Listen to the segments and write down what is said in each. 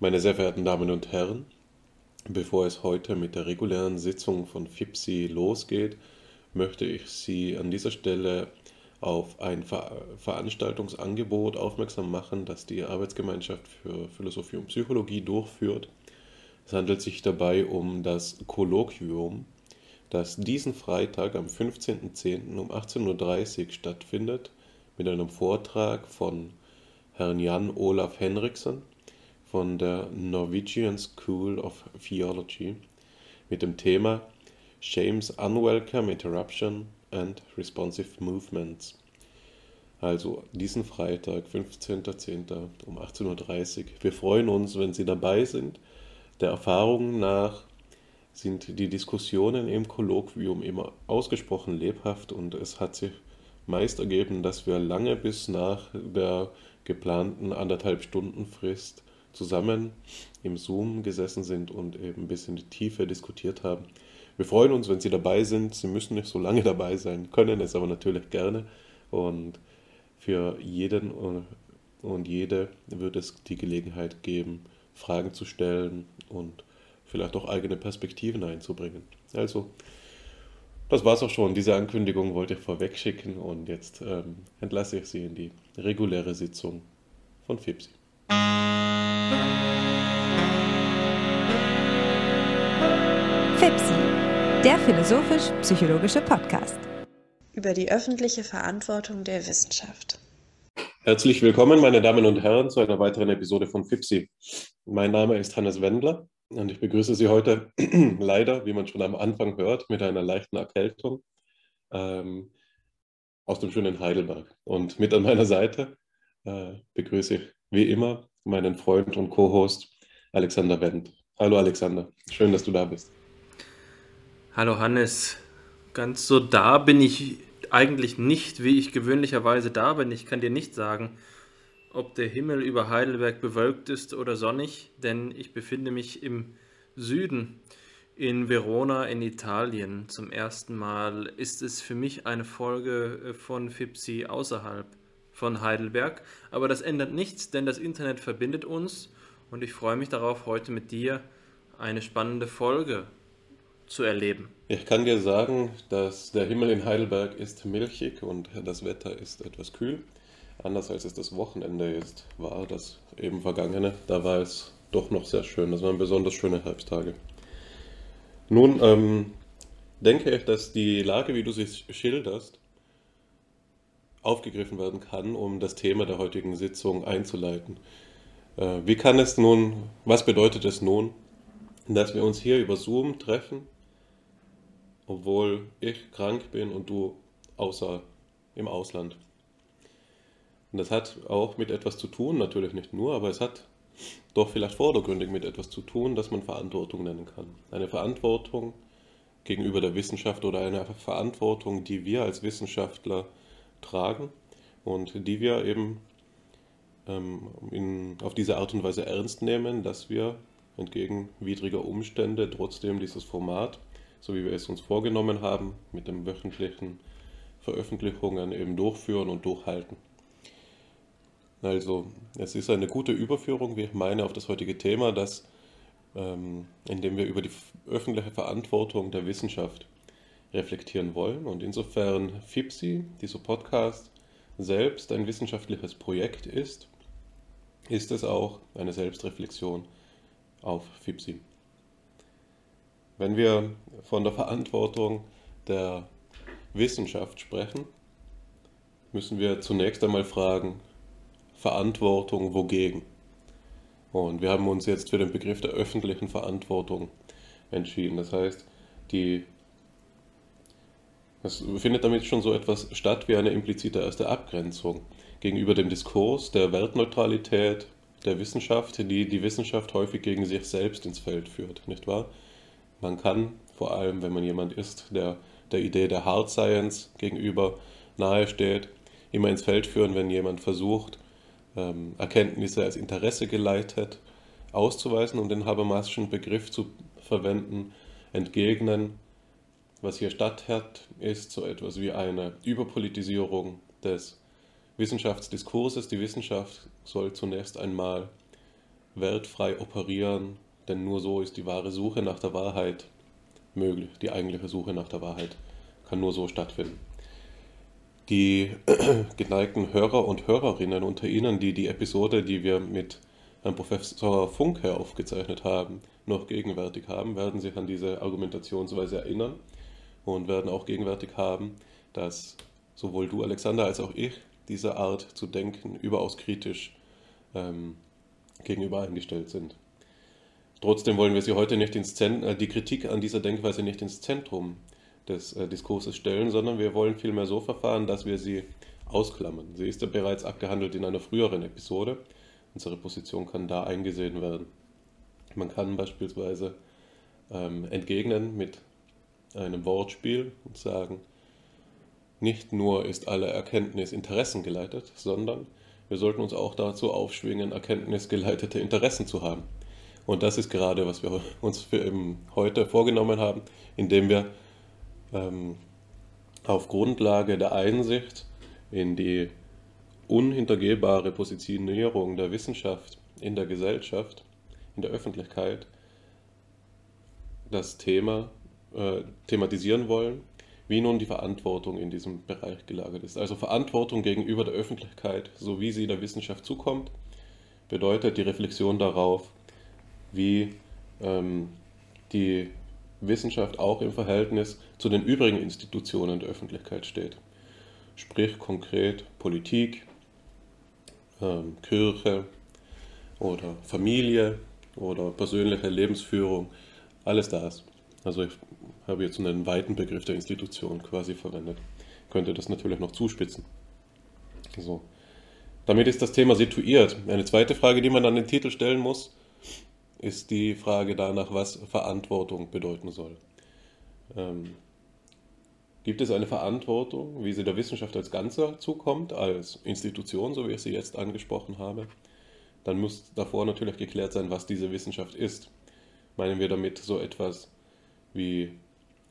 Meine sehr verehrten Damen und Herren, bevor es heute mit der regulären Sitzung von FIPSI losgeht, möchte ich Sie an dieser Stelle auf ein Ver Veranstaltungsangebot aufmerksam machen, das die Arbeitsgemeinschaft für Philosophie und Psychologie durchführt. Es handelt sich dabei um das Kolloquium, das diesen Freitag am 15.10. um 18.30 Uhr stattfindet, mit einem Vortrag von Herrn Jan Olaf Henriksen von der Norwegian School of Theology mit dem Thema Shame's Unwelcome Interruption and Responsive Movements. Also diesen Freitag, 15.10. um 18.30 Uhr. Wir freuen uns, wenn Sie dabei sind. Der Erfahrung nach sind die Diskussionen im Kolloquium immer ausgesprochen lebhaft und es hat sich meist ergeben, dass wir lange bis nach der geplanten anderthalb Stunden Frist zusammen im Zoom gesessen sind und eben ein bisschen die Tiefe diskutiert haben. Wir freuen uns, wenn Sie dabei sind. Sie müssen nicht so lange dabei sein, können es aber natürlich gerne. Und für jeden und jede wird es die Gelegenheit geben, Fragen zu stellen und vielleicht auch eigene Perspektiven einzubringen. Also, das war's auch schon. Diese Ankündigung wollte ich vorweg schicken und jetzt ähm, entlasse ich Sie in die reguläre Sitzung von FIPSI. FIPSI, der philosophisch-psychologische Podcast. Über die öffentliche Verantwortung der Wissenschaft. Herzlich willkommen, meine Damen und Herren, zu einer weiteren Episode von FIPSI. Mein Name ist Hannes Wendler und ich begrüße Sie heute leider, wie man schon am Anfang hört, mit einer leichten Erkältung ähm, aus dem schönen Heidelberg. Und mit an meiner Seite äh, begrüße ich wie immer meinen Freund und Co-Host Alexander Wendt. Hallo Alexander, schön, dass du da bist. Hallo Hannes, ganz so da bin ich eigentlich nicht, wie ich gewöhnlicherweise da bin. Ich kann dir nicht sagen, ob der Himmel über Heidelberg bewölkt ist oder sonnig, denn ich befinde mich im Süden, in Verona in Italien. Zum ersten Mal ist es für mich eine Folge von Fipsi außerhalb von Heidelberg. Aber das ändert nichts, denn das Internet verbindet uns und ich freue mich darauf, heute mit dir eine spannende Folge zu erleben. Ich kann dir sagen, dass der Himmel in Heidelberg ist milchig und das Wetter ist etwas kühl. Anders als es das Wochenende ist, war das eben vergangene. Da war es doch noch sehr schön. Das waren besonders schöne Herbsttage. Nun ähm, denke ich, dass die Lage, wie du sie schilderst, aufgegriffen werden kann, um das Thema der heutigen Sitzung einzuleiten. Äh, wie kann es nun, was bedeutet es nun, dass wir uns hier über Zoom treffen, obwohl ich krank bin und du außer im Ausland? Und das hat auch mit etwas zu tun, natürlich nicht nur, aber es hat doch vielleicht vordergründig mit etwas zu tun, das man Verantwortung nennen kann. Eine Verantwortung gegenüber der Wissenschaft oder eine Verantwortung, die wir als Wissenschaftler tragen und die wir eben ähm, in, auf diese Art und Weise ernst nehmen, dass wir entgegen widriger Umstände trotzdem dieses Format, so wie wir es uns vorgenommen haben, mit den wöchentlichen Veröffentlichungen eben durchführen und durchhalten. Also es ist eine gute Überführung, wie ich meine, auf das heutige Thema, dass, ähm, indem wir über die öffentliche Verantwortung der Wissenschaft reflektieren wollen. Und insofern FIPSI, dieser Podcast, selbst ein wissenschaftliches Projekt ist, ist es auch eine Selbstreflexion auf FIPSI. Wenn wir von der Verantwortung der Wissenschaft sprechen, müssen wir zunächst einmal fragen, Verantwortung wogegen? Und wir haben uns jetzt für den Begriff der öffentlichen Verantwortung entschieden. Das heißt, die es findet damit schon so etwas statt wie eine implizite erste Abgrenzung gegenüber dem Diskurs der Weltneutralität der Wissenschaft, die die Wissenschaft häufig gegen sich selbst ins Feld führt, nicht wahr? Man kann, vor allem wenn man jemand ist, der der Idee der Hard Science gegenüber nahesteht, immer ins Feld führen, wenn jemand versucht, ähm, Erkenntnisse als Interesse geleitet auszuweisen und den Habermaschen Begriff zu verwenden, entgegnen, was hier statthat, ist so etwas wie eine wertfrei operieren, denn nur so ist die wahre Suche nach der Wahrheit möglich. Die eigentliche Suche nach der Wahrheit kann nur so stattfinden. Die geneigten Hörer und Hörerinnen unter Ihnen, die die Episode, die wir mit Herrn Professor Funke aufgezeichnet haben, noch gegenwärtig haben, werden sich an diese Argumentationsweise erinnern und werden auch gegenwärtig haben, dass sowohl du, Alexander, als auch ich dieser Art zu denken überaus kritisch ähm, gegenüber eingestellt sind. Trotzdem wollen wir sie heute nicht ins Zentrum, äh, die Kritik an dieser Denkweise nicht ins Zentrum des äh, Diskurses stellen, sondern wir wollen vielmehr so verfahren, dass wir sie ausklammern. Sie ist ja bereits abgehandelt in einer früheren Episode. Unsere Position kann da eingesehen werden. Man kann beispielsweise ähm, entgegnen mit einem Wortspiel und sagen, nicht nur ist alle Erkenntnis interessengeleitet, sondern wir sollten uns auch dazu aufschwingen, erkenntnisgeleitete Interessen zu haben. Und das ist gerade, was wir uns für heute vorgenommen haben, indem wir ähm, auf Grundlage der Einsicht in die unhintergehbare Positionierung der Wissenschaft in der Gesellschaft, in der Öffentlichkeit, das Thema äh, thematisieren wollen, wie nun die Verantwortung in diesem Bereich gelagert ist. Also Verantwortung gegenüber der Öffentlichkeit, so wie sie der Wissenschaft zukommt, bedeutet die Reflexion darauf, wie ähm, die Wissenschaft auch im Verhältnis zu den übrigen Institutionen der Öffentlichkeit steht. Sprich konkret Politik, ähm, Kirche oder Familie oder persönliche Lebensführung, alles das. Also ich habe jetzt einen weiten Begriff der Institution quasi verwendet. Könnte das natürlich noch zuspitzen. So. Damit ist das Thema situiert. Eine zweite Frage, die man an den Titel stellen muss, ist die Frage danach, was Verantwortung bedeuten soll. Ähm, gibt es eine Verantwortung, wie sie der Wissenschaft als Ganzer zukommt, als Institution, so wie ich sie jetzt angesprochen habe? Dann muss davor natürlich geklärt sein, was diese Wissenschaft ist. Meinen wir damit so etwas wie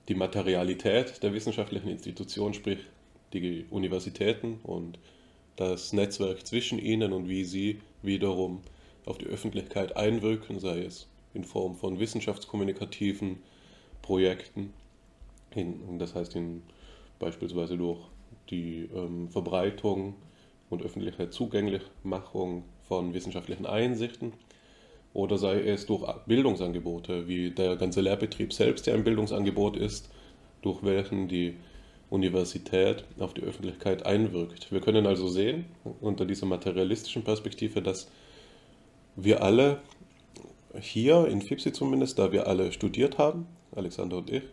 die Materialität der wissenschaftlichen Institution, sprich die Universitäten und das Netzwerk zwischen ihnen und wie sie wiederum auf die Öffentlichkeit einwirken, sei es in Form von wissenschaftskommunikativen Projekten, in, das heißt in, beispielsweise durch die ähm, Verbreitung und öffentliche Zugänglichmachung von wissenschaftlichen Einsichten oder sei es durch Bildungsangebote, wie der ganze Lehrbetrieb selbst, der ein Bildungsangebot ist, durch welchen die Universität auf die Öffentlichkeit einwirkt. Wir können also sehen, unter dieser materialistischen Perspektive, dass wir alle hier in FIPSI zumindest, da wir alle studiert haben, Alexander und ich,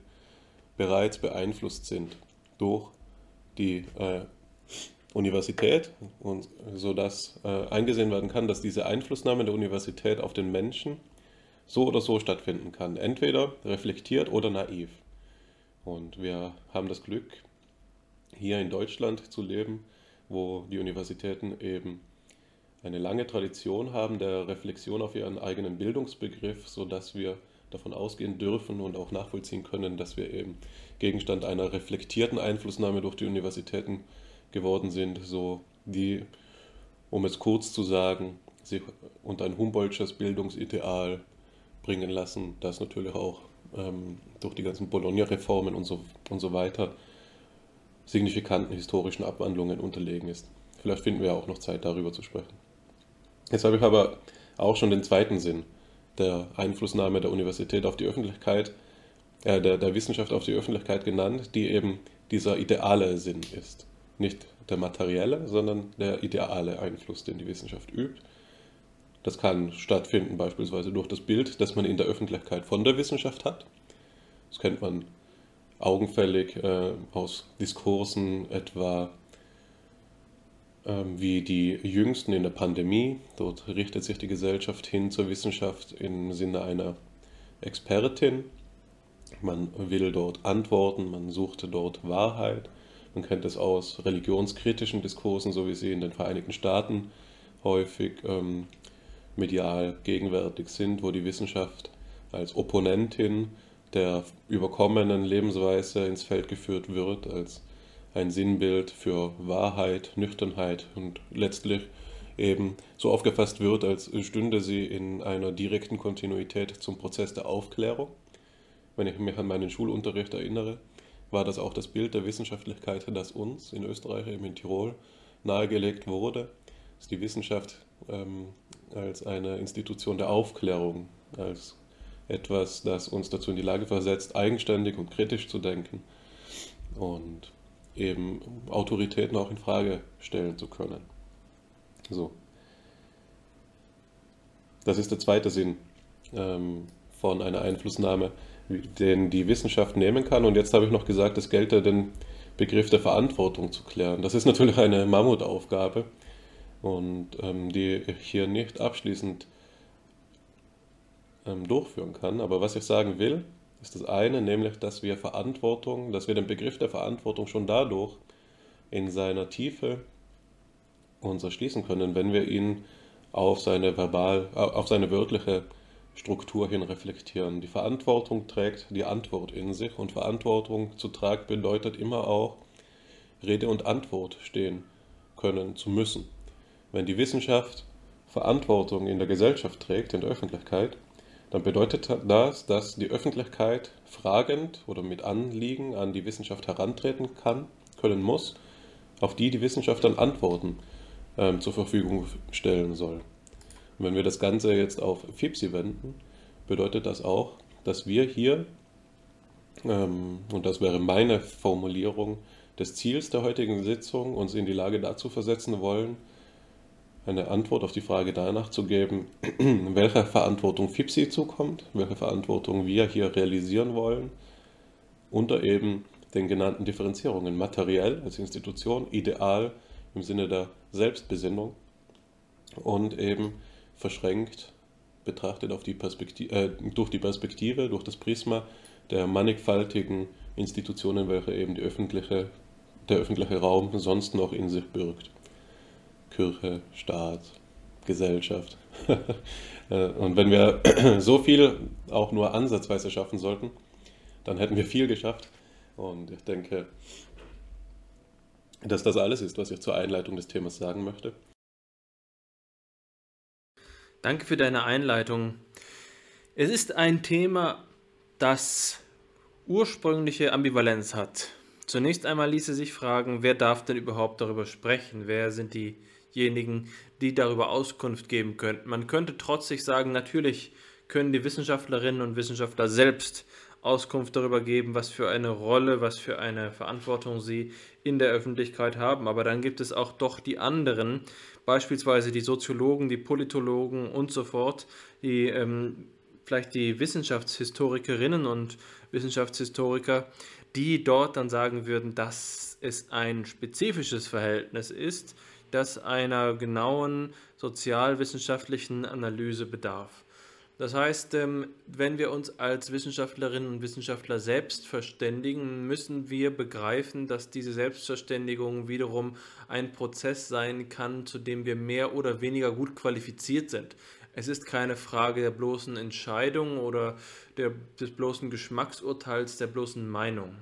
bereits beeinflusst sind durch die äh, Universität und so dass äh, eingesehen werden kann, dass diese Einflussnahme der Universität auf den Menschen so oder so stattfinden kann. Entweder reflektiert oder naiv. Und wir haben das Glück, hier in Deutschland zu leben, wo die Universitäten eben eine lange Tradition haben der Reflexion auf ihren eigenen Bildungsbegriff, sodass wir davon ausgehen dürfen und auch nachvollziehen können, dass wir eben Gegenstand einer reflektierten Einflussnahme durch die Universitäten geworden sind, so die, um es kurz zu sagen, sich unter ein Humboldtsches Bildungsideal bringen lassen, das natürlich auch ähm, durch die ganzen Bologna-Reformen und so, und so weiter signifikanten historischen Abwandlungen unterlegen ist. Vielleicht finden wir auch noch Zeit, darüber zu sprechen. Jetzt habe ich aber auch schon den zweiten Sinn der Einflussnahme der Universität auf die Öffentlichkeit, äh, der, der Wissenschaft auf die Öffentlichkeit genannt, die eben dieser ideale Sinn ist. Nicht der materielle, sondern der ideale Einfluss, den die Wissenschaft übt. Das kann stattfinden beispielsweise durch das Bild, das man in der Öffentlichkeit von der Wissenschaft hat. Das kennt man augenfällig äh, aus Diskursen etwa ähm, wie die jüngsten in der Pandemie. Dort richtet sich die Gesellschaft hin zur Wissenschaft im Sinne einer Expertin. Man will dort Antworten, man sucht dort Wahrheit. Man kennt es aus religionskritischen Diskursen, so wie sie in den Vereinigten Staaten häufig ähm, medial gegenwärtig sind, wo die Wissenschaft als Opponentin der überkommenen Lebensweise ins Feld geführt wird, als ein Sinnbild für Wahrheit, Nüchternheit und letztlich eben so aufgefasst wird, als stünde sie in einer direkten Kontinuität zum Prozess der Aufklärung. Wenn ich mich an meinen Schulunterricht erinnere, war das auch das Bild der Wissenschaftlichkeit, das uns in Österreich, eben in Tirol, nahegelegt wurde, dass die Wissenschaft ähm, als eine Institution der Aufklärung, als etwas, das uns dazu in die Lage versetzt, eigenständig und kritisch zu denken und eben Autoritäten auch in Frage stellen zu können. So. Das ist der zweite Sinn ähm, von einer Einflussnahme, den die Wissenschaft nehmen kann. Und jetzt habe ich noch gesagt, es gelte den Begriff der Verantwortung zu klären. Das ist natürlich eine Mammutaufgabe und ähm, die ich hier nicht abschließend ähm, durchführen kann. Aber was ich sagen will, ist das eine, nämlich, dass wir Verantwortung, dass wir den Begriff der Verantwortung schon dadurch in seiner Tiefe uns erschließen können, wenn wir ihn auf seine verbal, auf seine wörtliche Struktur hin reflektieren. Die Verantwortung trägt die Antwort in sich und Verantwortung zu tragen bedeutet immer auch Rede und Antwort stehen können zu müssen. Wenn die Wissenschaft Verantwortung in der Gesellschaft trägt, in der Öffentlichkeit, dann bedeutet das, dass die Öffentlichkeit fragend oder mit Anliegen an die Wissenschaft herantreten kann, können muss, auf die die Wissenschaft dann Antworten ähm, zur Verfügung stellen soll. Wenn wir das Ganze jetzt auf FIPSI wenden, bedeutet das auch, dass wir hier, ähm, und das wäre meine Formulierung des Ziels der heutigen Sitzung, uns in die Lage dazu versetzen wollen, eine Antwort auf die Frage danach zu geben, welcher Verantwortung FIPSI zukommt, welche Verantwortung wir hier realisieren wollen, unter eben den genannten Differenzierungen, materiell als Institution, ideal im Sinne der Selbstbesinnung und eben verschränkt betrachtet auf die Perspektive, äh, durch die Perspektive, durch das Prisma der mannigfaltigen Institutionen, welche eben die öffentliche, der öffentliche Raum sonst noch in sich birgt. Kirche, Staat, Gesellschaft. Äh, und wenn wir so viel auch nur ansatzweise schaffen sollten, dann hätten wir viel geschafft. Und ich denke, dass das alles ist, was ich zur Einleitung des Themas sagen möchte. Danke für deine Einleitung. Es ist ein Thema, das ursprüngliche Ambivalenz hat. Zunächst einmal ließe sich fragen, wer darf denn überhaupt darüber sprechen? Wer sind die diejenigen, die darüber Auskunft geben könnten. Man könnte trotzig sagen, natürlich können die Wissenschaftlerinnen und Wissenschaftler selbst Auskunft darüber geben, was für eine Rolle, was für eine Verantwortung sie in der Öffentlichkeit haben. Aber dann gibt es auch doch die anderen, beispielsweise die Soziologen, die Politologen und so fort, die ähm, vielleicht die Wissenschaftshistorikerinnen und Wissenschaftshistoriker, die dort dann sagen würden, dass es ein spezifisches Verhältnis ist das einer genauen sozialwissenschaftlichen Analyse bedarf. Das heißt, ähm, wenn wir uns als Wissenschaftlerinnen und Wissenschaftler selbst verständigen, müssen wir begreifen, dass diese Selbstverständigung wiederum ein Prozess sein kann, zu dem wir mehr oder weniger gut qualifiziert sind. Es ist keine Frage der bloßen Entscheidung oder der, des bloßen Geschmacksurteils, der bloßen Meinung.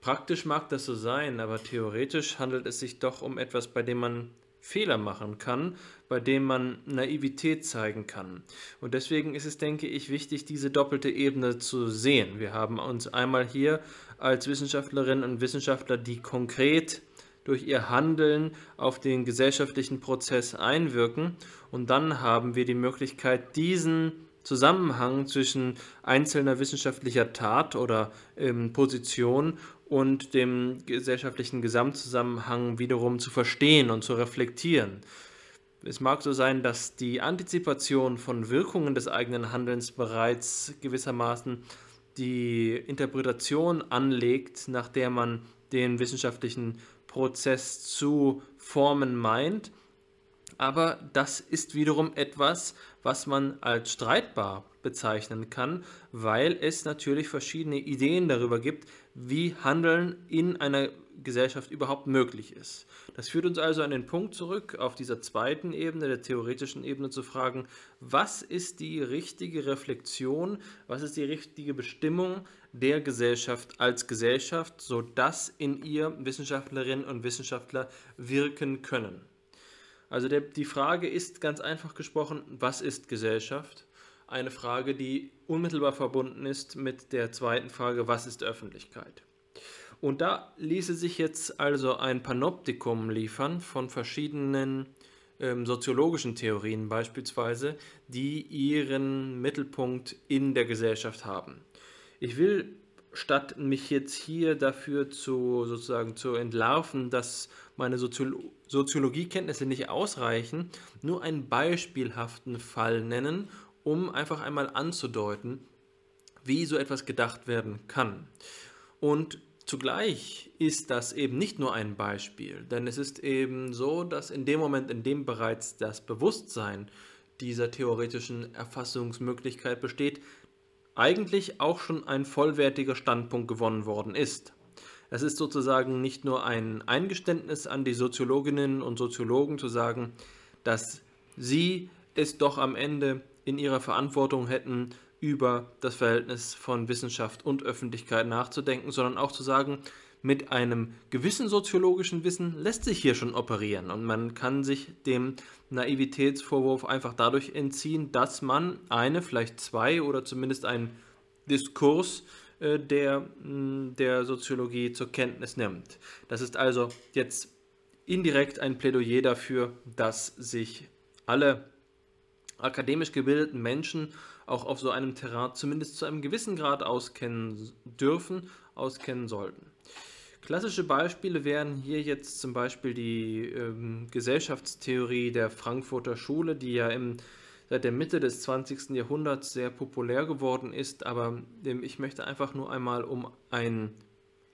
Praktisch mag das so sein, aber theoretisch handelt es sich doch um etwas, bei dem man Fehler machen kann, bei dem man Naivität zeigen kann. Und deswegen ist es, denke ich, wichtig, diese doppelte Ebene zu sehen. Wir haben uns einmal hier als Wissenschaftlerinnen und Wissenschaftler, die konkret durch ihr Handeln auf den gesellschaftlichen Prozess einwirken. Und dann haben wir die Möglichkeit, diesen Zusammenhang zwischen einzelner wissenschaftlicher Tat oder ähm, Position und dem gesellschaftlichen Gesamtzusammenhang wiederum zu verstehen und zu reflektieren. Es mag so sein, dass die Antizipation von Wirkungen des eigenen Handelns bereits gewissermaßen die Interpretation anlegt, nach der man den wissenschaftlichen Prozess zu formen meint. Aber das ist wiederum etwas, was man als streitbar bezeichnen kann, weil es natürlich verschiedene Ideen darüber gibt, wie Handeln in einer Gesellschaft überhaupt möglich ist. Das führt uns also an den Punkt zurück, auf dieser zweiten Ebene, der theoretischen Ebene zu fragen, was ist die richtige Reflexion, was ist die richtige Bestimmung der Gesellschaft als Gesellschaft, sodass in ihr Wissenschaftlerinnen und Wissenschaftler wirken können. Also der, die Frage ist ganz einfach gesprochen, was ist Gesellschaft? Eine Frage, die unmittelbar verbunden ist mit der zweiten Frage, was ist Öffentlichkeit? Und da ließe sich jetzt also ein Panoptikum liefern von verschiedenen ähm, soziologischen Theorien beispielsweise, die ihren Mittelpunkt in der Gesellschaft haben. Ich will statt mich jetzt hier dafür zu sozusagen zu entlarven, dass meine Soziolo Soziologiekenntnisse nicht ausreichen, nur einen beispielhaften Fall nennen, um einfach einmal anzudeuten, wie so etwas gedacht werden kann. Und zugleich ist das eben nicht nur ein Beispiel, denn es ist eben so, dass in dem Moment, in dem bereits das Bewusstsein dieser theoretischen Erfassungsmöglichkeit besteht, eigentlich auch schon ein vollwertiger Standpunkt gewonnen worden ist. Es ist sozusagen nicht nur ein Eingeständnis an die Soziologinnen und Soziologen zu sagen, dass sie es doch am Ende in ihrer Verantwortung hätten, über das Verhältnis von Wissenschaft und Öffentlichkeit nachzudenken, sondern auch zu sagen, mit einem gewissen soziologischen Wissen lässt sich hier schon operieren und man kann sich dem Naivitätsvorwurf einfach dadurch entziehen, dass man eine, vielleicht zwei oder zumindest einen Diskurs äh, der, der Soziologie zur Kenntnis nimmt. Das ist also jetzt indirekt ein Plädoyer dafür, dass sich alle akademisch gebildeten Menschen auch auf so einem Terrain zumindest zu einem gewissen Grad auskennen dürfen, auskennen sollten. Klassische Beispiele wären hier jetzt zum Beispiel die ähm, Gesellschaftstheorie der Frankfurter Schule, die ja im, seit der Mitte des 20. Jahrhunderts sehr populär geworden ist, aber ähm, ich möchte einfach nur einmal um einen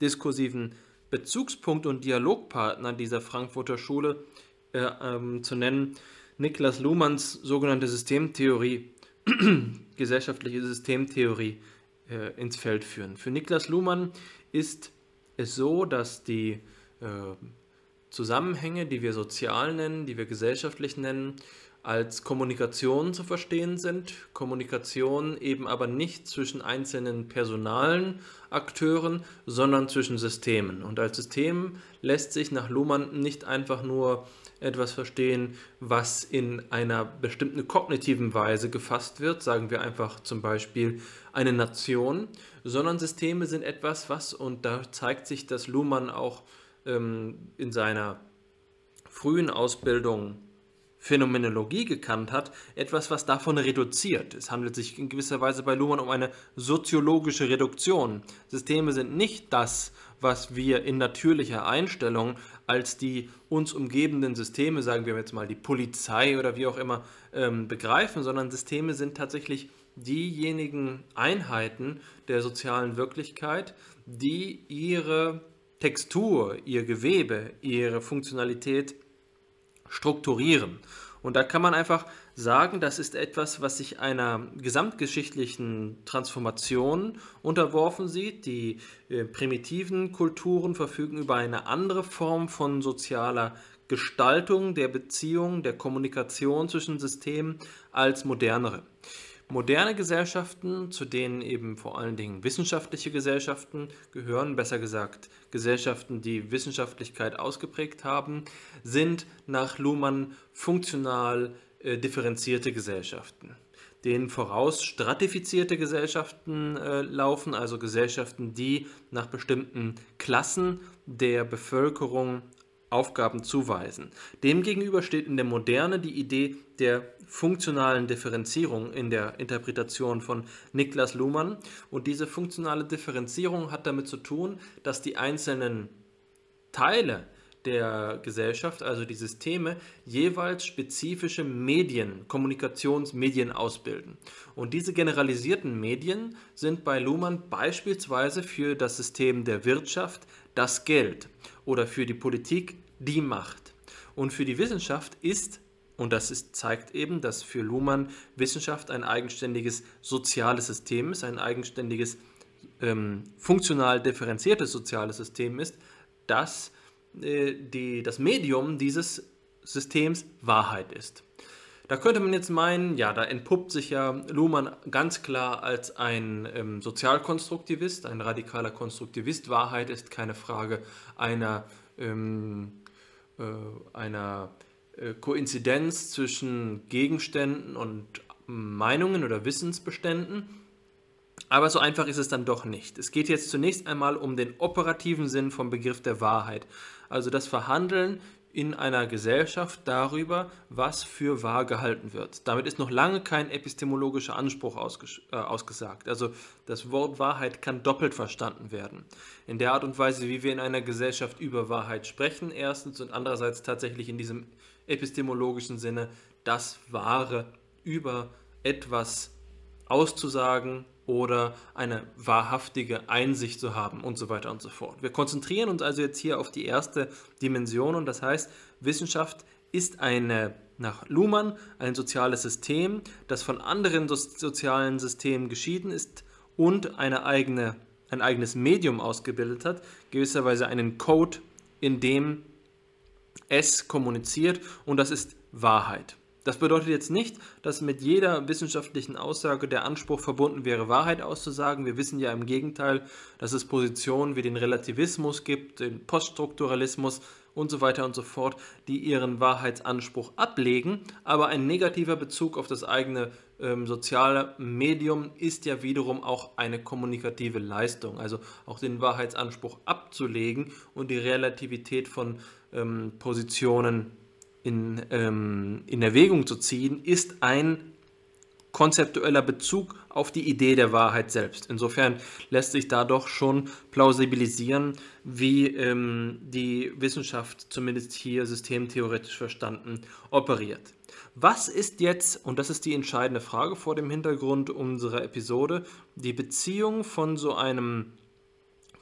diskursiven Bezugspunkt und Dialogpartner dieser Frankfurter Schule äh, ähm, zu nennen, Niklas Luhmanns sogenannte Systemtheorie, gesellschaftliche Systemtheorie äh, ins Feld führen. Für Niklas Luhmann ist es so, dass die äh, Zusammenhänge, die wir sozial nennen, die wir gesellschaftlich nennen, als Kommunikation zu verstehen sind. Kommunikation eben aber nicht zwischen einzelnen personalen Akteuren, sondern zwischen Systemen. Und als System lässt sich nach Luhmann nicht einfach nur etwas verstehen, was in einer bestimmten kognitiven Weise gefasst wird, sagen wir einfach zum Beispiel eine Nation, sondern Systeme sind etwas, was, und da zeigt sich, dass Luhmann auch ähm, in seiner frühen Ausbildung Phänomenologie gekannt hat, etwas, was davon reduziert. Es handelt sich in gewisser Weise bei Luhmann um eine soziologische Reduktion. Systeme sind nicht das, was wir in natürlicher Einstellung als die uns umgebenden Systeme, sagen wir jetzt mal die Polizei oder wie auch immer, ähm, begreifen, sondern Systeme sind tatsächlich diejenigen Einheiten der sozialen Wirklichkeit, die ihre Textur, ihr Gewebe, ihre Funktionalität strukturieren. Und da kann man einfach sagen, das ist etwas, was sich einer gesamtgeschichtlichen Transformation unterworfen sieht. Die äh, primitiven Kulturen verfügen über eine andere Form von sozialer Gestaltung der Beziehung, der Kommunikation zwischen Systemen als modernere. Moderne Gesellschaften, zu denen eben vor allen Dingen wissenschaftliche Gesellschaften gehören, besser gesagt Gesellschaften, die Wissenschaftlichkeit ausgeprägt haben, sind nach Luhmann funktional äh, differenzierte Gesellschaften. Denen voraus stratifizierte Gesellschaften äh, laufen, also Gesellschaften, die nach bestimmten Klassen der Bevölkerung Aufgaben zuweisen. Demgegenüber steht in der Moderne die Idee der funktionalen Differenzierung in der Interpretation von Niklas Luhmann. Und diese funktionale Differenzierung hat damit zu tun, dass die einzelnen Teile der Gesellschaft, also die Systeme, jeweils spezifische Medien, Kommunikationsmedien ausbilden. Und diese generalisierten Medien sind bei Luhmann beispielsweise für das System der Wirtschaft das Geld oder für die Politik die Macht. Und für die Wissenschaft ist, und das ist, zeigt eben, dass für Luhmann Wissenschaft ein eigenständiges soziales System ist, ein eigenständiges ähm, funktional differenziertes soziales System ist, dass äh, die, das Medium dieses Systems Wahrheit ist. Da könnte man jetzt meinen, ja, da entpuppt sich ja Luhmann ganz klar als ein ähm, Sozialkonstruktivist, ein radikaler Konstruktivist. Wahrheit ist keine Frage einer, ähm, äh, einer äh, Koinzidenz zwischen Gegenständen und Meinungen oder Wissensbeständen. Aber so einfach ist es dann doch nicht. Es geht jetzt zunächst einmal um den operativen Sinn vom Begriff der Wahrheit. Also das Verhandeln in einer Gesellschaft darüber, was für wahr gehalten wird. Damit ist noch lange kein epistemologischer Anspruch ausges äh, ausgesagt. Also das Wort Wahrheit kann doppelt verstanden werden. In der Art und Weise, wie wir in einer Gesellschaft über Wahrheit sprechen, erstens und andererseits tatsächlich in diesem epistemologischen Sinne das Wahre über etwas auszusagen oder eine wahrhaftige Einsicht zu haben und so weiter und so fort. Wir konzentrieren uns also jetzt hier auf die erste Dimension und das heißt, Wissenschaft ist eine nach Luhmann ein soziales System, das von anderen so sozialen Systemen geschieden ist und eine eigene, ein eigenes Medium ausgebildet hat, gewisserweise einen Code, in dem es kommuniziert und das ist Wahrheit. Das bedeutet jetzt nicht, dass mit jeder wissenschaftlichen Aussage der Anspruch verbunden wäre, Wahrheit auszusagen. Wir wissen ja im Gegenteil, dass es Positionen wie den Relativismus gibt, den Poststrukturalismus und so weiter und so fort, die ihren Wahrheitsanspruch ablegen. Aber ein negativer Bezug auf das eigene ähm, soziale Medium ist ja wiederum auch eine kommunikative Leistung. Also auch den Wahrheitsanspruch abzulegen und die Relativität von ähm, Positionen in, ähm, in Erwägung zu ziehen, ist ein konzeptueller Bezug auf die Idee der Wahrheit selbst. Insofern lässt sich da doch schon plausibilisieren, wie ähm, die Wissenschaft zumindest hier systemtheoretisch verstanden operiert. Was ist jetzt, und das ist die entscheidende Frage vor dem Hintergrund unserer Episode, die Beziehung von so einem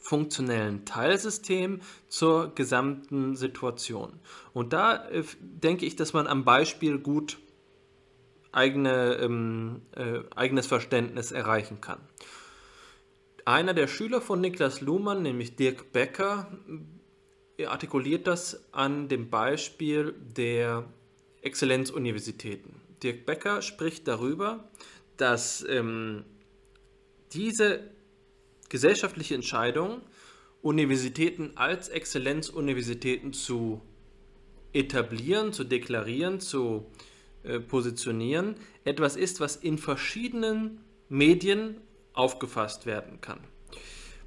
funktionellen Teilsystem zur gesamten Situation. Und da äh, denke ich, dass man am Beispiel gut eigene, ähm, äh, eigenes Verständnis erreichen kann. Einer der Schüler von Niklas Luhmann, nämlich Dirk Becker, äh, artikuliert das an dem Beispiel der Exzellenzuniversitäten. Dirk Becker spricht darüber, dass ähm, diese gesellschaftliche Entscheidung, Universitäten als Exzellenzuniversitäten zu etablieren, zu deklarieren, zu äh, positionieren, etwas ist, was in verschiedenen Medien aufgefasst werden kann.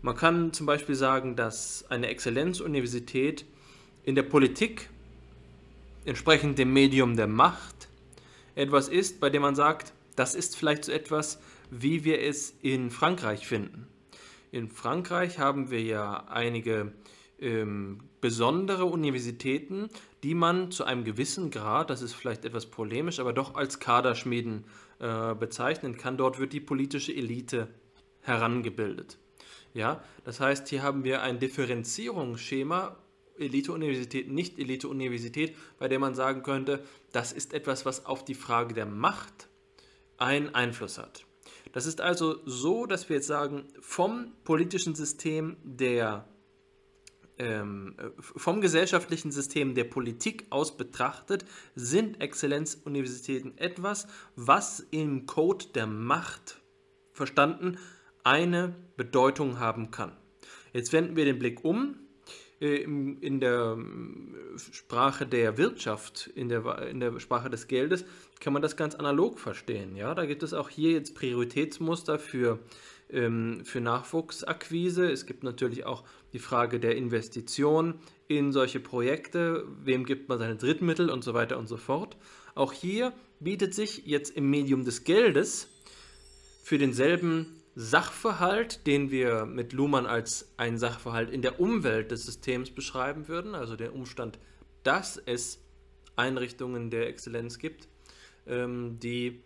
Man kann zum Beispiel sagen, dass eine Exzellenzuniversität in der Politik entsprechend dem Medium der Macht etwas ist, bei dem man sagt, das ist vielleicht so etwas, wie wir es in Frankreich finden. In Frankreich haben wir ja einige ähm, besondere Universitäten, die man zu einem gewissen Grad, das ist vielleicht etwas polemisch, aber doch als Kaderschmieden äh, bezeichnen kann. Dort wird die politische Elite herangebildet. Ja, das heißt, hier haben wir ein Differenzierungsschema Elite-Universität, nicht Elite-Universität, bei der man sagen könnte, das ist etwas, was auf die Frage der Macht einen Einfluss hat. Das ist also so, dass wir jetzt sagen, vom politischen System der ähm, vom gesellschaftlichen System der Politik aus betrachtet, sind Exzellenzuniversitäten etwas, was im Code der Macht verstanden eine Bedeutung haben kann. Jetzt wenden wir den Blick um äh, in der ähm, Sprache der Wirtschaft, in der, in der Sprache des Geldes, kann man das ganz analog verstehen. Ja? Da gibt es auch hier jetzt Prioritätsmuster für, ähm, für Nachwuchsakquise. Es gibt natürlich auch die Frage der Investition in solche Projekte. Wem gibt man seine Drittmittel und so weiter und so fort. Auch hier bietet sich jetzt im Medium des Geldes für denselben Sachverhalt, den wir mit Luhmann als einen Sachverhalt in der Umwelt des Systems beschreiben würden, also der Umstand, dass es Einrichtungen der Exzellenz gibt, ähm, die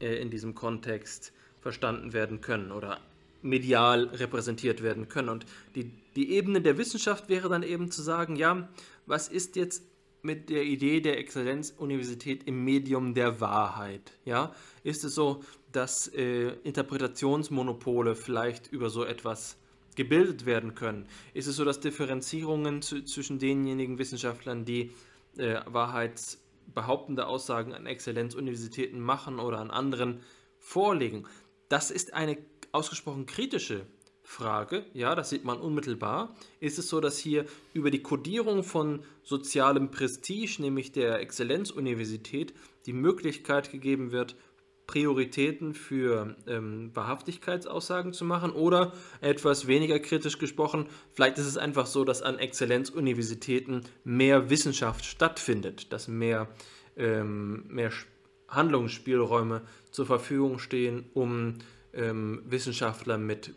äh, in diesem Kontext verstanden werden können oder medial repräsentiert werden können. Und die, die Ebene der Wissenschaft wäre dann eben zu sagen, ja, was ist jetzt mit der Idee der Exzellenzuniversität im Medium der Wahrheit? Ja, ist es so, dass äh, Interpretationsmonopole vielleicht über so etwas gebildet werden können? Ist es so, dass Differenzierungen zu, zwischen denjenigen Wissenschaftlern, die äh, wahrheitsbehauptende Aussagen an Exzellenzuniversitäten machen oder an anderen vorlegen? Das ist eine ausgesprochen kritische Frage, ja, das sieht man unmittelbar, ist es so, dass hier über die Kodierung von sozialem Prestige, nämlich der Exzellenzuniversität, die Möglichkeit gegeben wird, Prioritäten für ähm, Wahrhaftigkeitsaussagen zu machen oder etwas weniger kritisch gesprochen, vielleicht ist es einfach so, dass an Exzellenzuniversitäten mehr Wissenschaft stattfindet, dass mehr, ähm, mehr Handlungsspielräume zur Verfügung stehen, um ähm, Wissenschaftler mit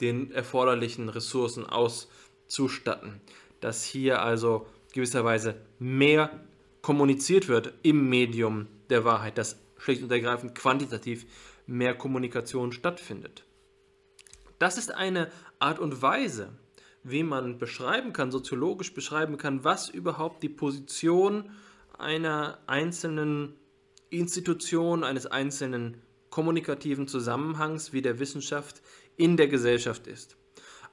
den erforderlichen Ressourcen auszustatten. Dass hier also gewisserweise mehr kommuniziert wird im Medium der Wahrheit, dass schlicht und ergreifend quantitativ mehr Kommunikation stattfindet. Das ist eine Art und Weise, wie man beschreiben kann, soziologisch beschreiben kann, was überhaupt die Position einer einzelnen Institution, eines einzelnen kommunikativen Zusammenhangs wie der Wissenschaft in der Gesellschaft ist.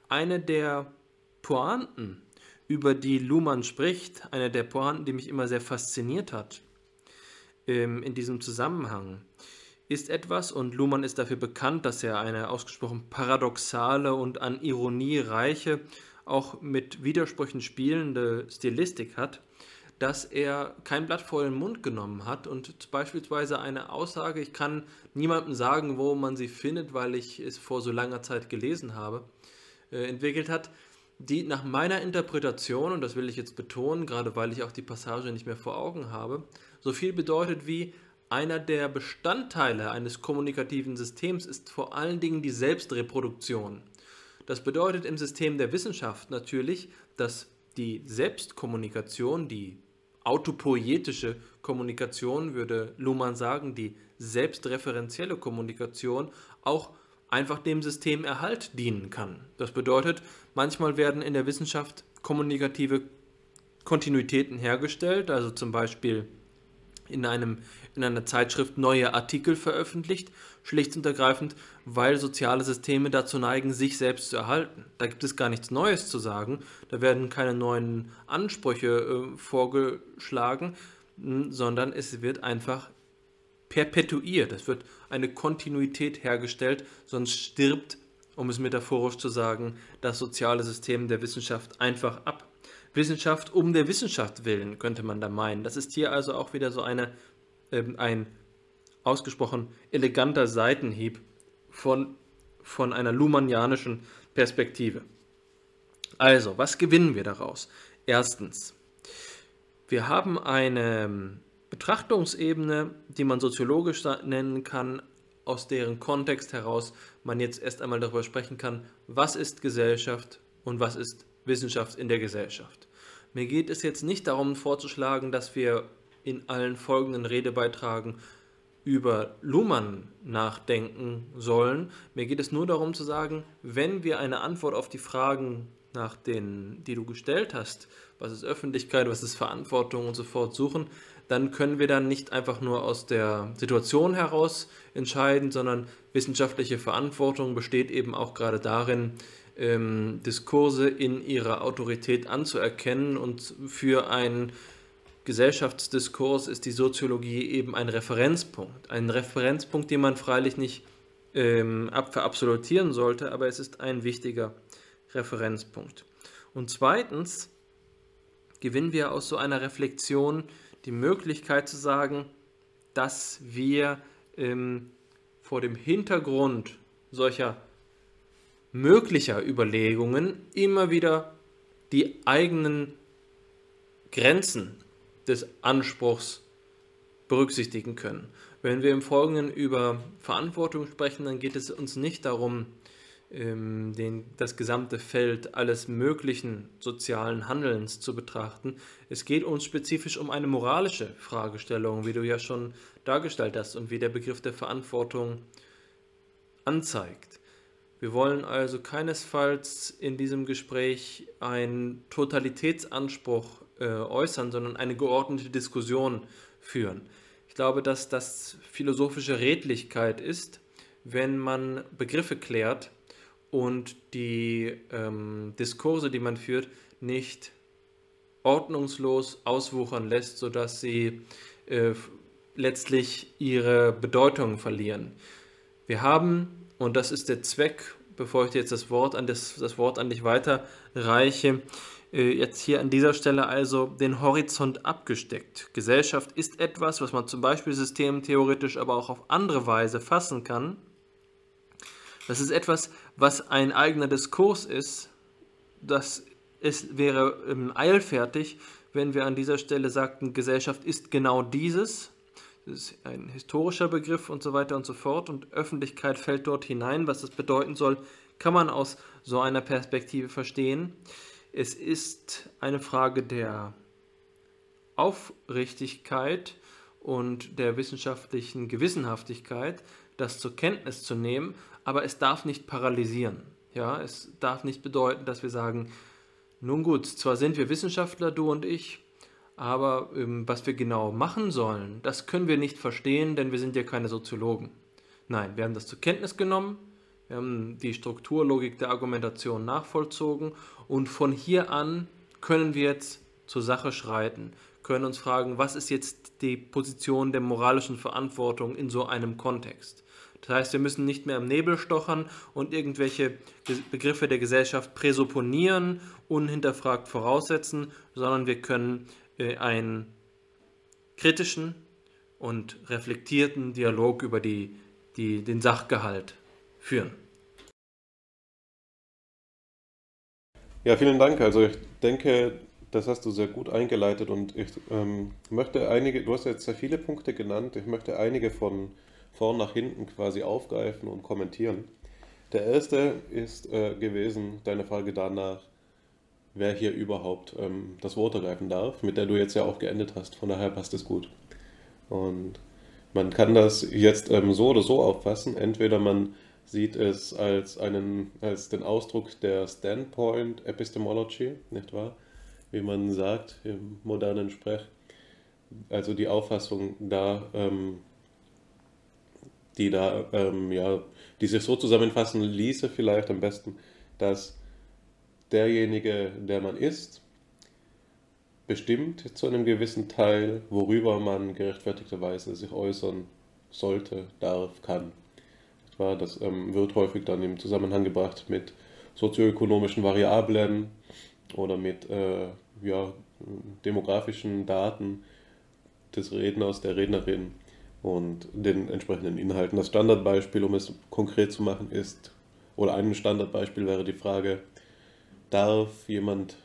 Eine der Pointen, über die Luhmann spricht, eine der Pointen, die mich immer sehr fasziniert hat ähm, in diesem Zusammenhang, ist etwas, und Luhmann ist dafür bekannt, dass er eine ausgesprochen paradoxale und an Ironie reiche, auch mit Widersprüchen spielende Stilistik hat, dass er kein Blatt vor den Mund genommen hat und beispielsweise eine Aussage, ich kann niemandem sagen, wo man sie findet, weil ich es vor so langer Zeit gelesen habe, äh, entwickelt hat, die nach meiner Interpretation, und das will ich jetzt betonen, gerade weil ich auch die Passage nicht mehr vor Augen habe, so viel bedeutet wie einer der Bestandteile eines kommunikativen Systems ist vor allen Dingen die Selbstreproduktion. Das bedeutet im System der Wissenschaft natürlich, dass die Selbstkommunikation, die autopoietische Kommunikation, würde Luhmann sagen, die selbstreferenzielle Kommunikation auch einfach dem System Erhalt dienen kann. Das bedeutet, manchmal werden in der Wissenschaft kommunikative Kontinuitäten hergestellt, also zum Beispiel in, einem, in einer Zeitschrift neue Artikel veröffentlicht, schlicht und ergreifend, weil soziale Systeme dazu neigen, sich selbst zu erhalten. Da gibt es gar nichts Neues zu sagen, da werden keine neuen Ansprüche äh, vorgeschlagen, sondern es wird einfach perpetuiert, es wird eine Kontinuität hergestellt, sonst stirbt, um es metaphorisch zu sagen, das soziale System der Wissenschaft einfach ab. Wissenschaft um der Wissenschaft willen, könnte man da meinen. Das ist hier also auch wieder so eine, äh, ein ausgesprochen eleganter Seitenhieb von, von einer luhmannianischen Perspektive. Also, was gewinnen wir daraus? Erstens, wir haben eine Betrachtungsebene, die man soziologisch nennen kann, aus deren Kontext heraus man jetzt erst einmal darüber sprechen kann, was ist Gesellschaft und was ist Wissenschaft in der Gesellschaft. Mir geht es jetzt nicht darum vorzuschlagen, dass wir in allen folgenden Redebeiträgen über Luhmann nachdenken sollen. Mir geht es nur darum zu sagen, wenn wir eine Antwort auf die Fragen nach den, die du gestellt hast, was ist Öffentlichkeit, was ist Verantwortung und so fort suchen, dann können wir dann nicht einfach nur aus der Situation heraus entscheiden, sondern wissenschaftliche Verantwortung besteht eben auch gerade darin, ähm, Diskurse in ihrer Autorität anzuerkennen und für einen Gesellschaftsdiskurs ist die Soziologie eben ein Referenzpunkt. Ein Referenzpunkt, den man freilich nicht ähm, verabsolutieren sollte, aber es ist ein wichtiger Referenzpunkt. Und zweitens gewinnen wir aus so einer Reflexion die Möglichkeit zu sagen, dass wir ähm, vor dem Hintergrund solcher möglicher Überlegungen immer wieder die eigenen Grenzen des Anspruchs berücksichtigen können. Wenn wir im Folgenden über Verantwortung sprechen, dann geht es uns nicht darum, ähm, den, das gesamte Feld alles möglichen sozialen Handelns zu betrachten. Es geht uns spezifisch um eine moralische Fragestellung, wie du ja schon dargestellt hast und wie der Begriff der Verantwortung anzeigt. Wir wollen also keinesfalls in diesem Gespräch einen Totalitätsanspruch äh, äußern, sondern eine geordnete Diskussion führen. Ich glaube, dass das philosophische Redlichkeit ist, wenn man Begriffe klärt und die ähm, Diskurse, die man führt, nicht ordnungslos auswuchern lässt, sodass sie äh, letztlich ihre Bedeutung verlieren. Wir haben und das ist der Zweck bevor ich dir jetzt das Wort an, das, das Wort an dich weiterreiche, äh, jetzt hier an dieser Stelle also den Horizont abgesteckt. Gesellschaft ist etwas, was man zum Beispiel systemtheoretisch, aber auch auf andere Weise fassen kann. Das ist etwas, was ein eigener Diskurs ist. Das ist, wäre ähm, eilfertig, wenn wir an dieser Stelle sagten, Gesellschaft ist genau dieses. Das ist ein historischer Begriff und so weiter und so fort. Und Öffentlichkeit fällt dort hinein. Was das bedeuten soll, kann man aus so einer Perspektive verstehen. Es ist eine Frage der Aufrichtigkeit und der wissenschaftlichen Gewissenhaftigkeit, das zur Kenntnis zu nehmen, aber es darf nicht paralysieren. Ja, es darf nicht bedeuten, dass wir sagen, nun gut, zwar sind wir Wissenschaftler, du und ich, aber ähm, was wir genau machen sollen, das können wir nicht verstehen, denn wir sind ja keine Soziologen. Nein, wir haben das zur Kenntnis genommen, wir haben die Strukturlogik der Argumentation nachvollzogen und von hier an können wir jetzt zur Sache schreiten, können uns fragen, was ist jetzt die Position der moralischen Verantwortung in so einem Kontext. Das heißt, wir müssen nicht mehr im Nebel stochern und irgendwelche Begriffe der Gesellschaft präsupponieren, unhinterfragt voraussetzen, sondern wir können einen kritischen und reflektierten Dialog über die, die, den Sachgehalt führen. Ja, vielen Dank. Also ich denke, das hast du sehr gut eingeleitet und ich ähm, möchte einige, du hast jetzt sehr viele Punkte genannt, ich möchte einige von vorn nach hinten quasi aufgreifen und kommentieren. Der erste ist äh, gewesen deine Frage danach, wer hier überhaupt ähm, das Wort ergreifen darf, mit der du jetzt ja auch geendet hast. Von daher passt es gut. Und man kann das jetzt ähm, so oder so auffassen. Entweder man sieht es als, einen, als den Ausdruck der Standpoint Epistemology, nicht wahr? Wie man sagt im modernen Sprech. Also die Auffassung da, ähm, die da, ähm, ja, die sich so zusammenfassen ließe, vielleicht am besten, dass derjenige, der man ist, bestimmt zu einem gewissen Teil, worüber man gerechtfertigterweise sich äußern sollte, darf, kann. Das ähm, wird häufig dann im Zusammenhang gebracht mit sozioökonomischen Variablen oder mit äh, ja, demografischen Daten des Redners, der Rednerin und den entsprechenden Inhalten. Das Standardbeispiel, um es konkret zu machen, ist, oder ein Standardbeispiel wäre die Frage, darf jemand,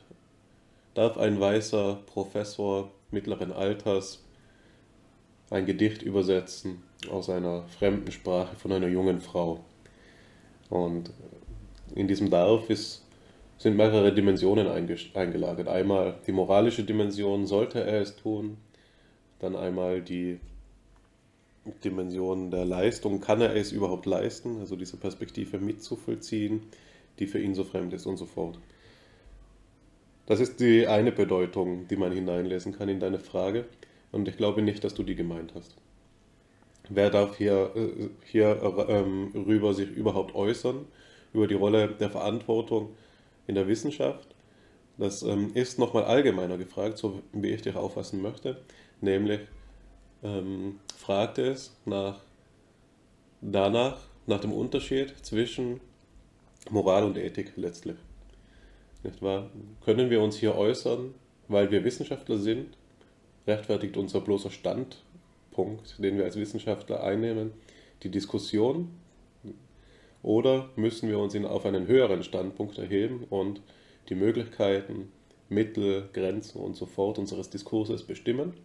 darf ein weißer Professor mittleren Alters ein Gedicht übersetzen aus einer fremden Sprache von einer jungen Frau? Und in diesem Darf ist, sind mehrere Dimensionen eingelagert. Einmal die moralische Dimension, sollte er es tun, dann einmal die Dimension der Leistung, kann er es überhaupt leisten, also diese Perspektive mitzuvollziehen, die für ihn so fremd ist und so fort. Das ist die eine Bedeutung, die man hineinlesen kann in deine Frage und ich glaube nicht, dass du die gemeint hast. Wer darf hier, äh, hier ähm, rüber sich überhaupt äußern, über die Rolle der Verantwortung in der Wissenschaft? Das ähm, ist nochmal allgemeiner gefragt, so wie ich dich auffassen möchte, nämlich ähm, fragte es nach, danach, nach dem Unterschied zwischen Moral und Ethik letztlich. Nicht wahr? Können wir uns hier äußern, weil wir Wissenschaftler sind? Rechtfertigt unser bloßer Standpunkt, den wir als Wissenschaftler einnehmen, die Diskussion? Oder müssen wir uns auf einen höheren Standpunkt erheben und die Möglichkeiten, Mittel, Grenzen und so fort unseres Diskurses bestimmen?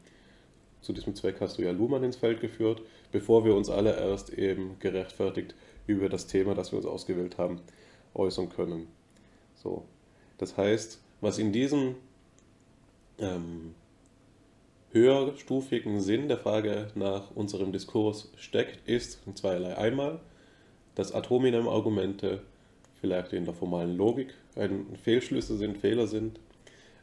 Zu diesem Zweck hast du ja Luhmann ins Feld geführt, bevor wir uns alle erst eben gerechtfertigt über das Thema, das wir uns ausgewählt haben, äußern können. So. Das heißt, was in diesem ähm, höherstufigen Sinn der Frage nach unserem Diskurs steckt, ist zweierlei. Einmal, dass Atominem-Argumente vielleicht in der formalen Logik ein Fehlschlüsse sind, Fehler sind,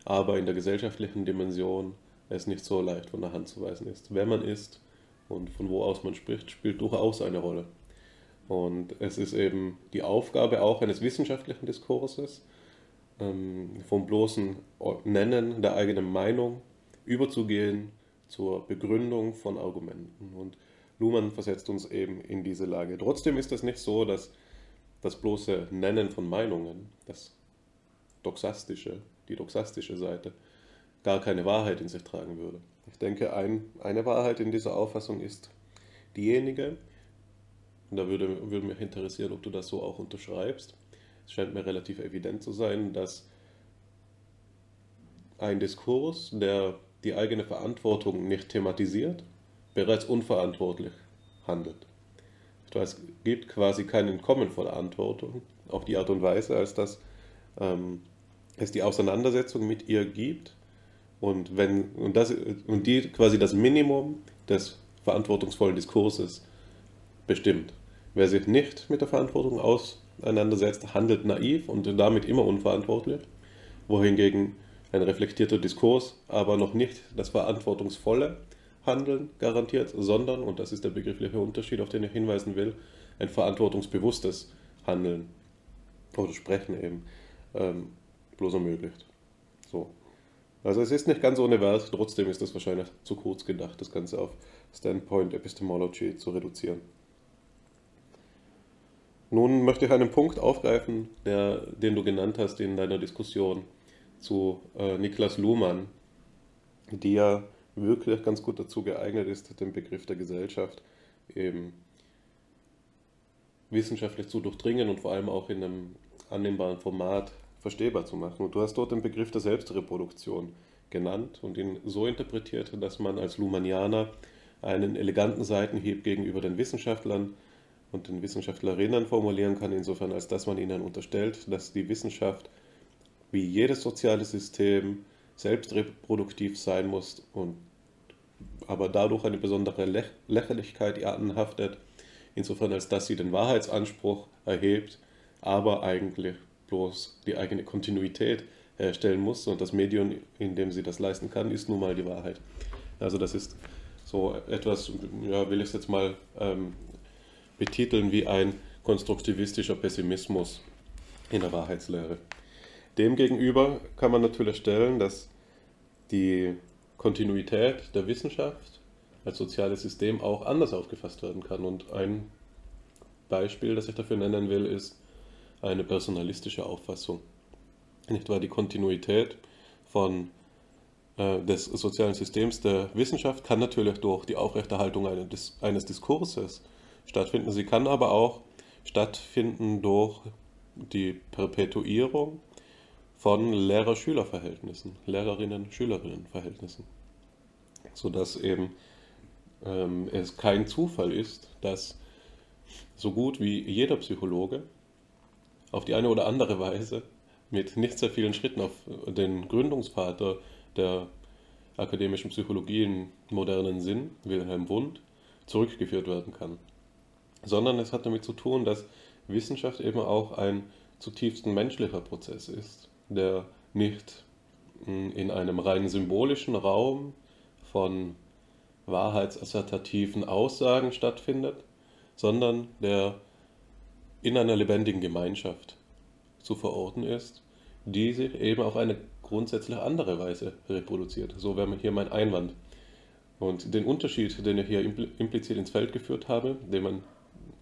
aber in der gesellschaftlichen Dimension es nicht so leicht von der Hand zu weisen ist. Wer man ist und von wo aus man spricht, spielt durchaus eine Rolle. Und es ist eben die Aufgabe auch eines wissenschaftlichen Diskurses, ähm, vom bloßen Nennen der eigenen Meinung überzugehen zur Begründung von Argumenten. Und Luhmann versetzt uns eben in diese Lage. Trotzdem ist es nicht so, dass das bloße Nennen von Meinungen, das doxastische, die doxastische Seite, gar keine Wahrheit in sich tragen würde. Ich denke, ein, eine Wahrheit in dieser Auffassung ist diejenige, und da würde, würde mich interessieren, ob du das so auch unterschreibst. Es scheint mir relativ evident zu sein, dass ein Diskurs, der die eigene Verantwortung nicht thematisiert, bereits unverantwortlich handelt. Es gibt quasi kein Entkommen vor der Verantwortung auf die Art und Weise, als dass ähm, es die Auseinandersetzung mit ihr gibt und, wenn, und, das, und die quasi das Minimum des verantwortungsvollen Diskurses bestimmt. Wer sich nicht mit der Verantwortung auseinandersetzt, handelt naiv und damit immer unverantwortlich, wohingegen ein reflektierter Diskurs aber noch nicht das verantwortungsvolle Handeln garantiert, sondern, und das ist der begriffliche Unterschied, auf den ich hinweisen will, ein verantwortungsbewusstes Handeln oder Sprechen eben ähm, bloß ermöglicht. So. Also es ist nicht ganz ohne Wert, trotzdem ist es wahrscheinlich zu kurz gedacht, das Ganze auf Standpoint Epistemology zu reduzieren. Nun möchte ich einen Punkt aufgreifen, der, den du genannt hast in deiner Diskussion zu äh, Niklas Luhmann, die ja wirklich ganz gut dazu geeignet ist, den Begriff der Gesellschaft eben wissenschaftlich zu durchdringen und vor allem auch in einem annehmbaren Format verstehbar zu machen. Und du hast dort den Begriff der Selbstreproduktion genannt und ihn so interpretiert, dass man als Lumanianer einen eleganten Seitenhieb gegenüber den Wissenschaftlern und den Wissenschaftlerinnen formulieren kann, insofern als dass man ihnen unterstellt, dass die Wissenschaft wie jedes soziale System selbstreproduktiv sein muss und aber dadurch eine besondere Lächerlichkeit ihr anhaftet, insofern als dass sie den Wahrheitsanspruch erhebt, aber eigentlich bloß die eigene Kontinuität herstellen muss und das Medium, in dem sie das leisten kann, ist nun mal die Wahrheit. Also das ist so etwas, ja, will ich es jetzt mal ähm, betiteln wie ein konstruktivistischer Pessimismus in der Wahrheitslehre. Demgegenüber kann man natürlich stellen, dass die Kontinuität der Wissenschaft als soziales System auch anders aufgefasst werden kann. Und ein Beispiel, das ich dafür nennen will, ist eine personalistische Auffassung. Nicht wahr? Die Kontinuität von, äh, des sozialen Systems der Wissenschaft kann natürlich durch die Aufrechterhaltung eines, eines Diskurses stattfinden. Sie kann aber auch stattfinden durch die Perpetuierung von Lehrer-Schüler-Verhältnissen, Lehrerinnen-Schülerinnen-Verhältnissen. Sodass eben ähm, es kein Zufall ist, dass so gut wie jeder Psychologe auf die eine oder andere Weise mit nicht sehr vielen Schritten auf den Gründungsvater der akademischen Psychologie im modernen Sinn, Wilhelm Wundt, zurückgeführt werden kann. Sondern es hat damit zu tun, dass Wissenschaft eben auch ein zutiefst menschlicher Prozess ist der nicht hm, in einem rein symbolischen Raum von wahrheitsassertativen Aussagen stattfindet, sondern der in einer lebendigen Gemeinschaft zu verorten ist, die sich eben auf eine grundsätzlich andere Weise reproduziert. So wäre hier mein Einwand. Und den Unterschied, den ich hier implizit ins Feld geführt habe, den man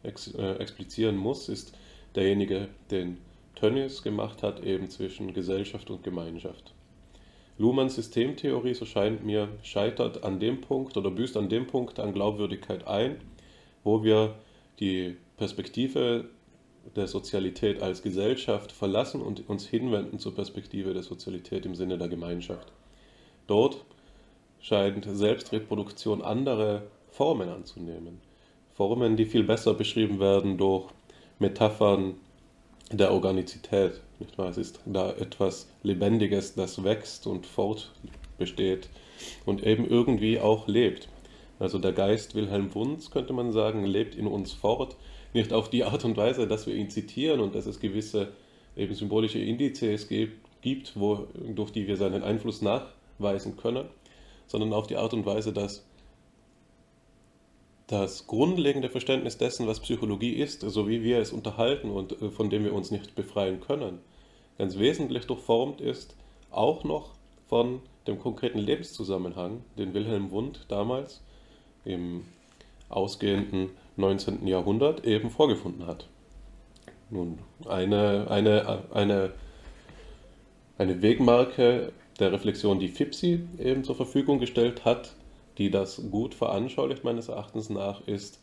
ex, äh, explizieren muss, ist derjenige, den Tönnies gemacht hat, eben zwischen Gesellschaft und Gemeinschaft. Luhmanns Systemtheorie, so scheint mir, scheitert an dem Punkt oder büßt an dem Punkt an Glaubwürdigkeit ein, wo wir die Perspektive der Sozialität als Gesellschaft verlassen und uns hinwenden zur Perspektive der Sozialität im Sinne der Gemeinschaft. Dort scheint Selbstreproduktion andere Formen anzunehmen. Formen, die viel besser beschrieben werden durch Metaphern der Organizität. Nicht wahr? Es ist da etwas Lebendiges, das wächst und fortbesteht und eben irgendwie auch lebt. Also der Geist Wilhelm Wunds, könnte man sagen, lebt in uns fort, nicht auf die Art und Weise, dass wir ihn zitieren und dass es gewisse eben symbolische Indizes gibt, wo, durch die wir seinen Einfluss nachweisen können, sondern auf die Art und Weise, dass das grundlegende Verständnis dessen, was Psychologie ist, so wie wir es unterhalten und äh, von dem wir uns nicht befreien können, ganz wesentlich durchformt ist, auch noch von dem konkreten Lebenszusammenhang, den Wilhelm Wundt damals im ausgehenden 19. Jahrhundert eben vorgefunden hat. Nun, eine, eine, eine, eine Wegmarke der Reflexion, die FIPSI eben zur Verfügung gestellt hat, die das gut veranschaulicht meines Erachtens nach, ist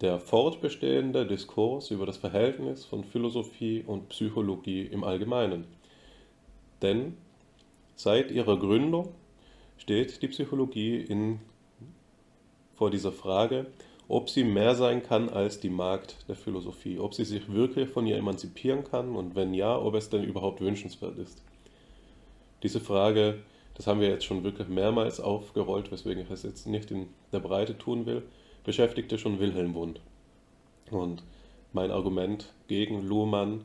der fortbestehende Diskurs über das Verhältnis von Philosophie und Psychologie im Allgemeinen. Denn seit ihrer Gründung steht die Psychologie in, vor dieser Frage, ob sie mehr sein kann als die Magd der Philosophie, ob sie sich wirklich von ihr emanzipieren kann und wenn ja, ob es denn überhaupt wünschenswert ist. Diese Frage, das haben wir jetzt schon wirklich mehrmals aufgerollt, weswegen ich es jetzt nicht in der Breite tun will, beschäftigte schon Wilhelm Wundt. Und mein Argument gegen Luhmann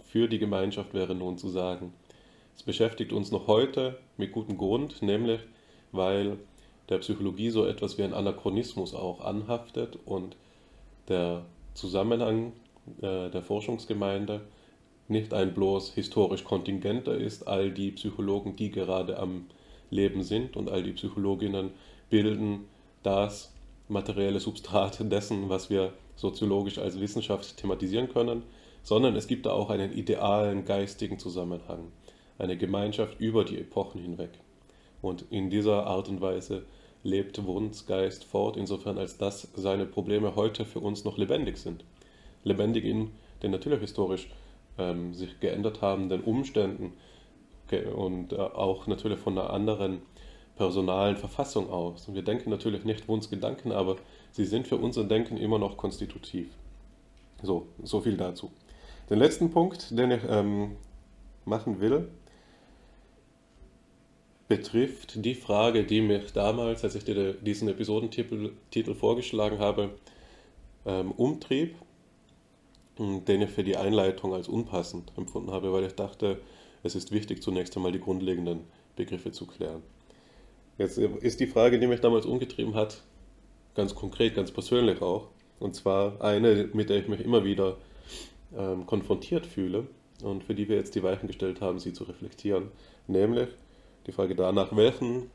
für die Gemeinschaft wäre nun zu sagen, es beschäftigt uns noch heute mit gutem Grund, nämlich weil der Psychologie so etwas wie ein Anachronismus auch anhaftet und der Zusammenhang äh, der Forschungsgemeinde nicht ein bloß historisch kontingenter ist, all die Psychologen, die gerade am Leben sind und all die Psychologinnen bilden das materielle Substrat dessen, was wir soziologisch als Wissenschaft thematisieren können, sondern es gibt da auch einen idealen geistigen Zusammenhang, eine Gemeinschaft über die Epochen hinweg. Und in dieser Art und Weise lebt Wundts Geist fort, insofern als dass seine Probleme heute für uns noch lebendig sind. Lebendig in den natürlich historisch ähm, sich geändert habenden Umständen und äh, auch natürlich von einer anderen personalen Verfassung aus. Und wir denken natürlich nicht Wunds Gedanken, aber sie sind für unser Denken immer noch konstitutiv. So, so viel dazu. Den letzten Punkt, den ich ähm, machen will, betrifft die Frage, die mich damals, als ich dir diesen Episodentitel Titel vorgeschlagen habe, ähm, umtrieb den ich für die Einleitung als unpassend empfunden habe, weil ich dachte, es ist wichtig, zunächst einmal die grundlegenden Begriffe zu klären. Jetzt ist die Frage, die mich damals umgetrieben hat, ganz konkret, ganz persönlich auch. Und zwar eine, mit der ich mich immer wieder ähm, konfrontiert fühle und für die wir jetzt die Weichen gestellt haben, sie zu reflektieren. Nämlich die Frage danach, welchen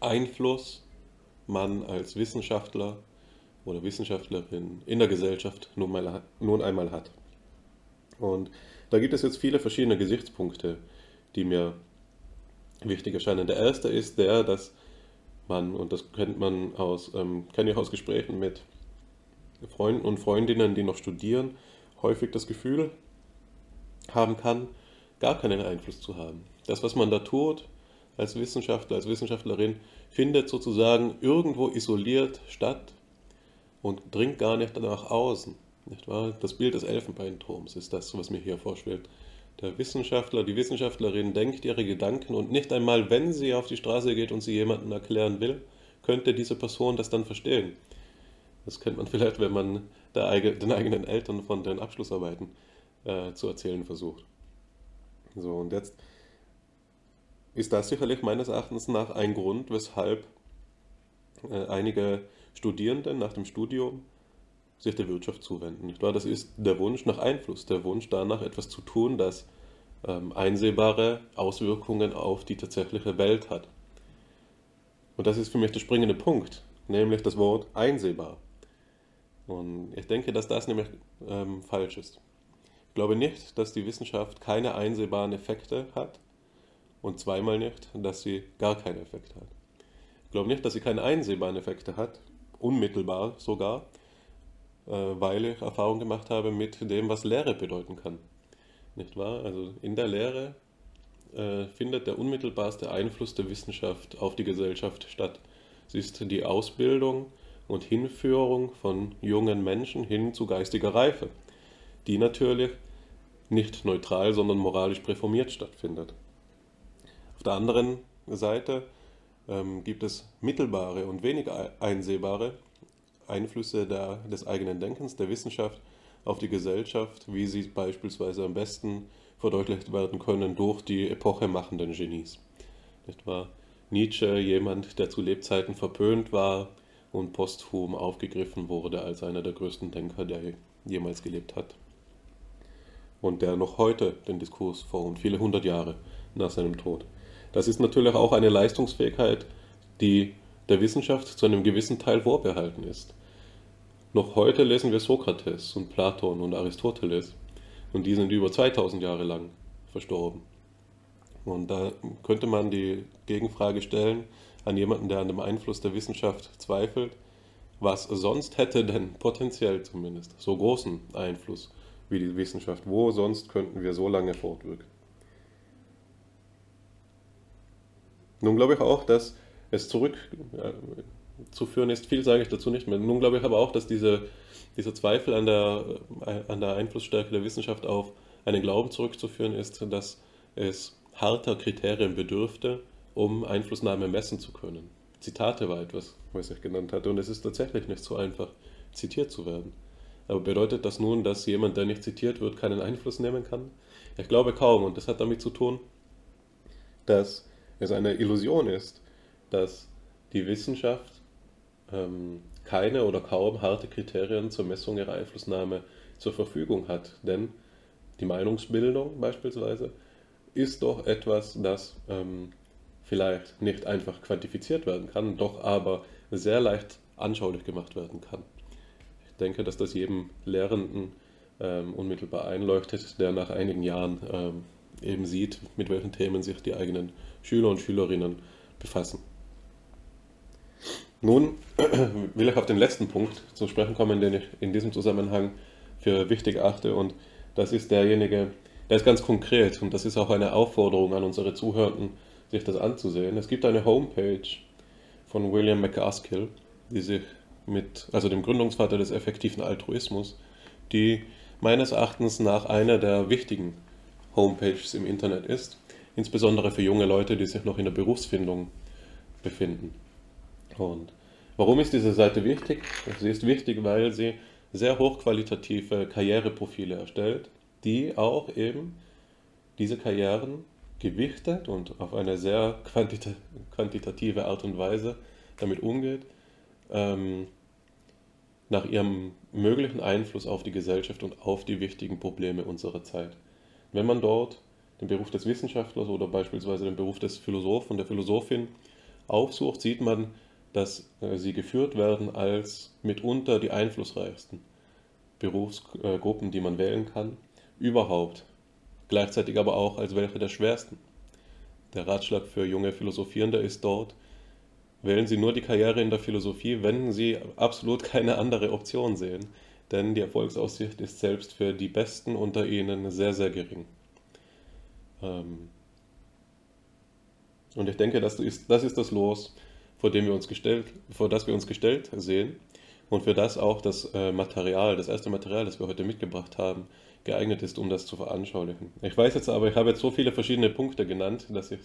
Einfluss man als Wissenschaftler oder Wissenschaftlerin in der Gesellschaft nun, mal, nun einmal hat. Und da gibt es jetzt viele verschiedene Gesichtspunkte, die mir wichtig erscheinen. Der erste ist der, dass man, und das kennt man aus, ähm, kenne ich aus Gesprächen mit Freunden und Freundinnen, die noch studieren, häufig das Gefühl haben kann, gar keinen Einfluss zu haben. Das, was man da tut, als Wissenschaftler, als Wissenschaftlerin, findet sozusagen irgendwo isoliert statt und dringt gar nicht nach außen. Nicht wahr? Das Bild des Elfenbeinturms ist das, was mir hier vorschwebt. Der Wissenschaftler, die Wissenschaftlerin denkt ihre Gedanken und nicht einmal, wenn sie auf die Straße geht und sie jemandem erklären will, könnte diese Person das dann verstehen. Das kennt man vielleicht, wenn man den eigenen Eltern von den Abschlussarbeiten äh, zu erzählen versucht. So, und jetzt ist das sicherlich meines Erachtens nach ein Grund, weshalb äh, einige Studierenden nach dem Studium sich der Wirtschaft zuwenden. Das ist der Wunsch nach Einfluss, der Wunsch danach etwas zu tun, das ähm, einsehbare Auswirkungen auf die tatsächliche Welt hat. Und das ist für mich der springende Punkt, nämlich das Wort einsehbar. Und ich denke, dass das nämlich ähm, falsch ist. Ich glaube nicht, dass die Wissenschaft keine einsehbaren Effekte hat und zweimal nicht, dass sie gar keine Effekte hat. Ich glaube nicht, dass sie keine einsehbaren Effekte hat, unmittelbar sogar, äh, weil ich Erfahrung gemacht habe mit dem, was Lehre bedeuten kann. Nicht wahr? Also in der Lehre äh, findet der unmittelbarste Einfluss der Wissenschaft auf die Gesellschaft statt. Es ist die Ausbildung und Hinführung von jungen Menschen hin zu geistiger Reife, die natürlich nicht neutral, sondern moralisch präformiert stattfindet. Auf der anderen Seite ähm, gibt es mittelbare und weniger einsehbare Einflüsse der, des eigenen Denkens, der Wissenschaft auf die Gesellschaft, wie sie beispielsweise am besten verdeutlicht werden können durch die epochemachenden Genies. Nicht wahr? Nietzsche, jemand, der zu Lebzeiten verpönt war und posthum aufgegriffen wurde als einer der größten Denker, der jemals gelebt hat. Und der noch heute den Diskurs formt, viele hundert Jahre nach seinem Tod. Das ist natürlich auch eine Leistungsfähigkeit, die der Wissenschaft zu einem gewissen Teil vorbehalten ist. Noch heute lesen wir Sokrates und Platon und Aristoteles und die sind über 2000 Jahre lang verstorben. Und da könnte man die Gegenfrage stellen an jemanden, der an dem Einfluss der Wissenschaft zweifelt, was sonst hätte denn potenziell zumindest so großen Einfluss wie die Wissenschaft? Wo sonst könnten wir so lange fortwirken? Nun glaube ich auch, dass es zurückzuführen ist, viel sage ich dazu nicht mehr. Nun glaube ich aber auch, dass diese, dieser Zweifel an der, an der Einflussstärke der Wissenschaft auf einen Glauben zurückzuführen ist, dass es harter Kriterien bedürfte, um Einflussnahme messen zu können. Zitate war etwas, was ich genannt hatte, und es ist tatsächlich nicht so einfach, zitiert zu werden. Aber bedeutet das nun, dass jemand, der nicht zitiert wird, keinen Einfluss nehmen kann? Ich glaube kaum, und das hat damit zu tun, dass es eine Illusion ist, dass die Wissenschaft ähm, keine oder kaum harte Kriterien zur Messung ihrer Einflussnahme zur Verfügung hat. Denn die Meinungsbildung beispielsweise ist doch etwas, das ähm, vielleicht nicht einfach quantifiziert werden kann, doch aber sehr leicht anschaulich gemacht werden kann. Ich denke, dass das jedem Lehrenden ähm, unmittelbar einleuchtet, der nach einigen Jahren ähm, eben sieht, mit welchen Themen sich die eigenen Schüler und Schülerinnen befassen. Nun will ich auf den letzten Punkt zu sprechen kommen, den ich in diesem Zusammenhang für wichtig achte und das ist derjenige, der ist ganz konkret und das ist auch eine Aufforderung an unsere Zuhörenden, sich das anzusehen. Es gibt eine Homepage von William McCaskill, die sich mit, also dem Gründungsvater des effektiven Altruismus, die meines Erachtens nach einer der wichtigen Homepages im Internet ist, insbesondere für junge Leute, die sich noch in der Berufsfindung befinden. Und warum ist diese Seite wichtig? Sie ist wichtig, weil sie sehr hochqualitative Karriereprofile erstellt, die auch eben diese Karrieren gewichtet und auf eine sehr quantita quantitative Art und Weise damit umgeht, ähm, nach ihrem möglichen Einfluss auf die Gesellschaft und auf die wichtigen Probleme unserer Zeit. Wenn man dort den Beruf des Wissenschaftlers oder beispielsweise den Beruf des Philosophen und der Philosophin aufsucht, sieht man, dass äh, sie geführt werden als mitunter die einflussreichsten Berufsgruppen, die man wählen kann, überhaupt gleichzeitig aber auch als welche der schwersten. Der Ratschlag für junge Philosophierende ist dort, wählen Sie nur die Karriere in der Philosophie, wenn Sie absolut keine andere Option sehen, denn die Erfolgsaussicht ist selbst für die Besten unter Ihnen sehr, sehr gering. Ähm, und ich denke, das ist, das ist das Los, vor dem wir uns gestellt, vor das wir uns gestellt sehen und für das auch das äh, Material, das erste Material, das wir heute mitgebracht haben, geeignet ist, um das zu veranschaulichen. Ich weiß jetzt aber, ich habe jetzt so viele verschiedene Punkte genannt, dass ich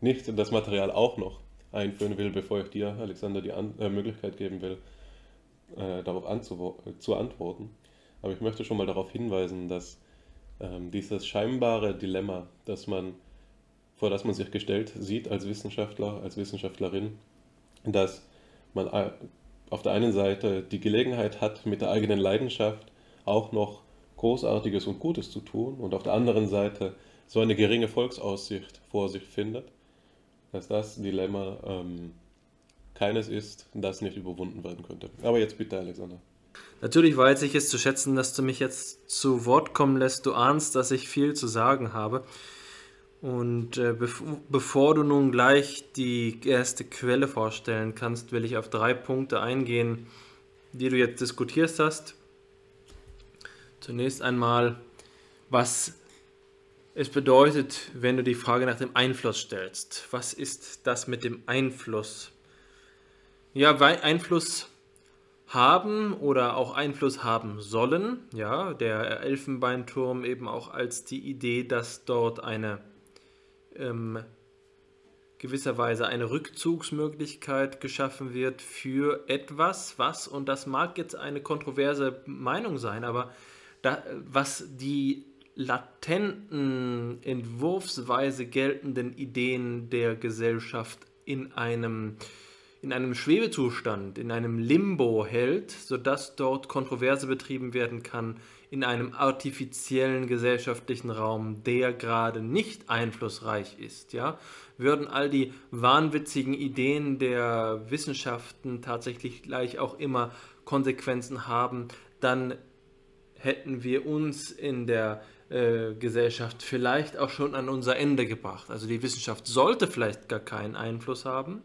nicht das Material auch noch einführen will, bevor ich dir, Alexander, die äh, Möglichkeit geben will, äh, darauf zu antworten. Aber ich möchte schon mal darauf hinweisen, dass ähm, dieses scheinbare Dilemma, das man, vor das man sich gestellt sieht als Wissenschaftler, als Wissenschaftlerin, dass man äh, auf der einen Seite die Gelegenheit hat, mit der eigenen Leidenschaft auch noch Großartiges und Gutes zu tun und auf der anderen Seite so eine geringe Volksaussicht vor sich findet, dass das Dilemma ähm, keines ist, das nicht überwunden werden könnte. Aber jetzt bitte, Alexander. Natürlich weiß ich es zu schätzen, dass du mich jetzt zu Wort kommen lässt. Du ahnst, dass ich viel zu sagen habe. Und äh, bev bevor du nun gleich die erste Quelle vorstellen kannst, will ich auf drei Punkte eingehen, die du jetzt diskutiert hast. Zunächst einmal, was es bedeutet, wenn du die Frage nach dem Einfluss stellst. Was ist das mit dem Einfluss? Ja, Einfluss haben oder auch Einfluss haben sollen. Ja, der Elfenbeinturm eben auch als die Idee, dass dort eine ähm, gewisserweise eine Rückzugsmöglichkeit geschaffen wird für etwas, was, und das mag jetzt eine kontroverse Meinung sein, aber da, was die latenten, entwurfsweise geltenden Ideen der Gesellschaft in einem, in einem Schwebezustand, in einem Limbo hält, sodass dort Kontroverse betrieben werden kann in einem artifiziellen gesellschaftlichen Raum, der gerade nicht einflussreich ist, ja, würden all die wahnwitzigen Ideen der Wissenschaften tatsächlich gleich auch immer Konsequenzen haben, dann hätten wir uns in der äh, Gesellschaft vielleicht auch schon an unser Ende gebracht. Also die Wissenschaft sollte vielleicht gar keinen Einfluss haben.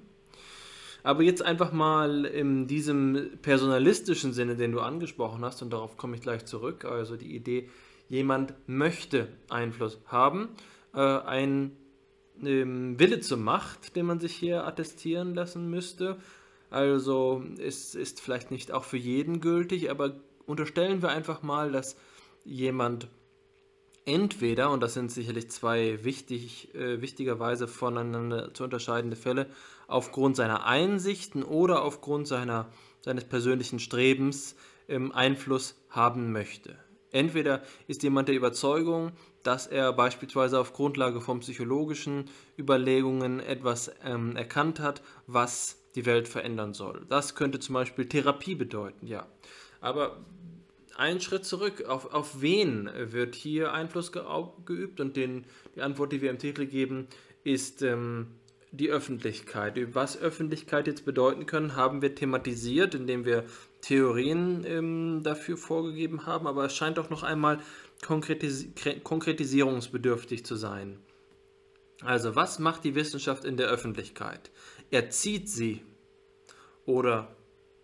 Aber jetzt einfach mal in diesem personalistischen Sinne, den du angesprochen hast, und darauf komme ich gleich zurück, also die Idee, jemand möchte Einfluss haben, äh, ein ähm, Wille zur Macht, den man sich hier attestieren lassen müsste. Also es ist vielleicht nicht auch für jeden gültig, aber unterstellen wir einfach mal, dass jemand entweder, und das sind sicherlich zwei wichtig, äh, wichtigerweise voneinander zu unterscheidende Fälle, aufgrund seiner Einsichten oder aufgrund seiner, seines persönlichen Strebens ähm, Einfluss haben möchte. Entweder ist jemand der Überzeugung, dass er beispielsweise auf Grundlage von psychologischen Überlegungen etwas ähm, erkannt hat, was die Welt verändern soll. Das könnte zum Beispiel Therapie bedeuten, ja. Aber einen Schritt zurück, auf, auf wen wird hier Einfluss geübt? Und den, die Antwort, die wir im Titel geben, ist ähm, die Öffentlichkeit. Was Öffentlichkeit jetzt bedeuten kann, haben wir thematisiert, indem wir Theorien ähm, dafür vorgegeben haben, aber es scheint auch noch einmal konkretis konkretisierungsbedürftig zu sein. Also, was macht die Wissenschaft in der Öffentlichkeit? Erzieht sie oder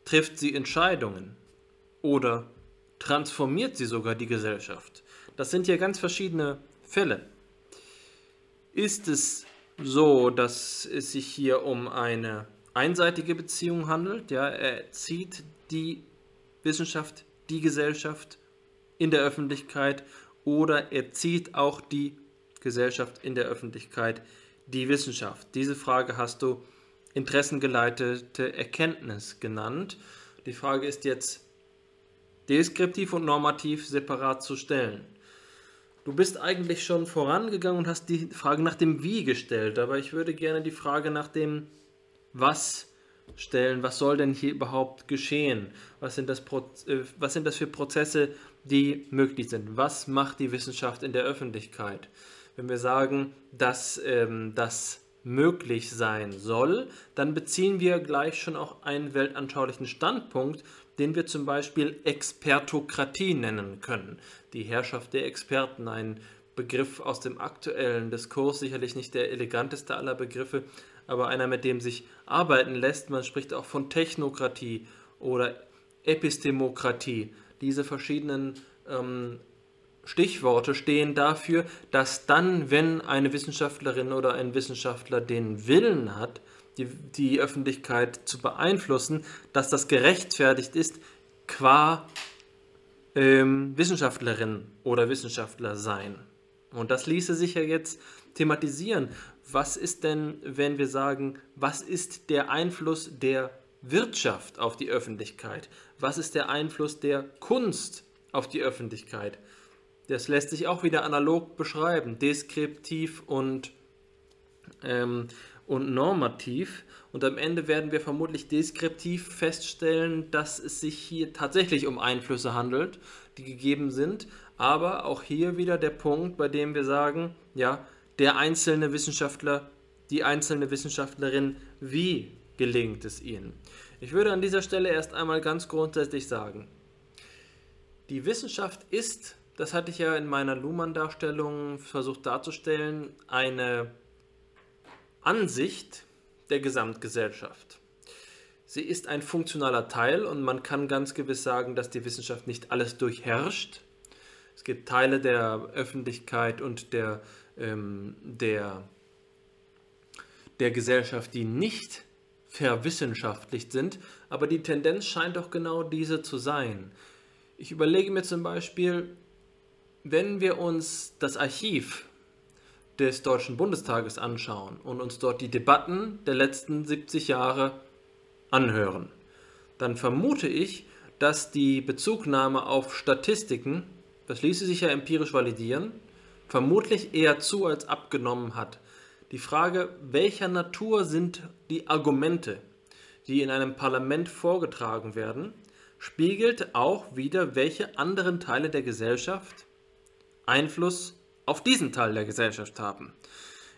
trifft sie Entscheidungen oder transformiert sie sogar die Gesellschaft? Das sind ja ganz verschiedene Fälle. Ist es so, dass es sich hier um eine einseitige Beziehung handelt. Ja, er zieht die Wissenschaft, die Gesellschaft in der Öffentlichkeit oder er zieht auch die Gesellschaft in der Öffentlichkeit die Wissenschaft. Diese Frage hast du interessengeleitete Erkenntnis genannt. Die Frage ist jetzt deskriptiv und normativ separat zu stellen. Du bist eigentlich schon vorangegangen und hast die Frage nach dem Wie gestellt, aber ich würde gerne die Frage nach dem Was stellen. Was soll denn hier überhaupt geschehen? Was sind das, äh, was sind das für Prozesse, die möglich sind? Was macht die Wissenschaft in der Öffentlichkeit? Wenn wir sagen, dass ähm, das möglich sein soll, dann beziehen wir gleich schon auch einen weltanschaulichen Standpunkt, den wir zum Beispiel Expertokratie nennen können. Die Herrschaft der Experten, ein Begriff aus dem aktuellen Diskurs, sicherlich nicht der eleganteste aller Begriffe, aber einer, mit dem sich arbeiten lässt. Man spricht auch von Technokratie oder Epistemokratie. Diese verschiedenen ähm, Stichworte stehen dafür, dass dann, wenn eine Wissenschaftlerin oder ein Wissenschaftler den Willen hat, die, die Öffentlichkeit zu beeinflussen, dass das gerechtfertigt ist qua ähm, Wissenschaftlerin oder Wissenschaftler sein. Und das ließe sich ja jetzt thematisieren. Was ist denn, wenn wir sagen, was ist der Einfluss der Wirtschaft auf die Öffentlichkeit? Was ist der Einfluss der Kunst auf die Öffentlichkeit? Das lässt sich auch wieder analog beschreiben, deskriptiv und ähm, und normativ. Und am Ende werden wir vermutlich deskriptiv feststellen, dass es sich hier tatsächlich um Einflüsse handelt, die gegeben sind. Aber auch hier wieder der Punkt, bei dem wir sagen, ja, der einzelne Wissenschaftler, die einzelne Wissenschaftlerin, wie gelingt es ihnen? Ich würde an dieser Stelle erst einmal ganz grundsätzlich sagen, die Wissenschaft ist, das hatte ich ja in meiner Luhmann-Darstellung versucht darzustellen, eine Ansicht der Gesamtgesellschaft. Sie ist ein funktionaler Teil und man kann ganz gewiss sagen, dass die Wissenschaft nicht alles durchherrscht. Es gibt Teile der Öffentlichkeit und der, ähm, der, der Gesellschaft, die nicht verwissenschaftlicht sind, aber die Tendenz scheint doch genau diese zu sein. Ich überlege mir zum Beispiel, wenn wir uns das Archiv des Deutschen Bundestages anschauen und uns dort die Debatten der letzten 70 Jahre anhören, dann vermute ich, dass die Bezugnahme auf Statistiken, das ließe sich ja empirisch validieren, vermutlich eher zu als abgenommen hat. Die Frage, welcher Natur sind die Argumente, die in einem Parlament vorgetragen werden, spiegelt auch wieder, welche anderen Teile der Gesellschaft Einfluss auf diesen Teil der Gesellschaft haben.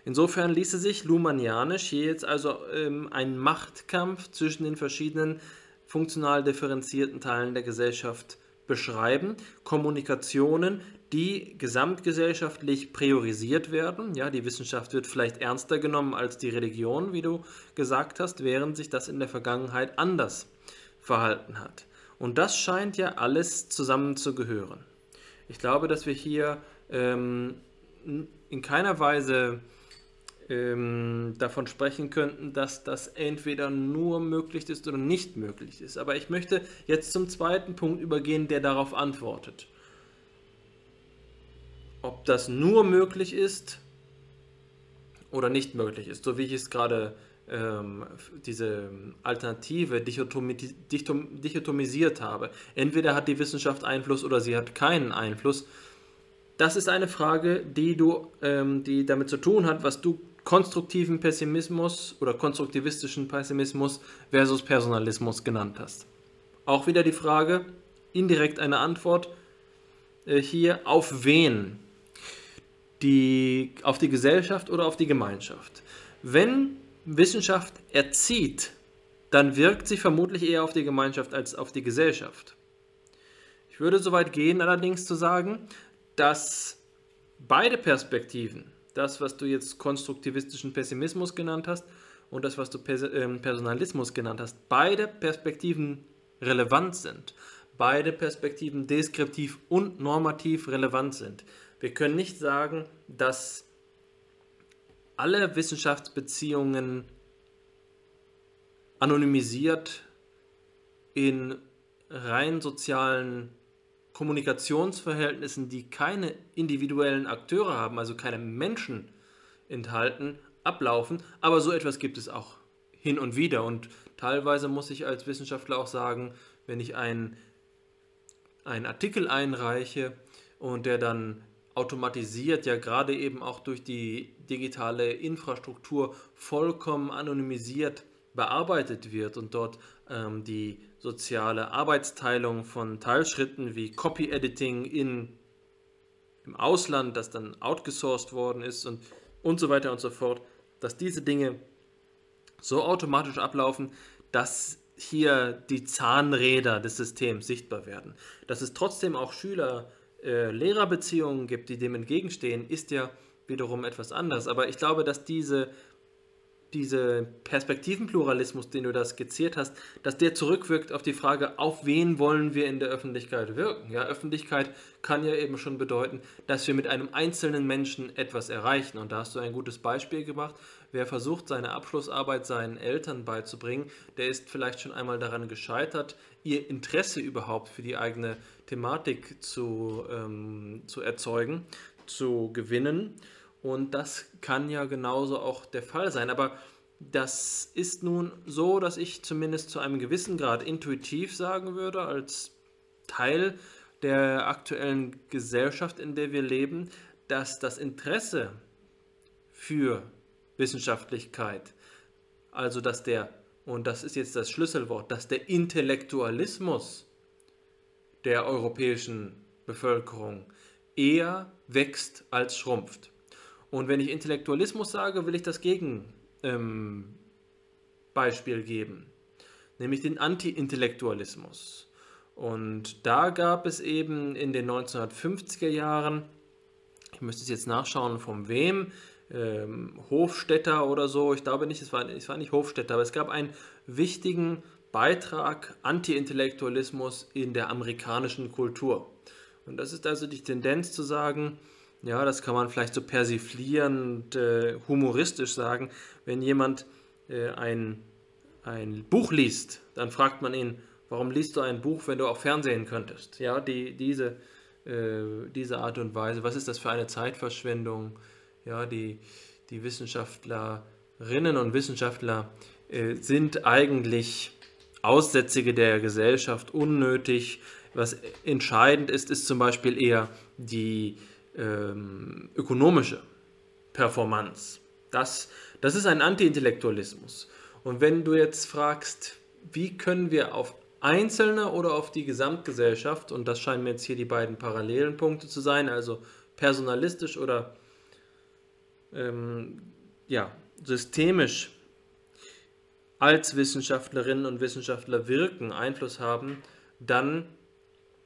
Insofern ließe sich Luhmannianisch hier jetzt also ähm, ein Machtkampf zwischen den verschiedenen funktional differenzierten Teilen der Gesellschaft beschreiben. Kommunikationen, die gesamtgesellschaftlich priorisiert werden. Ja, die Wissenschaft wird vielleicht ernster genommen als die Religion, wie du gesagt hast, während sich das in der Vergangenheit anders verhalten hat. Und das scheint ja alles zusammenzugehören. Ich glaube, dass wir hier ähm, in keiner Weise ähm, davon sprechen könnten, dass das entweder nur möglich ist oder nicht möglich ist. Aber ich möchte jetzt zum zweiten Punkt übergehen, der darauf antwortet. Ob das nur möglich ist oder nicht möglich ist, so wie ich es gerade ähm, diese Alternative dichotomisiert habe. Entweder hat die Wissenschaft Einfluss oder sie hat keinen Einfluss. Das ist eine Frage, die du, ähm, die damit zu tun hat, was du konstruktiven Pessimismus oder konstruktivistischen Pessimismus versus Personalismus genannt hast. Auch wieder die Frage, indirekt eine Antwort äh, hier, auf wen? Die, auf die Gesellschaft oder auf die Gemeinschaft? Wenn Wissenschaft erzieht, dann wirkt sie vermutlich eher auf die Gemeinschaft als auf die Gesellschaft. Ich würde so weit gehen, allerdings zu sagen, dass beide Perspektiven, das, was du jetzt konstruktivistischen Pessimismus genannt hast und das, was du ähm, Personalismus genannt hast, beide Perspektiven relevant sind. Beide Perspektiven deskriptiv und normativ relevant sind. Wir können nicht sagen, dass alle Wissenschaftsbeziehungen anonymisiert in rein sozialen Kommunikationsverhältnissen, die keine individuellen Akteure haben, also keine Menschen enthalten, ablaufen. Aber so etwas gibt es auch hin und wieder. Und teilweise muss ich als Wissenschaftler auch sagen, wenn ich einen, einen Artikel einreiche und der dann automatisiert, ja gerade eben auch durch die digitale Infrastruktur vollkommen anonymisiert bearbeitet wird und dort ähm, die soziale Arbeitsteilung von Teilschritten wie Copy-Editing in, im Ausland, das dann outgesourced worden ist und, und so weiter und so fort, dass diese Dinge so automatisch ablaufen, dass hier die Zahnräder des Systems sichtbar werden. Dass es trotzdem auch Schüler-Lehrer-Beziehungen äh, gibt, die dem entgegenstehen, ist ja wiederum etwas anderes. Aber ich glaube, dass diese diese Perspektivenpluralismus, den du da skizziert hast, dass der zurückwirkt auf die Frage, auf wen wollen wir in der Öffentlichkeit wirken? Ja, Öffentlichkeit kann ja eben schon bedeuten, dass wir mit einem einzelnen Menschen etwas erreichen. Und da hast du ein gutes Beispiel gemacht. Wer versucht, seine Abschlussarbeit seinen Eltern beizubringen, der ist vielleicht schon einmal daran gescheitert, ihr Interesse überhaupt für die eigene Thematik zu, ähm, zu erzeugen, zu gewinnen. Und das kann ja genauso auch der Fall sein. Aber das ist nun so, dass ich zumindest zu einem gewissen Grad intuitiv sagen würde, als Teil der aktuellen Gesellschaft, in der wir leben, dass das Interesse für Wissenschaftlichkeit, also dass der, und das ist jetzt das Schlüsselwort, dass der Intellektualismus der europäischen Bevölkerung eher wächst als schrumpft. Und wenn ich Intellektualismus sage, will ich das Gegenbeispiel ähm, geben, nämlich den Anti-Intellektualismus. Und da gab es eben in den 1950er Jahren, ich müsste es jetzt nachschauen, von wem, ähm, Hofstetter oder so, ich glaube nicht, es war, es war nicht Hofstetter, aber es gab einen wichtigen Beitrag Anti-Intellektualismus in der amerikanischen Kultur. Und das ist also die Tendenz zu sagen, ja, das kann man vielleicht so persiflierend, äh, humoristisch sagen. Wenn jemand äh, ein, ein Buch liest, dann fragt man ihn, warum liest du ein Buch, wenn du auch Fernsehen könntest? Ja, die, diese, äh, diese Art und Weise. Was ist das für eine Zeitverschwendung? Ja, die, die Wissenschaftlerinnen und Wissenschaftler äh, sind eigentlich Aussätzige der Gesellschaft, unnötig. Was entscheidend ist, ist zum Beispiel eher die ähm, ökonomische Performance. Das, das ist ein Anti-Intellektualismus. Und wenn du jetzt fragst, wie können wir auf Einzelne oder auf die Gesamtgesellschaft, und das scheinen mir jetzt hier die beiden parallelen Punkte zu sein, also personalistisch oder ähm, ja, systemisch als Wissenschaftlerinnen und Wissenschaftler wirken, Einfluss haben, dann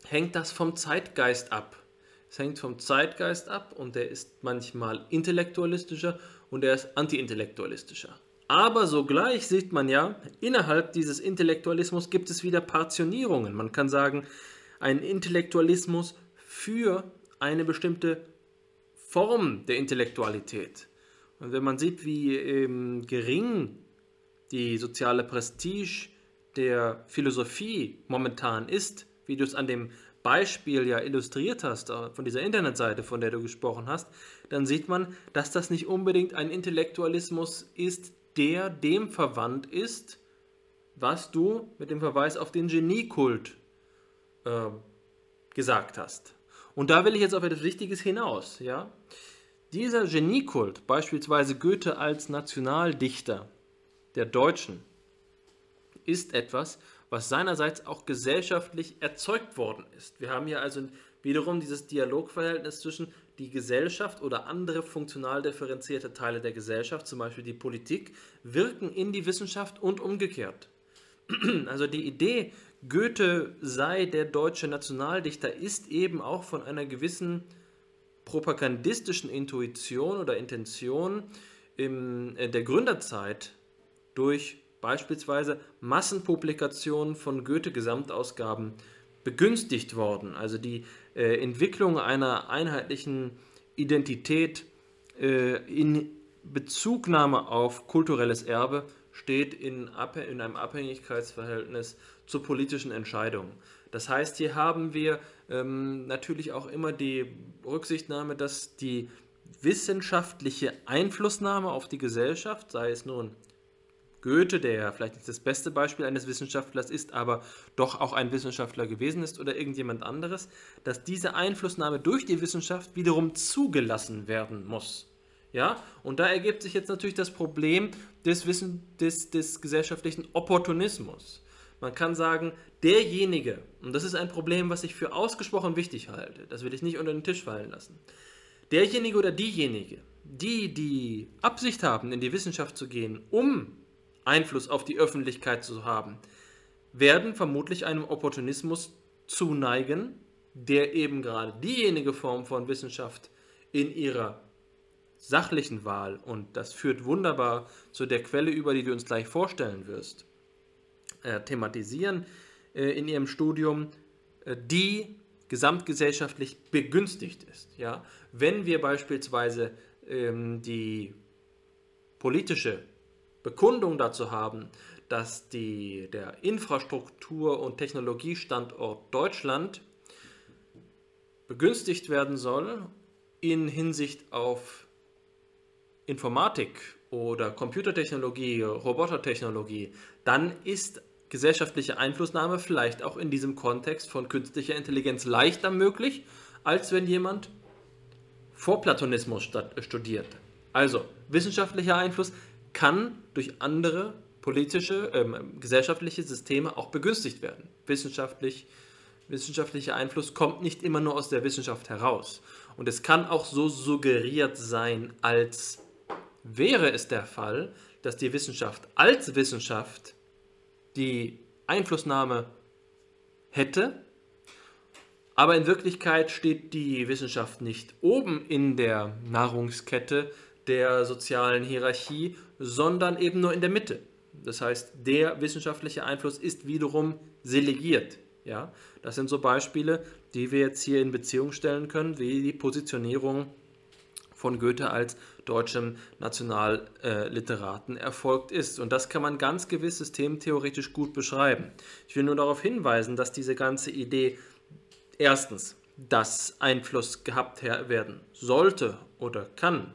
hängt das vom Zeitgeist ab. Es hängt vom Zeitgeist ab und der ist manchmal intellektualistischer und er ist antiintellektualistischer. Aber sogleich sieht man ja, innerhalb dieses Intellektualismus gibt es wieder Partitionierungen. Man kann sagen, ein Intellektualismus für eine bestimmte Form der Intellektualität. Und wenn man sieht, wie ähm, gering die soziale Prestige der Philosophie momentan ist, wie du es an dem Beispiel ja illustriert hast, äh, von dieser Internetseite, von der du gesprochen hast, dann sieht man, dass das nicht unbedingt ein Intellektualismus ist, der dem verwandt ist, was du mit dem Verweis auf den Geniekult äh, gesagt hast. Und da will ich jetzt auf etwas Wichtiges hinaus. Ja? Dieser Geniekult, beispielsweise Goethe als Nationaldichter der Deutschen, ist etwas, was seinerseits auch gesellschaftlich erzeugt worden ist. Wir haben hier also wiederum dieses Dialogverhältnis zwischen die Gesellschaft oder andere funktional differenzierte Teile der Gesellschaft, zum Beispiel die Politik, wirken in die Wissenschaft und umgekehrt. Also die Idee, Goethe sei der deutsche Nationaldichter, ist eben auch von einer gewissen propagandistischen Intuition oder Intention in äh, der Gründerzeit durch beispielsweise Massenpublikationen von Goethe-Gesamtausgaben begünstigt worden. Also die äh, Entwicklung einer einheitlichen Identität äh, in Bezugnahme auf kulturelles Erbe steht in, in einem Abhängigkeitsverhältnis zur politischen Entscheidung. Das heißt, hier haben wir ähm, natürlich auch immer die Rücksichtnahme, dass die wissenschaftliche Einflussnahme auf die Gesellschaft, sei es nun Goethe, der ja vielleicht nicht das beste Beispiel eines Wissenschaftlers ist, aber doch auch ein Wissenschaftler gewesen ist oder irgendjemand anderes, dass diese Einflussnahme durch die Wissenschaft wiederum zugelassen werden muss. Ja, und da ergibt sich jetzt natürlich das Problem des, Wissen, des, des gesellschaftlichen Opportunismus. Man kann sagen, derjenige, und das ist ein Problem, was ich für ausgesprochen wichtig halte, das will ich nicht unter den Tisch fallen lassen, derjenige oder diejenige, die die Absicht haben, in die Wissenschaft zu gehen, um Einfluss auf die Öffentlichkeit zu haben, werden vermutlich einem Opportunismus zuneigen, der eben gerade diejenige Form von Wissenschaft in ihrer sachlichen Wahl, und das führt wunderbar zu der Quelle über, die du uns gleich vorstellen wirst, äh, thematisieren äh, in ihrem Studium, äh, die gesamtgesellschaftlich begünstigt ist. Ja? Wenn wir beispielsweise ähm, die politische Bekundung dazu haben, dass die, der Infrastruktur- und Technologiestandort Deutschland begünstigt werden soll in Hinsicht auf Informatik oder Computertechnologie, Robotertechnologie, dann ist gesellschaftliche Einflussnahme vielleicht auch in diesem Kontext von künstlicher Intelligenz leichter möglich, als wenn jemand Vorplatonismus studiert. Also wissenschaftlicher Einfluss kann durch andere politische, ähm, gesellschaftliche Systeme auch begünstigt werden. Wissenschaftlich, wissenschaftlicher Einfluss kommt nicht immer nur aus der Wissenschaft heraus. Und es kann auch so suggeriert sein, als wäre es der Fall, dass die Wissenschaft als Wissenschaft die Einflussnahme hätte, aber in Wirklichkeit steht die Wissenschaft nicht oben in der Nahrungskette der sozialen Hierarchie, sondern eben nur in der Mitte. Das heißt, der wissenschaftliche Einfluss ist wiederum selegiert. Ja? Das sind so Beispiele, die wir jetzt hier in Beziehung stellen können, wie die Positionierung von Goethe als deutschem Nationalliteraten erfolgt ist. Und das kann man ganz gewiss systemtheoretisch gut beschreiben. Ich will nur darauf hinweisen, dass diese ganze Idee erstens, dass Einfluss gehabt werden sollte oder kann,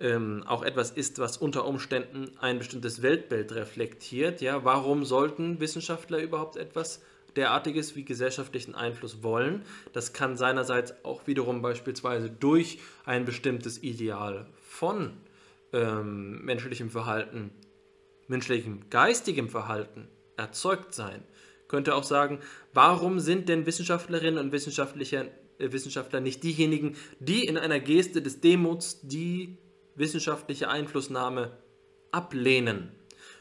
ähm, auch etwas ist, was unter Umständen ein bestimmtes Weltbild reflektiert. Ja, warum sollten Wissenschaftler überhaupt etwas derartiges wie gesellschaftlichen Einfluss wollen? Das kann seinerseits auch wiederum beispielsweise durch ein bestimmtes Ideal von ähm, menschlichem Verhalten, menschlichem geistigem Verhalten erzeugt sein. Könnte auch sagen, warum sind denn Wissenschaftlerinnen und Wissenschaftler, äh, Wissenschaftler nicht diejenigen, die in einer Geste des Demuts die wissenschaftliche Einflussnahme ablehnen.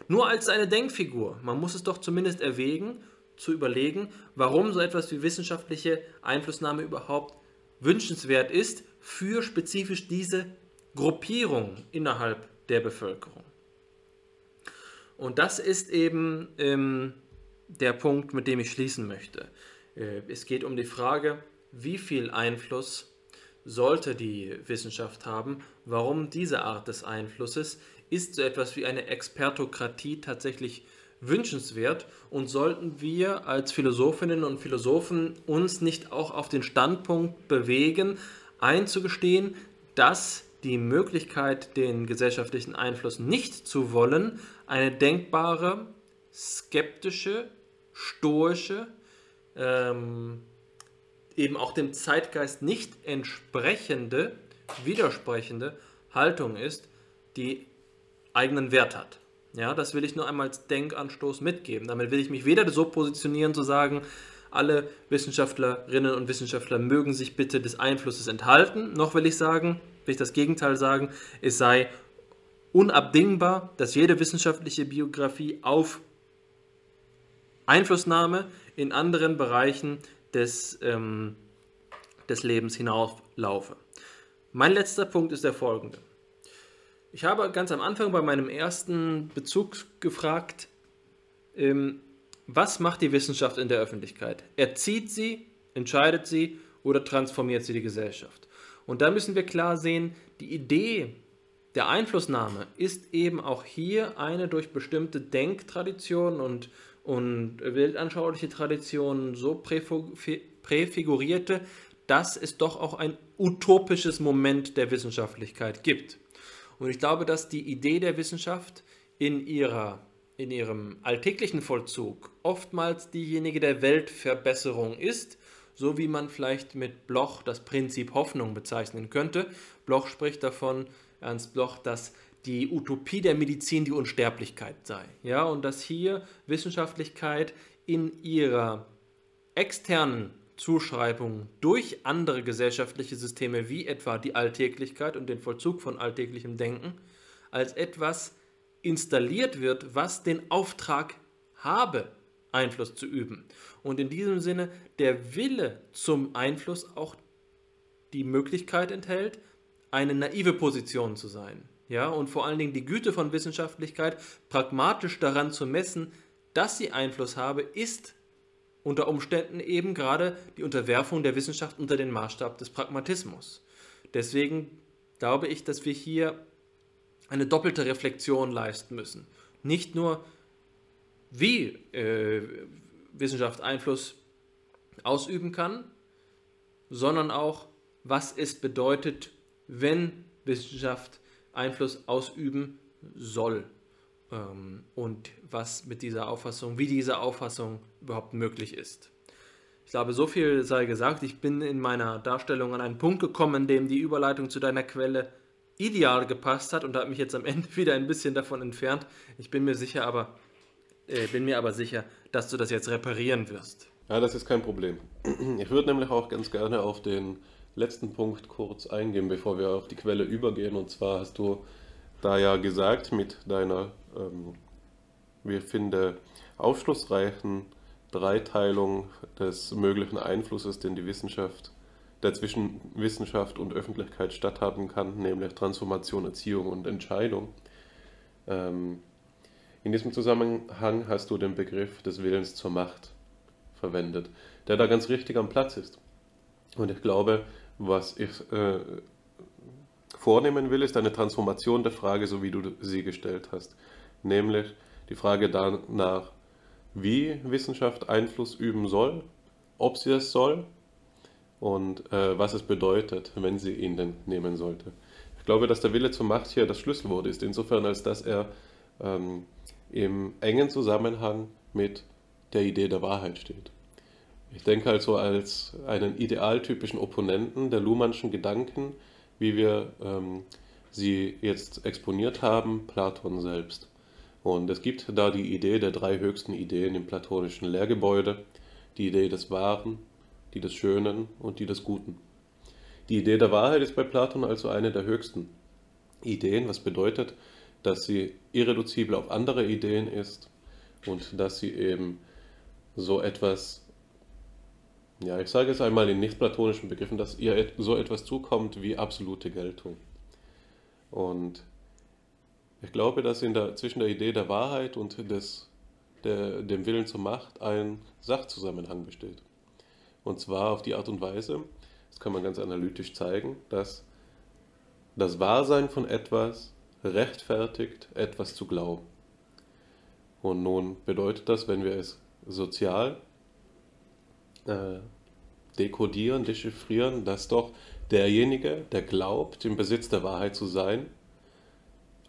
Nur als eine Denkfigur. Man muss es doch zumindest erwägen, zu überlegen, warum so etwas wie wissenschaftliche Einflussnahme überhaupt wünschenswert ist für spezifisch diese Gruppierung innerhalb der Bevölkerung. Und das ist eben ähm, der Punkt, mit dem ich schließen möchte. Äh, es geht um die Frage, wie viel Einfluss sollte die Wissenschaft haben, warum diese Art des Einflusses, ist so etwas wie eine Expertokratie tatsächlich wünschenswert und sollten wir als Philosophinnen und Philosophen uns nicht auch auf den Standpunkt bewegen, einzugestehen, dass die Möglichkeit, den gesellschaftlichen Einfluss nicht zu wollen, eine denkbare, skeptische, stoische, ähm, eben auch dem Zeitgeist nicht entsprechende, widersprechende Haltung ist, die eigenen Wert hat. Ja, das will ich nur einmal als Denkanstoß mitgeben. Damit will ich mich weder so positionieren, zu sagen, alle Wissenschaftlerinnen und Wissenschaftler mögen sich bitte des Einflusses enthalten, noch will ich sagen, will ich das Gegenteil sagen, es sei unabdingbar, dass jede wissenschaftliche Biografie auf Einflussnahme in anderen Bereichen des, ähm, des Lebens hinauslaufe. Mein letzter Punkt ist der folgende. Ich habe ganz am Anfang bei meinem ersten Bezug gefragt, ähm, was macht die Wissenschaft in der Öffentlichkeit? Erzieht sie, entscheidet sie oder transformiert sie die Gesellschaft? Und da müssen wir klar sehen, die Idee der Einflussnahme ist eben auch hier eine durch bestimmte Denktraditionen und, und weltanschauliche Traditionen so präfigurierte, dass es doch auch ein utopisches Moment der Wissenschaftlichkeit gibt. Und ich glaube, dass die Idee der Wissenschaft in, ihrer, in ihrem alltäglichen Vollzug oftmals diejenige der Weltverbesserung ist, so wie man vielleicht mit Bloch das Prinzip Hoffnung bezeichnen könnte. Bloch spricht davon, Ernst Bloch, dass die Utopie der Medizin die Unsterblichkeit sei. Ja, und dass hier Wissenschaftlichkeit in ihrer externen Zuschreibung durch andere gesellschaftliche Systeme wie etwa die Alltäglichkeit und den Vollzug von alltäglichem Denken als etwas installiert wird, was den Auftrag habe, Einfluss zu üben. Und in diesem Sinne der Wille zum Einfluss auch die Möglichkeit enthält, eine naive Position zu sein. Ja, und vor allen Dingen die Güte von Wissenschaftlichkeit pragmatisch daran zu messen, dass sie Einfluss habe, ist unter Umständen eben gerade die Unterwerfung der Wissenschaft unter den Maßstab des Pragmatismus. Deswegen glaube ich, dass wir hier eine doppelte Reflexion leisten müssen. Nicht nur, wie äh, Wissenschaft Einfluss ausüben kann, sondern auch, was es bedeutet, wenn Wissenschaft Einfluss ausüben soll ähm, und was mit dieser Auffassung, wie diese Auffassung überhaupt möglich ist. Ich glaube, so viel sei gesagt. Ich bin in meiner Darstellung an einen Punkt gekommen, in dem die Überleitung zu deiner Quelle ideal gepasst hat und habe mich jetzt am Ende wieder ein bisschen davon entfernt. Ich bin mir sicher, aber äh, bin mir aber sicher, dass du das jetzt reparieren wirst. Ja, das ist kein Problem. Ich würde nämlich auch ganz gerne auf den letzten Punkt kurz eingehen, bevor wir auf die Quelle übergehen. Und zwar hast du da ja gesagt mit deiner, ähm, wir finden, aufschlussreichen Dreiteilung des möglichen Einflusses, den die Wissenschaft, der zwischen Wissenschaft und Öffentlichkeit statthaben kann, nämlich Transformation, Erziehung und Entscheidung. Ähm, in diesem Zusammenhang hast du den Begriff des Willens zur Macht verwendet, der da ganz richtig am Platz ist. Und ich glaube, was ich äh, vornehmen will, ist eine Transformation der Frage, so wie du sie gestellt hast. Nämlich die Frage danach, wie Wissenschaft Einfluss üben soll, ob sie es soll und äh, was es bedeutet, wenn sie ihn denn nehmen sollte. Ich glaube, dass der Wille zur Macht hier das Schlüsselwort ist, insofern als dass er ähm, im engen Zusammenhang mit der Idee der Wahrheit steht. Ich denke also als einen idealtypischen Opponenten der Luhmannschen Gedanken, wie wir ähm, sie jetzt exponiert haben, Platon selbst. Und es gibt da die Idee der drei höchsten Ideen im platonischen Lehrgebäude, die Idee des Wahren, die des Schönen und die des Guten. Die Idee der Wahrheit ist bei Platon also eine der höchsten Ideen, was bedeutet, dass sie irreduzibel auf andere Ideen ist und dass sie eben so etwas, ja, ich sage es einmal in nicht-platonischen Begriffen, dass ihr so etwas zukommt wie absolute Geltung. Und ich glaube, dass der, zwischen der Idee der Wahrheit und des, der, dem Willen zur Macht ein Sachzusammenhang besteht. Und zwar auf die Art und Weise, das kann man ganz analytisch zeigen, dass das Wahrsein von etwas rechtfertigt, etwas zu glauben. Und nun bedeutet das, wenn wir es sozial äh, dekodieren, dechiffrieren, dass doch derjenige, der glaubt, im Besitz der Wahrheit zu sein,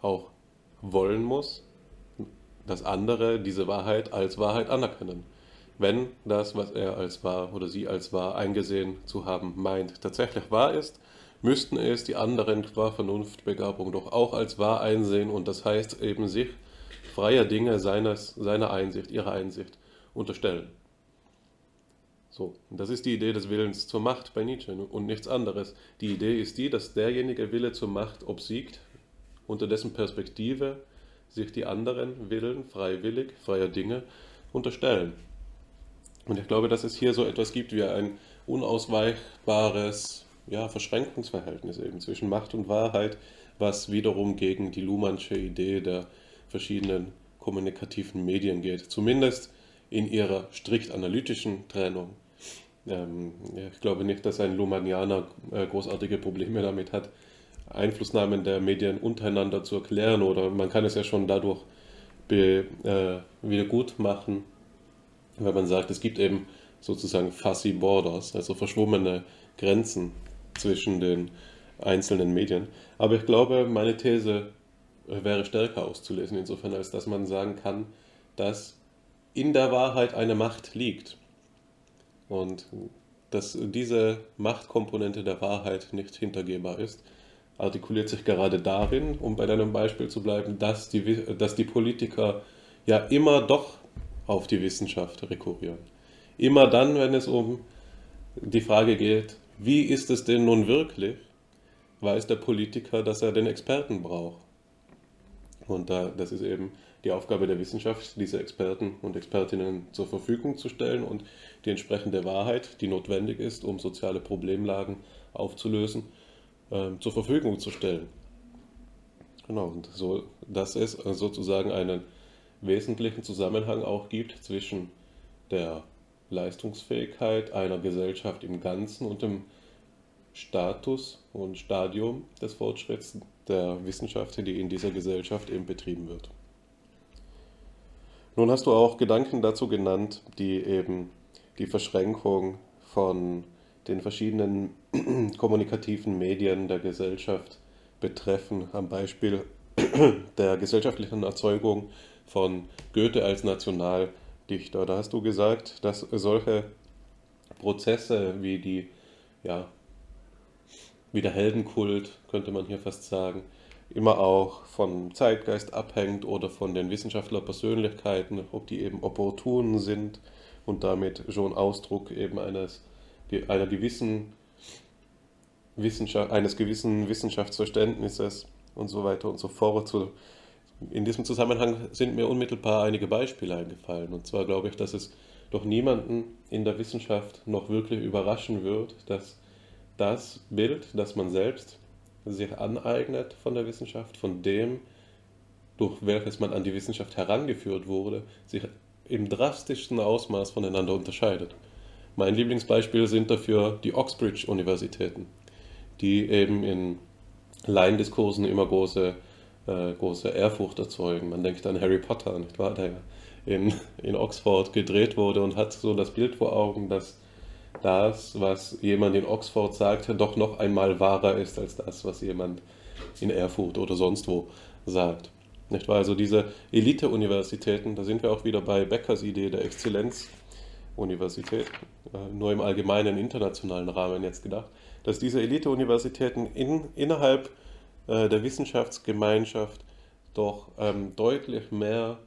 auch wollen muss, dass andere diese Wahrheit als Wahrheit anerkennen. Wenn das, was er als wahr oder sie als wahr eingesehen zu haben meint, tatsächlich wahr ist, müssten es die anderen qua Vernunftbegabung doch auch als wahr einsehen und das heißt eben sich freier Dinge seines, seiner Einsicht, ihrer Einsicht unterstellen. So, das ist die Idee des Willens zur Macht bei Nietzsche und nichts anderes. Die Idee ist die, dass derjenige Wille zur Macht obsiegt, unter dessen Perspektive sich die anderen Willen freiwillig, freier Dinge unterstellen. Und ich glaube, dass es hier so etwas gibt wie ein unausweichbares ja, Verschränkungsverhältnis eben zwischen Macht und Wahrheit, was wiederum gegen die Luhmannsche Idee der verschiedenen kommunikativen Medien geht. Zumindest in ihrer strikt analytischen Trennung. Ähm, ich glaube nicht, dass ein Luhmannianer äh, großartige Probleme damit hat, Einflussnahmen der Medien untereinander zu erklären oder man kann es ja schon dadurch be, äh, wieder gut machen, weil man sagt, es gibt eben sozusagen fuzzy borders, also verschwommene Grenzen zwischen den einzelnen Medien. Aber ich glaube, meine These äh, wäre stärker auszulesen, insofern als dass man sagen kann, dass in der Wahrheit eine Macht liegt. Und dass diese Machtkomponente der Wahrheit nicht hintergehbar ist, artikuliert sich gerade darin, um bei deinem Beispiel zu bleiben, dass die, dass die Politiker ja immer doch auf die Wissenschaft rekurrieren. Immer dann, wenn es um die Frage geht, wie ist es denn nun wirklich, weiß der Politiker, dass er den Experten braucht. Und da, das ist eben die Aufgabe der Wissenschaft, diese Experten und Expertinnen zur Verfügung zu stellen und die entsprechende Wahrheit, die notwendig ist, um soziale Problemlagen aufzulösen, äh, zur Verfügung zu stellen. Genau, und so, dass es sozusagen einen wesentlichen Zusammenhang auch gibt zwischen der Leistungsfähigkeit einer Gesellschaft im Ganzen und dem Status und Stadium des Fortschritts der Wissenschaft, die in dieser Gesellschaft eben betrieben wird. Nun hast du auch Gedanken dazu genannt, die eben die Verschränkung von den verschiedenen kommunikativen Medien der Gesellschaft betreffen, am Beispiel der gesellschaftlichen Erzeugung von Goethe als National Dichter. Da hast du gesagt, dass solche Prozesse wie die, ja, wie der Heldenkult, könnte man hier fast sagen, immer auch vom Zeitgeist abhängt oder von den Wissenschaftlerpersönlichkeiten, ob die eben opportun sind und damit schon Ausdruck eben eines, einer gewissen Wissenschaft, eines gewissen Wissenschaftsverständnisses und so weiter und so fort. In diesem Zusammenhang sind mir unmittelbar einige Beispiele eingefallen. Und zwar glaube ich, dass es doch niemanden in der Wissenschaft noch wirklich überraschen wird, dass das Bild, das man selbst sich aneignet von der Wissenschaft, von dem, durch welches man an die Wissenschaft herangeführt wurde, sich im drastischsten Ausmaß voneinander unterscheidet. Mein Lieblingsbeispiel sind dafür die Oxbridge-Universitäten, die eben in Laiendiskursen immer große äh, große Ehrfurcht erzeugen. Man denkt an Harry Potter, nicht wahr? der in, in Oxford gedreht wurde und hat so das Bild vor Augen, dass das, was jemand in Oxford sagt, doch noch einmal wahrer ist als das, was jemand in Erfurt oder sonst wo sagt. Nicht wahr? Also diese Elite-Universitäten, da sind wir auch wieder bei Beckers Idee der Exzellenz-Universität, äh, nur im allgemeinen internationalen Rahmen jetzt gedacht, dass diese Elite-Universitäten in, innerhalb äh, der Wissenschaftsgemeinschaft doch ähm, deutlich mehr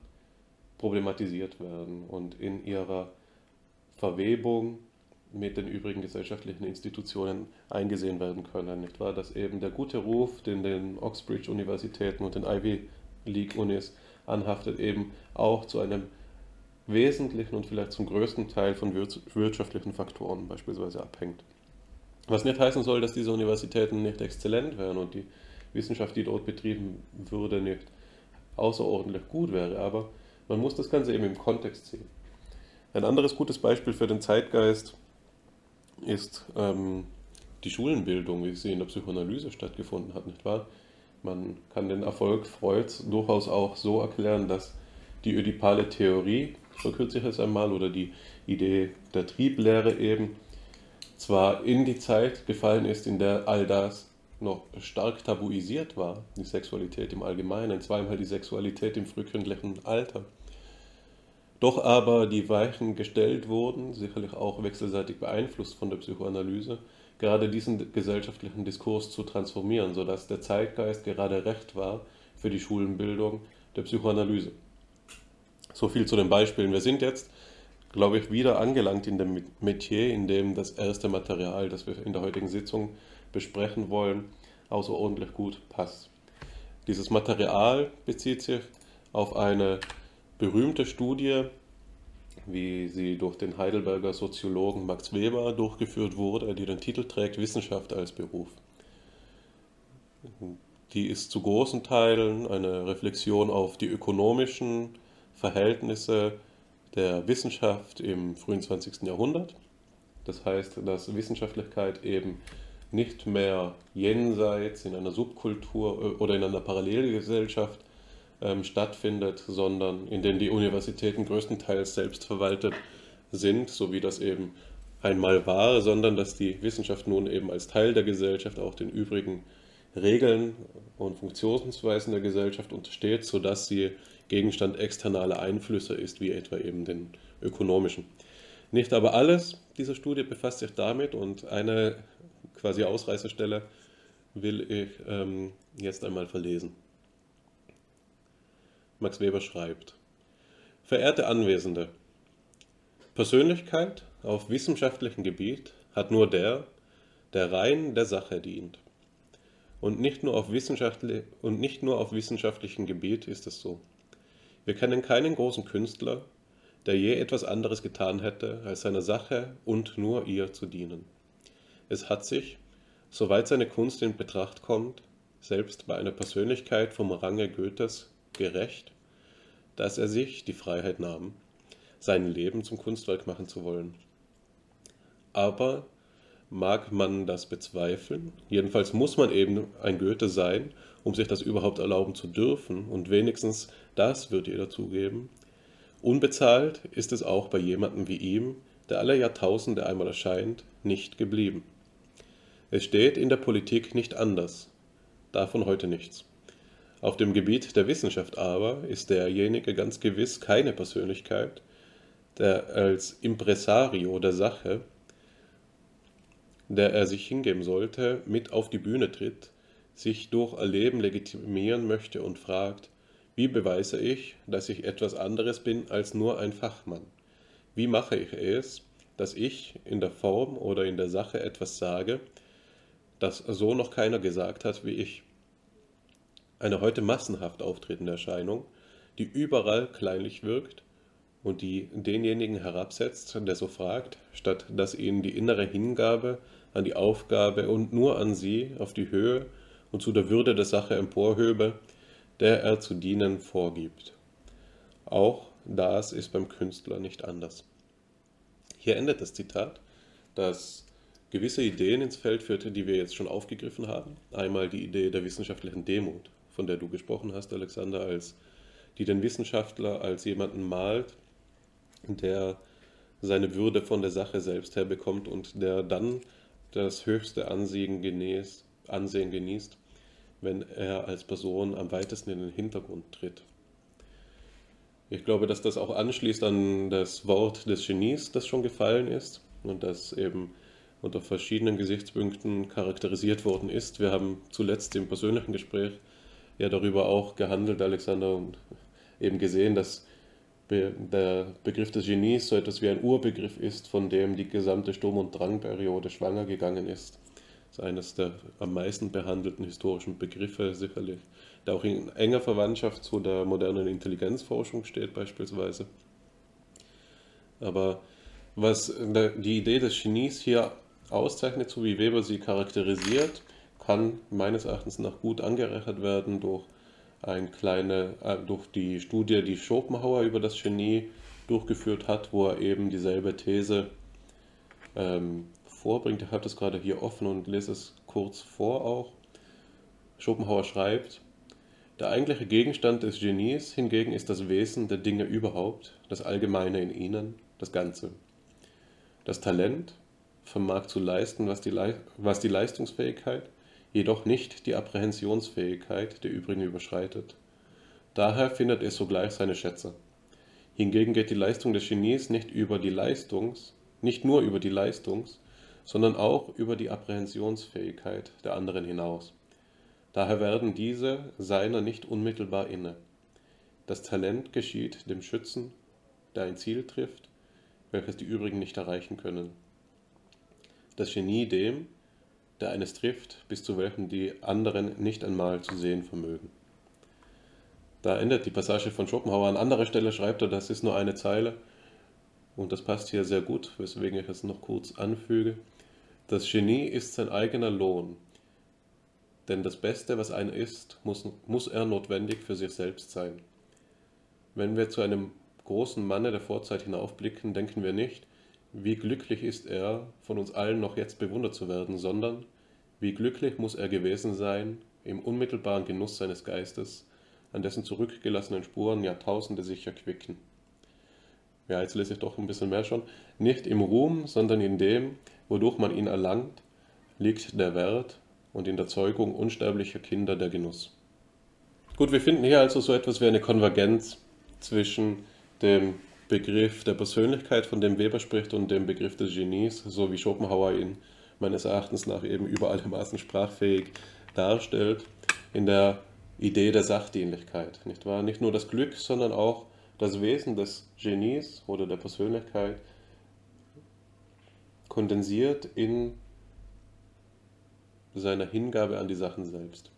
problematisiert werden und in ihrer Verwebung mit den übrigen gesellschaftlichen Institutionen eingesehen werden können. Nicht wahr? Dass eben der gute Ruf, den den Oxbridge-Universitäten und den Ivy League-Unis anhaftet, eben auch zu einem wesentlichen und vielleicht zum größten Teil von wirtschaftlichen Faktoren beispielsweise abhängt. Was nicht heißen soll, dass diese Universitäten nicht exzellent wären und die Wissenschaft, die dort betrieben würde, nicht außerordentlich gut wäre, aber man muss das Ganze eben im Kontext sehen. Ein anderes gutes Beispiel für den Zeitgeist ist ähm, die Schulenbildung, wie sie in der Psychoanalyse stattgefunden hat, nicht wahr? Man kann den Erfolg Freuds durchaus auch so erklären, dass die ödipale Theorie, verkürze ich es einmal, oder die Idee der Trieblehre eben, zwar in die Zeit gefallen ist, in der all das noch stark tabuisiert war, die Sexualität im Allgemeinen, zweimal die Sexualität im frühkindlichen Alter, doch aber die Weichen gestellt wurden, sicherlich auch wechselseitig beeinflusst von der Psychoanalyse, gerade diesen gesellschaftlichen Diskurs zu transformieren, sodass der Zeitgeist gerade recht war für die Schulenbildung der Psychoanalyse. So viel zu den Beispielen. Wir sind jetzt, glaube ich, wieder angelangt in dem Metier, in dem das erste Material, das wir in der heutigen Sitzung besprechen wollen, außerordentlich gut passt. Dieses Material bezieht sich auf eine berühmte Studie, wie sie durch den Heidelberger Soziologen Max Weber durchgeführt wurde, die den Titel trägt Wissenschaft als Beruf. Die ist zu großen Teilen eine Reflexion auf die ökonomischen Verhältnisse der Wissenschaft im frühen 20. Jahrhundert. Das heißt, dass Wissenschaftlichkeit eben nicht mehr jenseits in einer Subkultur äh, oder in einer Parallelgesellschaft ähm, stattfindet, sondern in denen die Universitäten größtenteils selbst verwaltet sind, so wie das eben einmal war, sondern dass die Wissenschaft nun eben als Teil der Gesellschaft auch den übrigen Regeln und Funktionsweisen der Gesellschaft untersteht, sodass sie Gegenstand externer Einflüsse ist, wie etwa eben den ökonomischen. Nicht aber alles dieser Studie befasst sich damit und eine quasi Ausreißerstelle will ich ähm, jetzt einmal verlesen. Max Weber schreibt, Verehrte Anwesende, Persönlichkeit auf wissenschaftlichem Gebiet hat nur der, der rein der Sache dient. Und nicht, nur auf wissenschaftli und nicht nur auf wissenschaftlichem Gebiet ist es so. Wir kennen keinen großen Künstler, der je etwas anderes getan hätte, als seiner Sache und nur ihr zu dienen. Es hat sich, soweit seine Kunst in Betracht kommt, selbst bei einer Persönlichkeit vom Range Goethes gerecht, dass er sich die Freiheit nahm, sein Leben zum Kunstwerk machen zu wollen. Aber mag man das bezweifeln? Jedenfalls muss man eben ein Goethe sein, um sich das überhaupt erlauben zu dürfen, und wenigstens das wird jeder zugeben. Unbezahlt ist es auch bei jemandem wie ihm, der alle Jahrtausende einmal erscheint, nicht geblieben. Es steht in der Politik nicht anders, davon heute nichts. Auf dem Gebiet der Wissenschaft aber ist derjenige ganz gewiss keine Persönlichkeit, der als Impresario der Sache, der er sich hingeben sollte, mit auf die Bühne tritt, sich durch Erleben legitimieren möchte und fragt, wie beweise ich, dass ich etwas anderes bin als nur ein Fachmann? Wie mache ich es, dass ich in der Form oder in der Sache etwas sage, das so noch keiner gesagt hat wie ich? Eine heute massenhaft auftretende Erscheinung, die überall kleinlich wirkt und die denjenigen herabsetzt, der so fragt, statt dass ihn die innere Hingabe an die Aufgabe und nur an sie auf die Höhe und zu der Würde der Sache emporhöbe, der er zu dienen vorgibt. Auch das ist beim Künstler nicht anders. Hier endet das Zitat, das gewisse Ideen ins Feld führte, die wir jetzt schon aufgegriffen haben. Einmal die Idee der wissenschaftlichen Demut, von der du gesprochen hast, Alexander, als die den Wissenschaftler als jemanden malt, der seine Würde von der Sache selbst herbekommt und der dann das höchste Ansehen genießt, Ansehen genießt, wenn er als Person am weitesten in den Hintergrund tritt. Ich glaube, dass das auch anschließt an das Wort des Genies, das schon gefallen ist und das eben unter verschiedenen Gesichtspunkten charakterisiert worden ist. Wir haben zuletzt im persönlichen Gespräch ja darüber auch gehandelt, Alexander, und eben gesehen, dass der Begriff des Genies so etwas wie ein Urbegriff ist, von dem die gesamte Sturm- und Drangperiode schwanger gegangen ist. Das ist eines der am meisten behandelten historischen Begriffe sicherlich, der auch in enger Verwandtschaft zu der modernen Intelligenzforschung steht beispielsweise. Aber was die Idee des Genies hier auszeichnet, so wie Weber sie charakterisiert, kann meines Erachtens nach gut angerechnet werden durch, ein kleine, äh, durch die Studie, die Schopenhauer über das Genie durchgeführt hat, wo er eben dieselbe These ähm, vorbringt. Ich habe das gerade hier offen und lese es kurz vor auch. Schopenhauer schreibt, der eigentliche Gegenstand des Genies hingegen ist das Wesen der Dinge überhaupt, das Allgemeine in ihnen, das Ganze. Das Talent vermag zu leisten, was die, was die Leistungsfähigkeit, jedoch nicht die Apprehensionsfähigkeit der übrigen überschreitet. Daher findet es sogleich seine Schätze. Hingegen geht die Leistung des Genies nicht über die Leistungs, nicht nur über die Leistungs, sondern auch über die Apprehensionsfähigkeit der anderen hinaus. Daher werden diese seiner nicht unmittelbar inne. Das Talent geschieht dem Schützen, der ein Ziel trifft, welches die übrigen nicht erreichen können. Das Genie dem, der eines trifft, bis zu welchem die anderen nicht einmal zu sehen vermögen. Da endet die Passage von Schopenhauer. An anderer Stelle schreibt er, das ist nur eine Zeile und das passt hier sehr gut, weswegen ich es noch kurz anfüge. Das Genie ist sein eigener Lohn, denn das Beste, was einer ist, muss, muss er notwendig für sich selbst sein. Wenn wir zu einem großen Manne der Vorzeit hinaufblicken, denken wir nicht, wie glücklich ist er, von uns allen noch jetzt bewundert zu werden, sondern wie glücklich muss er gewesen sein, im unmittelbaren Genuss seines Geistes, an dessen zurückgelassenen Spuren Jahrtausende sich erquicken. Ja, jetzt lese ich doch ein bisschen mehr schon. Nicht im Ruhm, sondern in dem, wodurch man ihn erlangt, liegt der Wert und in der Zeugung unsterblicher Kinder der Genuss. Gut, wir finden hier also so etwas wie eine Konvergenz zwischen dem Begriff der Persönlichkeit, von dem Weber spricht, und dem Begriff des Genies, so wie Schopenhauer ihn meines Erachtens nach eben über alle Maßen sprachfähig darstellt, in der Idee der Sachdienlichkeit. Nicht wahr? Nicht nur das Glück, sondern auch das Wesen des Genies oder der Persönlichkeit kondensiert in seiner Hingabe an die Sachen selbst.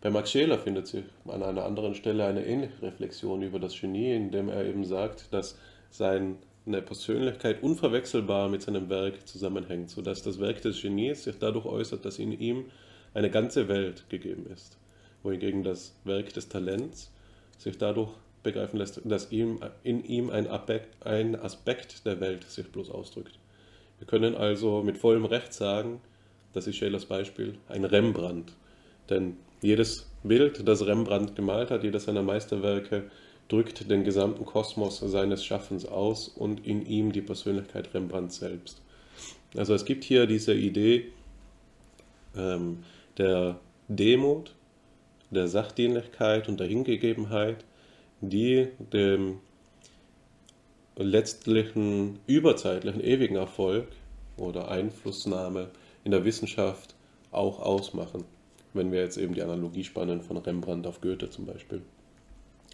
Bei Max Scheler findet sich an einer anderen Stelle eine ähnliche Reflexion über das Genie, indem er eben sagt, dass seine Persönlichkeit unverwechselbar mit seinem Werk zusammenhängt, sodass das Werk des Genies sich dadurch äußert, dass in ihm eine ganze Welt gegeben ist, wohingegen das Werk des Talents sich dadurch begreifen lässt, dass ihm, in ihm ein Aspekt, ein Aspekt der Welt sich bloß ausdrückt. Wir können also mit vollem Recht sagen, das ist Schelers Beispiel, ein Rembrandt. Denn jedes Bild, das Rembrandt gemalt hat, jedes seiner Meisterwerke, drückt den gesamten Kosmos seines Schaffens aus und in ihm die Persönlichkeit Rembrandt selbst. Also es gibt hier diese Idee ähm, der Demut, der Sachdienlichkeit und der Hingegebenheit, die dem letztlichen überzeitlichen ewigen Erfolg oder Einflussnahme in der Wissenschaft auch ausmachen, wenn wir jetzt eben die Analogie spannen von Rembrandt auf Goethe zum Beispiel.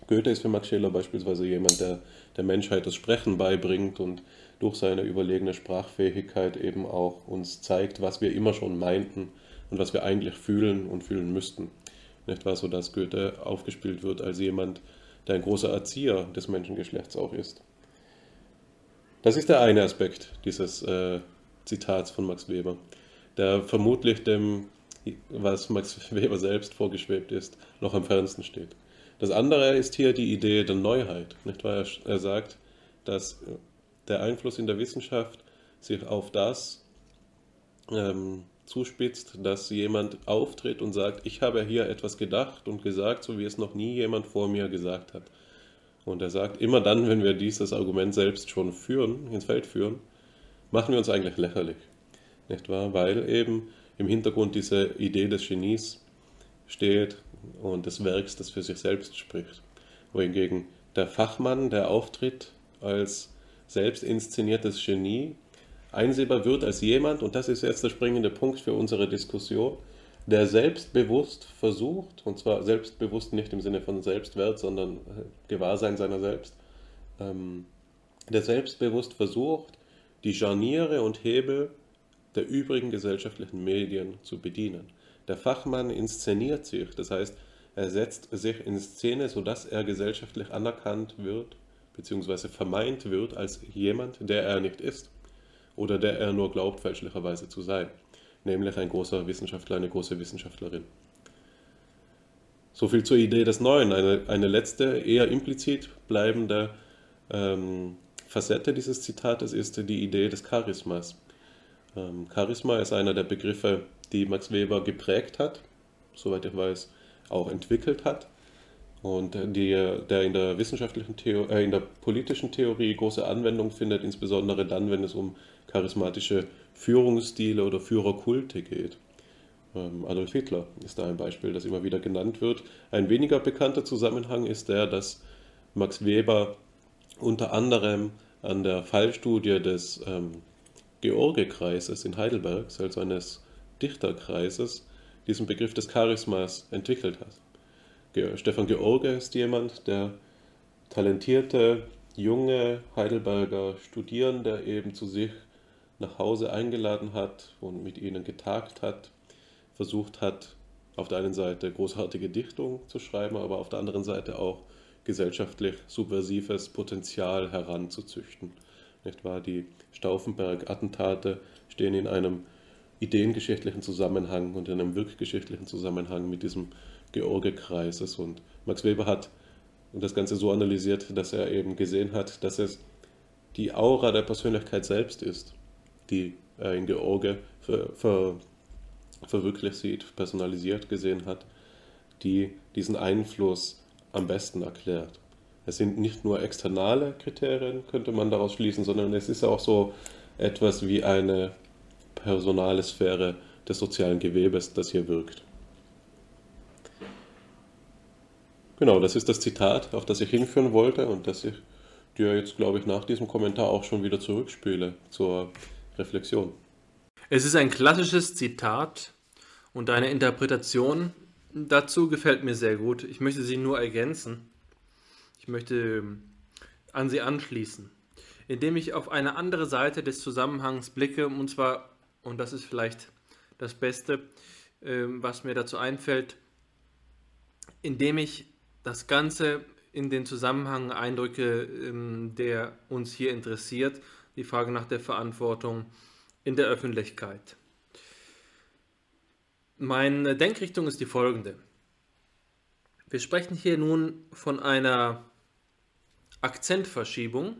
Goethe ist für Max Scheler beispielsweise jemand, der der Menschheit das Sprechen beibringt und durch seine überlegene Sprachfähigkeit eben auch uns zeigt, was wir immer schon meinten und was wir eigentlich fühlen und fühlen müssten. Nicht wahr, so dass Goethe aufgespielt wird als jemand, der ein großer Erzieher des Menschengeschlechts auch ist. Das ist der eine Aspekt dieses äh, Zitats von Max Weber, der vermutlich dem, was Max Weber selbst vorgeschwebt ist, noch am fernsten steht. Das andere ist hier die Idee der Neuheit. Nicht wahr? Er sagt, dass der Einfluss in der Wissenschaft sich auf das ähm, zuspitzt, dass jemand auftritt und sagt, ich habe hier etwas gedacht und gesagt, so wie es noch nie jemand vor mir gesagt hat. Und er sagt, immer dann, wenn wir dieses Argument selbst schon führen, ins Feld führen, machen wir uns eigentlich lächerlich. Nicht wahr? Weil eben im Hintergrund diese Idee des Genies steht und des Werks, das für sich selbst spricht. Wohingegen der Fachmann, der auftritt als selbst inszeniertes Genie, einsehbar wird als jemand, und das ist jetzt der springende Punkt für unsere Diskussion, der selbstbewusst versucht, und zwar selbstbewusst nicht im Sinne von Selbstwert, sondern Gewahrsein seiner selbst, ähm, der selbstbewusst versucht, die Scharniere und Hebel der übrigen gesellschaftlichen Medien zu bedienen. Der Fachmann inszeniert sich, das heißt, er setzt sich in Szene, sodass er gesellschaftlich anerkannt wird, beziehungsweise vermeint wird als jemand, der er nicht ist oder der er nur glaubt, fälschlicherweise zu sein, nämlich ein großer Wissenschaftler, eine große Wissenschaftlerin. So viel zur Idee des Neuen. Eine, eine letzte, eher implizit bleibende ähm, Facette dieses Zitates ist die Idee des Charismas. Ähm, Charisma ist einer der Begriffe, die Max Weber geprägt hat, soweit ich weiß, auch entwickelt hat und die, der in der wissenschaftlichen Theo äh, in der politischen Theorie große Anwendung findet, insbesondere dann, wenn es um charismatische Führungsstile oder Führerkulte geht. Ähm, Adolf Hitler ist da ein Beispiel, das immer wieder genannt wird. Ein weniger bekannter Zusammenhang ist der, dass Max Weber unter anderem an der Fallstudie des ähm, George-Kreises in Heidelberg, also eines Dichterkreises, diesen Begriff des Charismas entwickelt hat. Stefan George ist jemand, der talentierte, junge Heidelberger Studierende eben zu sich nach Hause eingeladen hat und mit ihnen getagt hat, versucht hat, auf der einen Seite großartige Dichtung zu schreiben, aber auf der anderen Seite auch gesellschaftlich subversives Potenzial heranzuzüchten. Nicht wahr? Die Stauffenberg-Attentate stehen in einem ideengeschichtlichen Zusammenhang und in einem wirkgeschichtlichen Zusammenhang mit diesem George-Kreises. Und Max Weber hat das Ganze so analysiert, dass er eben gesehen hat, dass es die Aura der Persönlichkeit selbst ist, die er in George ver, ver, verwirklicht sieht, personalisiert gesehen hat, die diesen Einfluss am besten erklärt. Es sind nicht nur externe Kriterien, könnte man daraus schließen, sondern es ist auch so etwas wie eine personale Sphäre des sozialen Gewebes, das hier wirkt. Genau, das ist das Zitat, auf das ich hinführen wollte und das ich dir jetzt, glaube ich, nach diesem Kommentar auch schon wieder zurückspiele zur Reflexion. Es ist ein klassisches Zitat und deine Interpretation dazu gefällt mir sehr gut. Ich möchte sie nur ergänzen. Ich möchte ähm, an sie anschließen, indem ich auf eine andere Seite des Zusammenhangs blicke, und zwar, und das ist vielleicht das Beste, ähm, was mir dazu einfällt, indem ich das Ganze in den Zusammenhang eindrücke, ähm, der uns hier interessiert, die Frage nach der Verantwortung in der Öffentlichkeit. Meine Denkrichtung ist die folgende. Wir sprechen hier nun von einer Akzentverschiebung,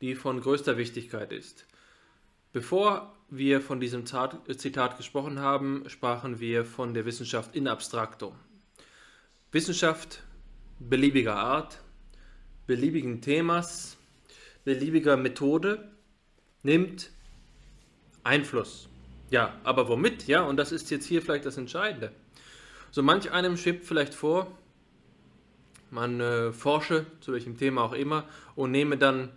die von größter Wichtigkeit ist. Bevor wir von diesem Zitat gesprochen haben, sprachen wir von der Wissenschaft in abstracto. Wissenschaft beliebiger Art, beliebigen Themas, beliebiger Methode nimmt Einfluss ja, aber womit? Ja, und das ist jetzt hier vielleicht das Entscheidende. So manch einem schwebt vielleicht vor, man äh, forsche zu welchem Thema auch immer und nehme dann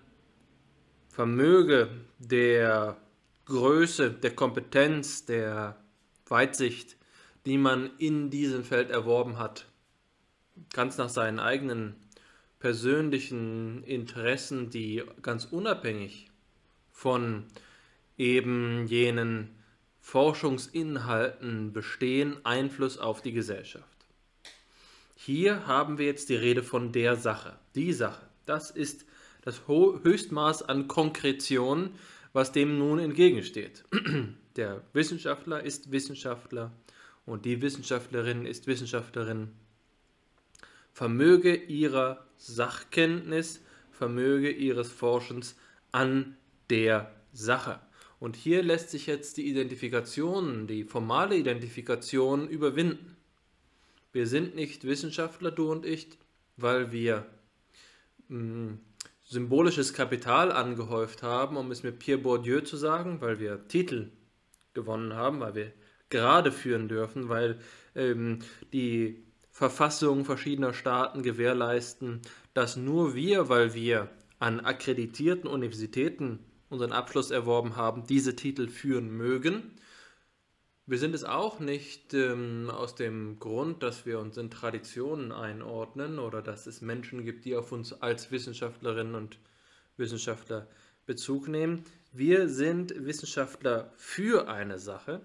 Vermöge der Größe, der Kompetenz, der Weitsicht, die man in diesem Feld erworben hat, ganz nach seinen eigenen persönlichen Interessen, die ganz unabhängig von eben jenen Forschungsinhalten bestehen Einfluss auf die Gesellschaft. Hier haben wir jetzt die Rede von der Sache. Die Sache, das ist das Höchstmaß an Konkretion, was dem nun entgegensteht. Der Wissenschaftler ist Wissenschaftler und die Wissenschaftlerin ist Wissenschaftlerin. Vermöge ihrer Sachkenntnis, Vermöge ihres Forschens an der Sache. Und hier lässt sich jetzt die Identifikation, die formale Identifikation überwinden. Wir sind nicht Wissenschaftler, du und ich, weil wir mh, hm, symbolisches Kapital angehäuft haben, um es mit Pierre Bourdieu zu sagen, weil wir Titel gewonnen haben, weil wir gerade führen dürfen, weil ähm, die Verfassungen verschiedener Staaten gewährleisten, dass nur wir, weil wir an akkreditierten Universitäten unseren Abschluss erworben haben, diese Titel führen mögen. Wir sind es auch nicht ähm, aus dem Grund, dass wir uns in Traditionen einordnen oder dass es Menschen gibt, die auf uns als Wissenschaftlerinnen und Wissenschaftler Bezug nehmen. Wir sind Wissenschaftler für eine Sache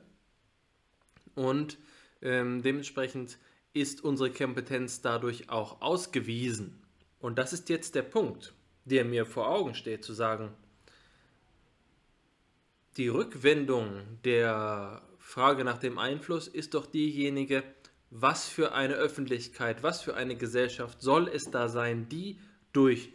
und ähm, dementsprechend ist unsere Kompetenz dadurch auch ausgewiesen. Und das ist jetzt der Punkt, der mir vor Augen steht, zu sagen, die Rückwendung der Frage nach dem Einfluss ist doch diejenige, was für eine Öffentlichkeit, was für eine Gesellschaft soll es da sein, die durch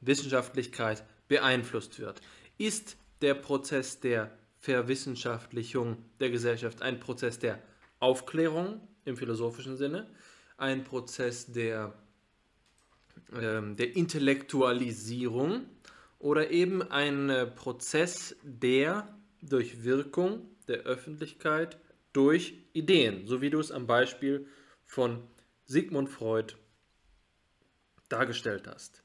Wissenschaftlichkeit beeinflusst wird. Ist der Prozess der Verwissenschaftlichung der Gesellschaft ein Prozess der Aufklärung im philosophischen Sinne, ein Prozess der, ähm, der Intellektualisierung oder eben ein äh, Prozess der durch Wirkung der Öffentlichkeit durch Ideen, so wie du es am Beispiel von Sigmund Freud dargestellt hast.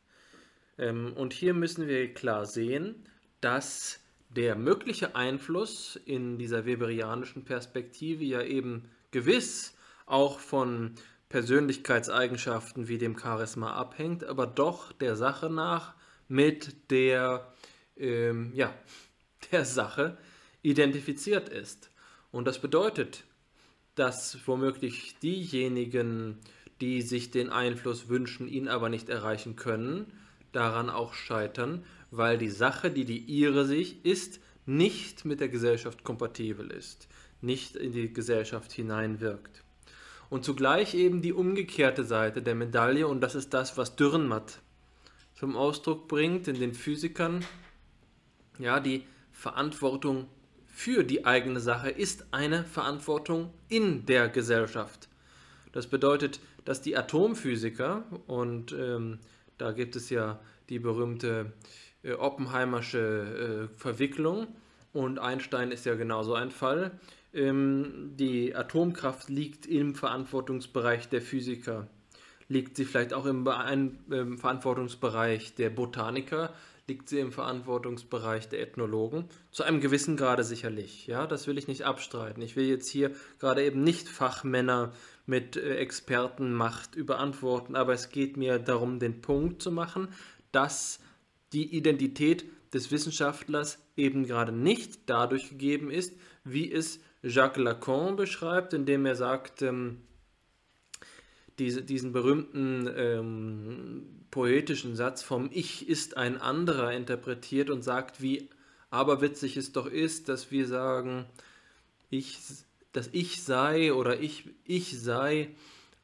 Ähm, und hier müssen wir klar sehen, dass der mögliche Einfluss in dieser weberianischen Perspektive ja eben gewiss auch von Persönlichkeitseigenschaften wie dem Charisma abhängt, aber doch der Sache nach mit der, ähm, ja, der Sache identifiziert ist. Und das bedeutet, dass womöglich diejenigen, die sich den Einfluss wünschen, ihn aber nicht erreichen können, daran auch scheitern, weil die Sache, die die ihre sich ist, nicht mit der Gesellschaft kompatibel ist, nicht in die Gesellschaft hineinwirkt. Und zugleich eben die umgekehrte Seite der Medaille, und das ist das, was Dürrenmatt zum Ausdruck bringt in den Physikern, ja, die Verantwortung für die eigene Sache ist eine Verantwortung in der Gesellschaft. Das bedeutet, dass die Atomphysiker, und ähm, da gibt es ja die berühmte äh, Oppenheimersche äh, Verwicklung, und Einstein ist ja genauso ein Fall, ähm, die Atomkraft liegt im Verantwortungsbereich der Physiker. Liegt sie vielleicht auch im, im ähm, Verantwortungsbereich der Botaniker? Liegt sie im Verantwortungsbereich der Ethnologen? Zu einem gewissen Grade sicherlich. Ja, das will ich nicht abstreiten. Ich will jetzt hier gerade eben nicht Fachmänner mit äh, Expertenmacht überantworten, aber es geht mir darum, den Punkt zu machen, dass die Identität des Wissenschaftlers eben gerade nicht dadurch gegeben ist, wie es Jacques Lacan beschreibt, indem er sagt, ähm, diese, diesen berühmten ähm, poetischen Satz vom Ich ist ein anderer interpretiert und sagt, wie aberwitzig es doch ist, dass wir sagen, ich, dass ich sei oder ich, ich sei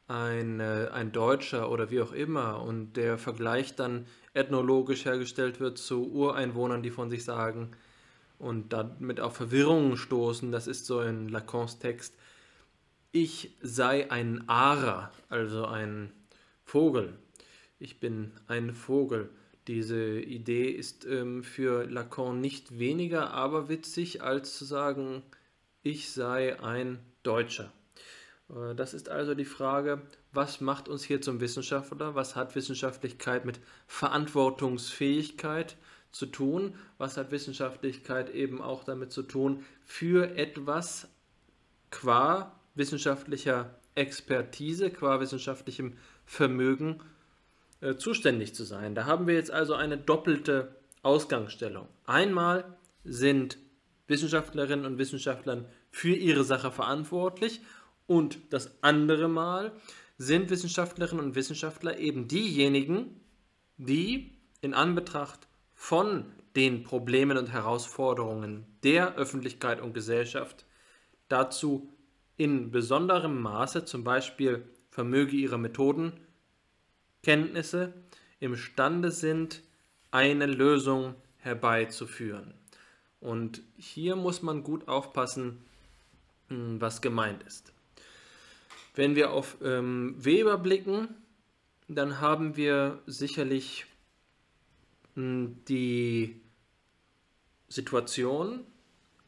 ein, äh, ein Deutscher oder wie auch immer. Und der Vergleich dann ethnologisch hergestellt wird zu Ureinwohnern, die von sich sagen und damit auf Verwirrungen stoßen, das ist so in Lacans Text, ich sei ein Ara, also ein Vogel. Ich bin ein Vogel. Diese Idee ist ähm, für Lacan nicht weniger aberwitzig, als zu sagen, ich sei ein Deutscher. Äh, das ist also die Frage, was macht uns hier zum Wissenschaftler? Was hat Wissenschaftlichkeit mit Verantwortungsfähigkeit zu tun? Was hat Wissenschaftlichkeit eben auch damit zu tun, für etwas qua wissenschaftlicher Expertise, qua wissenschaftlichem Vermögen äh, zuständig zu sein? Da haben wir jetzt also eine doppelte Ausgangsstellung. Einmal sind Wissenschaftlerinnen und Wissenschaftler für ihre Sache verantwortlich und das andere Mal sind Wissenschaftlerinnen und Wissenschaftler eben diejenigen, die in Anbetracht von den Problemen und Herausforderungen der Öffentlichkeit und Gesellschaft dazu in besonderem Maße, zum Beispiel vermöge ihre Methodenkenntnisse, imstande sind, eine Lösung herbeizuführen. Und hier muss man gut aufpassen, hm, was gemeint ist. Wenn wir auf ähm, Weber blicken, dann haben wir sicherlich hm, die Situation,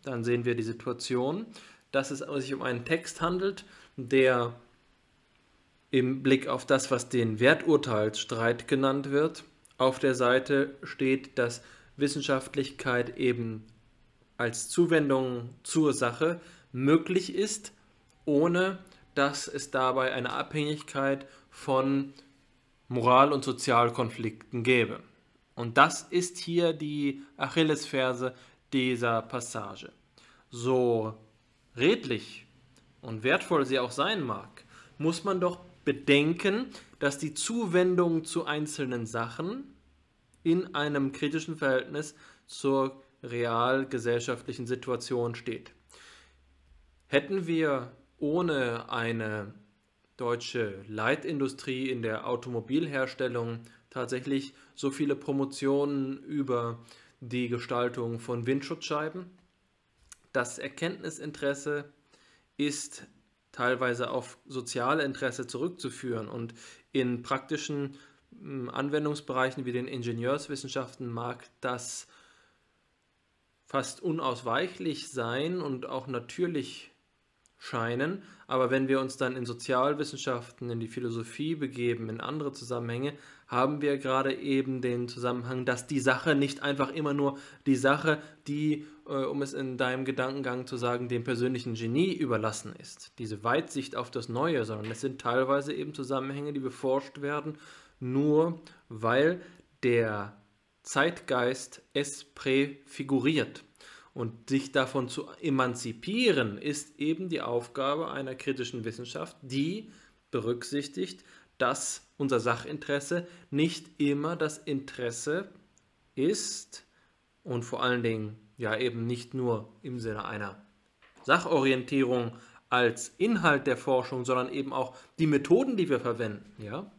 dann sehen wir die Situation, dass es sich um einen Text handelt, der im Blick auf das, was den Werturteilsstreit genannt wird, auf der Seite steht, dass Wissenschaftlichkeit eben als Zuwendung zur Sache möglich ist, ohne dass es dabei eine Abhängigkeit von Moral- und Sozialkonflikten gäbe. Und das ist hier die Achillesferse dieser Passage. So redlich und wertvoll sie auch sein mag, muss man doch bedenken, dass die Zuwendung zu einzelnen Sachen in einem kritischen Verhältnis zur real gesellschaftlichen Situation steht. Hätten wir ohne eine deutsche Leitindustrie in der Automobilherstellung tatsächlich so viele Promotionen über die Gestaltung von Windschutzscheiben? Das Erkenntnisinteresse ist teilweise auf soziale Interesse zurückzuführen und in praktischen hm, Anwendungsbereichen wie den Ingenieurswissenschaften mag das fast unausweichlich sein und auch natürlich scheinen, aber wenn wir uns dann in Sozialwissenschaften, in die Philosophie begeben, in andere Zusammenhänge, haben wir gerade eben den Zusammenhang, dass die Sache nicht einfach immer nur die Sache, die, äh, um es in deinem Gedankengang zu sagen, dem persönlichen Genie überlassen ist. Diese Weitsicht auf das Neue, sondern es sind teilweise eben Zusammenhänge, die beforscht werden, nur weil der Zeitgeist es präfiguriert. Und sich davon zu emanzipieren, ist eben die Aufgabe einer kritischen Wissenschaft, die berücksichtigt, dass unser Sachinteresse nicht immer das Interesse ist und vor allen Dingen ja eben nicht nur im Sinne einer Sachorientierung als Inhalt der Forschung, sondern eben auch die Methoden, die wir verwenden, ja,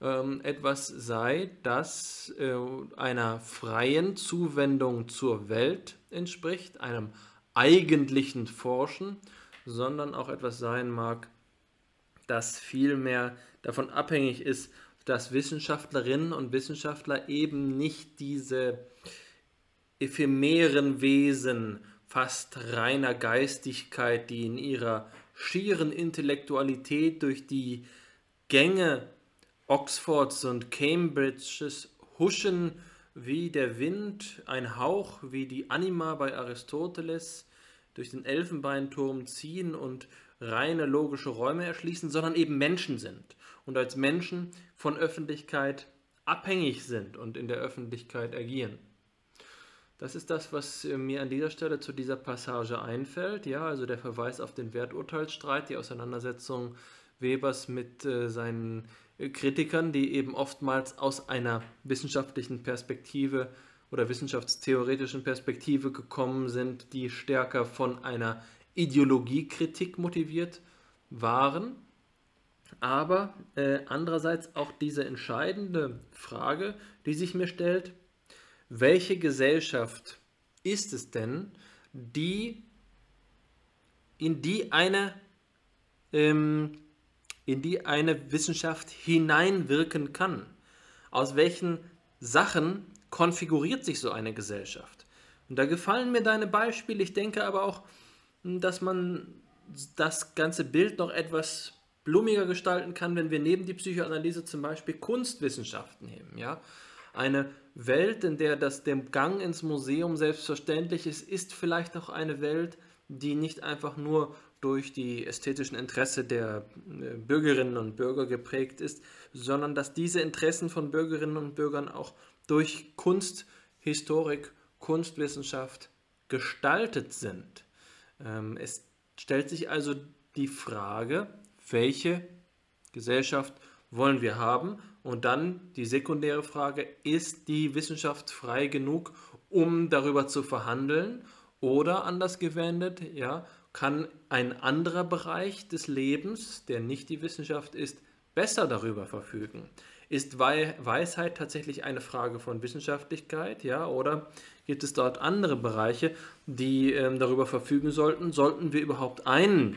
ähm, etwas sei, das äh, einer freien Zuwendung zur Welt entspricht, einem eigentlichen Forschen, sondern auch etwas sein mag, das vielmehr davon abhängig ist, dass Wissenschaftlerinnen und Wissenschaftler eben nicht diese ephemeren Wesen fast reiner Geistigkeit, die in ihrer schieren Intellektualität durch die Gänge Oxfords und Cambridges huschen wie der Wind, ein Hauch wie die Anima bei Aristoteles durch den Elfenbeinturm ziehen und reine logische Räume erschließen, sondern eben Menschen sind und als Menschen von Öffentlichkeit abhängig sind und in der Öffentlichkeit agieren. Das ist das, was mir an dieser Stelle zu dieser Passage einfällt. Ja, also der Verweis auf den Werturteilsstreit, die Auseinandersetzung Webers mit äh, seinen Kritikern, die eben oftmals aus einer wissenschaftlichen Perspektive oder wissenschaftstheoretischen Perspektive gekommen sind, die stärker von einer Ideologiekritik motiviert waren. Aber äh, andererseits auch diese entscheidende Frage, die sich mir stellt, welche Gesellschaft ist es denn, die in die eine ähm, in die eine Wissenschaft hineinwirken kann. Aus welchen Sachen konfiguriert sich so eine Gesellschaft? Und da gefallen mir deine Beispiele. Ich denke aber auch, dass man das ganze Bild noch etwas blumiger gestalten kann, wenn wir neben die Psychoanalyse zum Beispiel Kunstwissenschaften nehmen. Ja? Eine Welt, in der das dem Gang ins Museum selbstverständlich ist, ist vielleicht auch eine Welt, die nicht einfach nur durch die ästhetischen Interesse der äh, Bürgerinnen und Bürger geprägt ist, sondern dass diese Interessen von Bürgerinnen und Bürgern auch durch Kunst, Historik, Kunstwissenschaft gestaltet sind. Ähm, es stellt sich also die Frage, welche Gesellschaft wollen wir haben? Und dann die sekundäre Frage, ist die Wissenschaft frei genug, um darüber zu verhandeln? Oder anders gewendet, ja, kann ein anderer Bereich des Lebens, der nicht die Wissenschaft ist, besser darüber verfügen? Ist Weisheit tatsächlich eine Frage von Wissenschaftlichkeit, ja, oder gibt es dort andere Bereiche, die ähm, darüber verfügen sollten? Sollten wir überhaupt einen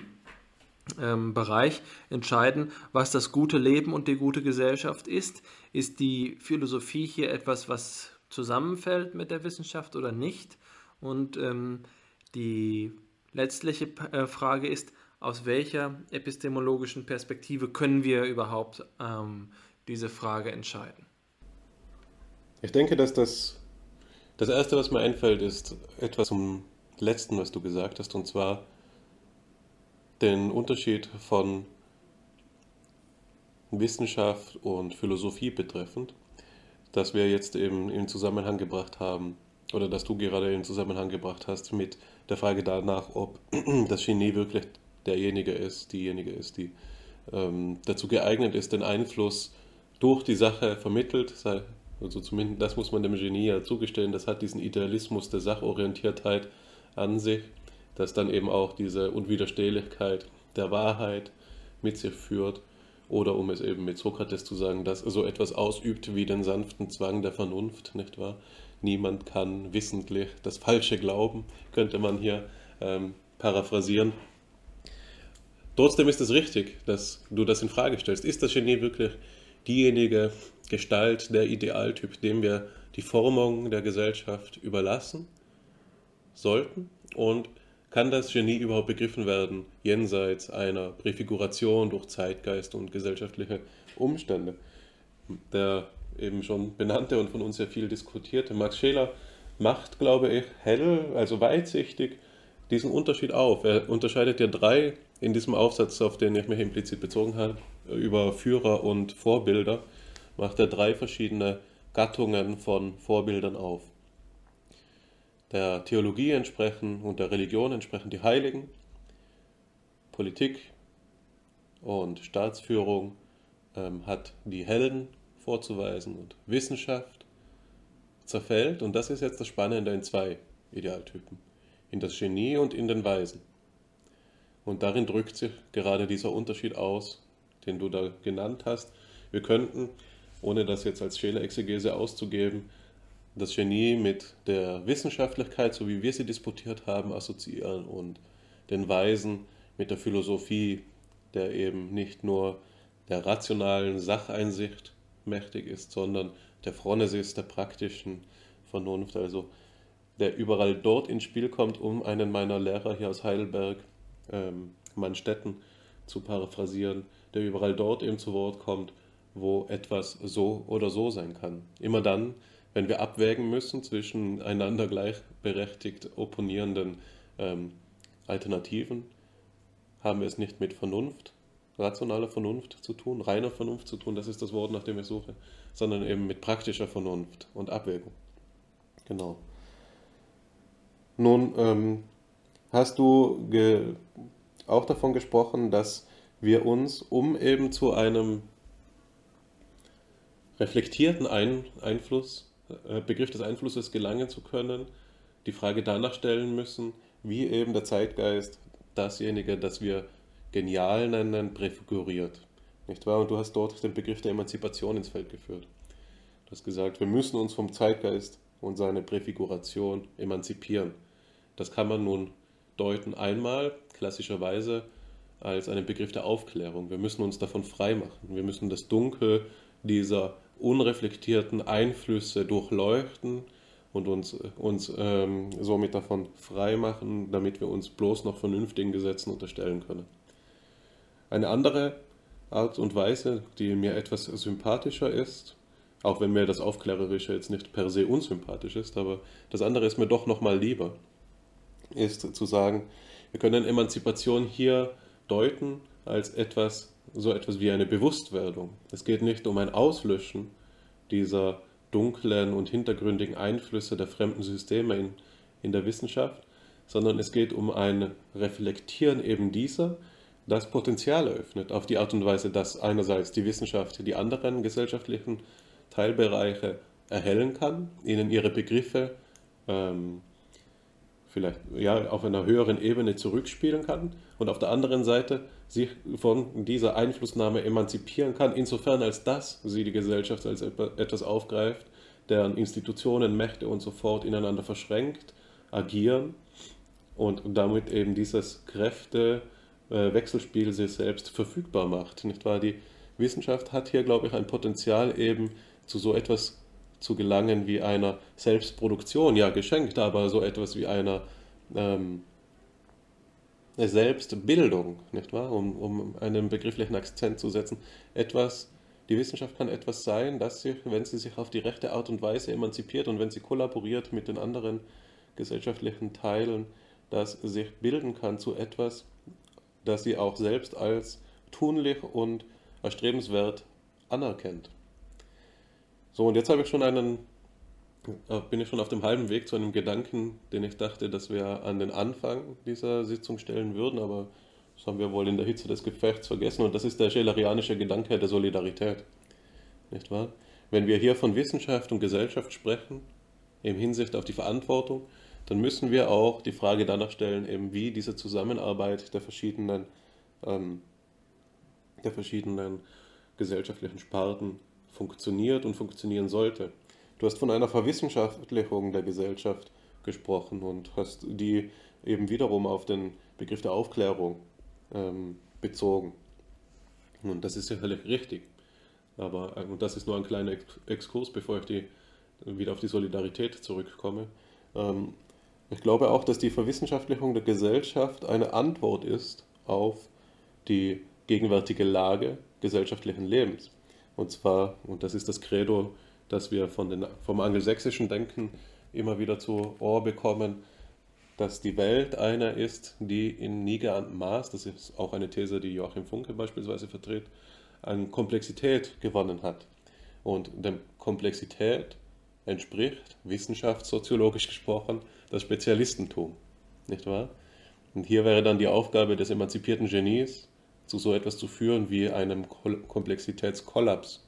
ähm, Bereich entscheiden, was das gute Leben und die gute Gesellschaft ist? Ist die Philosophie hier etwas, was zusammenfällt mit der Wissenschaft oder nicht? Und ähm, die letztliche äh, Frage ist, aus welcher epistemologischen Perspektive können wir überhaupt ähm, diese Frage entscheiden? Ich denke, dass das, das Erste, was mir einfällt, ist etwas zum Letzten, was du gesagt hast, und zwar den Unterschied von Wissenschaft und Philosophie betreffend, dass wir jetzt eben in Zusammenhang gebracht haben, oder das du gerade in Zusammenhang gebracht hast mit der Frage danach, ob das Genie wirklich derjenige ist, diejenige ist, die ähm, dazu geeignet ist, den Einfluss durch die Sache vermittelt, also zumindest das muss man dem Genie ja zugestehen, das hat diesen Idealismus der Sachorientiertheit an sich, das dann eben auch diese Unwiderstehlichkeit der Wahrheit mit sich führt. Oder um es eben mit Sokrates zu sagen, dass so etwas ausübt wie den sanften Zwang der Vernunft, nicht wahr? Niemand kann wissentlich das Falsche glauben, könnte man hier ähm, paraphrasieren. Trotzdem ist es richtig, dass du das in Frage stellst. Ist das Genie wirklich diejenige Gestalt, der Idealtyp, dem wir die Formung der Gesellschaft überlassen sollten? Und kann das Genie überhaupt begriffen werden, jenseits einer Präfiguration durch Zeitgeist und gesellschaftliche Umstände? Der eben schon benannte und von uns sehr viel diskutierte Max Scheler macht, glaube ich, hell, also weitsichtig diesen Unterschied auf. Er unterscheidet ja drei in diesem Aufsatz, auf den ich mich implizit bezogen habe, über Führer und Vorbilder, macht er drei verschiedene Gattungen von Vorbildern auf. Der Theologie entsprechen und der Religion entsprechen die Heiligen, Politik und Staatsführung ähm, hat die Helden vorzuweisen und Wissenschaft zerfällt, und das ist jetzt das Spannende in zwei Idealtypen, in das Genie und in den Weisen. Und darin drückt sich gerade dieser Unterschied aus, den du da genannt hast. Wir könnten, ohne das jetzt als Scheler-Exegese auszugeben, das Genie mit der Wissenschaftlichkeit, so wie wir sie disputiert haben, assoziieren und den Weisen mit der Philosophie, der eben nicht nur der rationalen Sacheinsicht mächtig ist, sondern der Phronesis der praktischen Vernunft, also der überall dort ins Spiel kommt, um einen meiner Lehrer hier aus Heidelberg, ähm, Mannstetten, zu paraphrasieren, der überall dort eben zu Wort kommt, wo etwas so oder so sein kann. Immer dann, wenn wir abwägen müssen zwischen einander gleichberechtigt opponierenden ähm, Alternativen, haben wir es nicht mit Vernunft, rationaler Vernunft zu tun, reiner Vernunft zu tun, das ist das Wort, nach dem ich suche, sondern eben mit praktischer Vernunft und Abwägung. Genau. Nun ähm, hast du auch davon gesprochen, dass wir uns, um eben zu einem reflektierten Ein Einfluss, äh, Begriff des Einflusses gelangen zu können, die Frage danach stellen müssen, wie eben der Zeitgeist dasjenige, das wir genial nennen, präfiguriert. Nicht wahr? Und du hast dort den Begriff der Emanzipation ins Feld geführt. Du hast gesagt, wir müssen uns vom Zeitgeist und seine Präfiguration emanzipieren. Das kann man nun deuten einmal, klassischerweise, als einen Begriff der Aufklärung. Wir müssen uns davon freimachen. Wir müssen das Dunkel dieser unreflektierten Einflüsse durchleuchten und uns, uns ähm, somit davon freimachen, damit wir uns bloß noch vernünftigen Gesetzen unterstellen können. Eine andere Art und Weise, die mir etwas sympathischer ist, auch wenn mir das Aufklärerische jetzt nicht per se unsympathisch ist, aber das andere ist mir doch nochmal lieber, ist zu sagen, wir können Emanzipation hier deuten als etwas, so etwas wie eine Bewusstwerdung. Es geht nicht um ein Auslöschen dieser dunklen und hintergründigen Einflüsse der fremden Systeme in, in der Wissenschaft, sondern es geht um ein Reflektieren eben dieser das Potenzial eröffnet, auf die Art und Weise, dass einerseits die Wissenschaft die anderen gesellschaftlichen Teilbereiche erhellen kann, ihnen ihre Begriffe ähm, vielleicht ja, auf einer höheren Ebene zurückspielen kann und auf der anderen Seite sich von dieser Einflussnahme emanzipieren kann, insofern als dass sie die Gesellschaft als etwas aufgreift, deren Institutionen, Mächte und so fort ineinander verschränkt, agieren und damit eben dieses Kräfte, Wechselspiel sich selbst verfügbar macht. Nicht wahr? Die Wissenschaft hat hier, glaube ich, ein Potenzial eben zu so etwas zu gelangen wie einer Selbstproduktion, ja geschenkt, aber so etwas wie einer ähm, Selbstbildung, nicht wahr? Um, um einen begrifflichen Akzent zu setzen. Etwas, die Wissenschaft kann etwas sein, das sich, wenn sie sich auf die rechte Art und Weise emanzipiert und wenn sie kollaboriert mit den anderen gesellschaftlichen Teilen, das sich bilden kann zu etwas, das sie auch selbst als tunlich und erstrebenswert anerkennt. So, und jetzt habe ich schon einen äh, bin ich schon auf dem halben Weg zu einem Gedanken, den ich dachte, dass wir an den Anfang dieser Sitzung stellen würden, aber das haben wir wohl in der Hitze des Gefechts vergessen und das ist der schelerianische Gedanke der Solidarität. Nicht wahr? Wenn wir hier von Wissenschaft und Gesellschaft sprechen, im Hinsicht auf die Verantwortung, dann müssen wir auch die Frage danach stellen, eben wie diese Zusammenarbeit der verschiedenen, ähm, der verschiedenen gesellschaftlichen Sparten funktioniert und funktionieren sollte. Du hast von einer Verwissenschaftlichung der Gesellschaft gesprochen und hast die eben wiederum auf den Begriff der Aufklärung ähm, bezogen. Und das ist sicherlich richtig. Aber äh, und das ist nur ein kleiner Exkurs, bevor ich die, wieder auf die Solidarität zurückkomme. Ähm, ich glaube auch, dass die Verwissenschaftlichung der Gesellschaft eine Antwort ist auf die gegenwärtige Lage gesellschaftlichen Lebens. Und zwar, und das ist das Credo dass wir von den, vom angelsächsischen Denken immer wieder zu Ohr bekommen, dass die Welt eine ist, die in nie geahntem Maß, das ist auch eine These, die Joachim Funke beispielsweise vertritt, an Komplexität gewonnen hat. Und der Komplexität entspricht, wissenschaftssoziologisch gesprochen, das Spezialistentum. Nicht wahr? Und hier wäre dann die Aufgabe des emanzipierten Genies, zu so etwas zu führen wie einem Komplexitätskollaps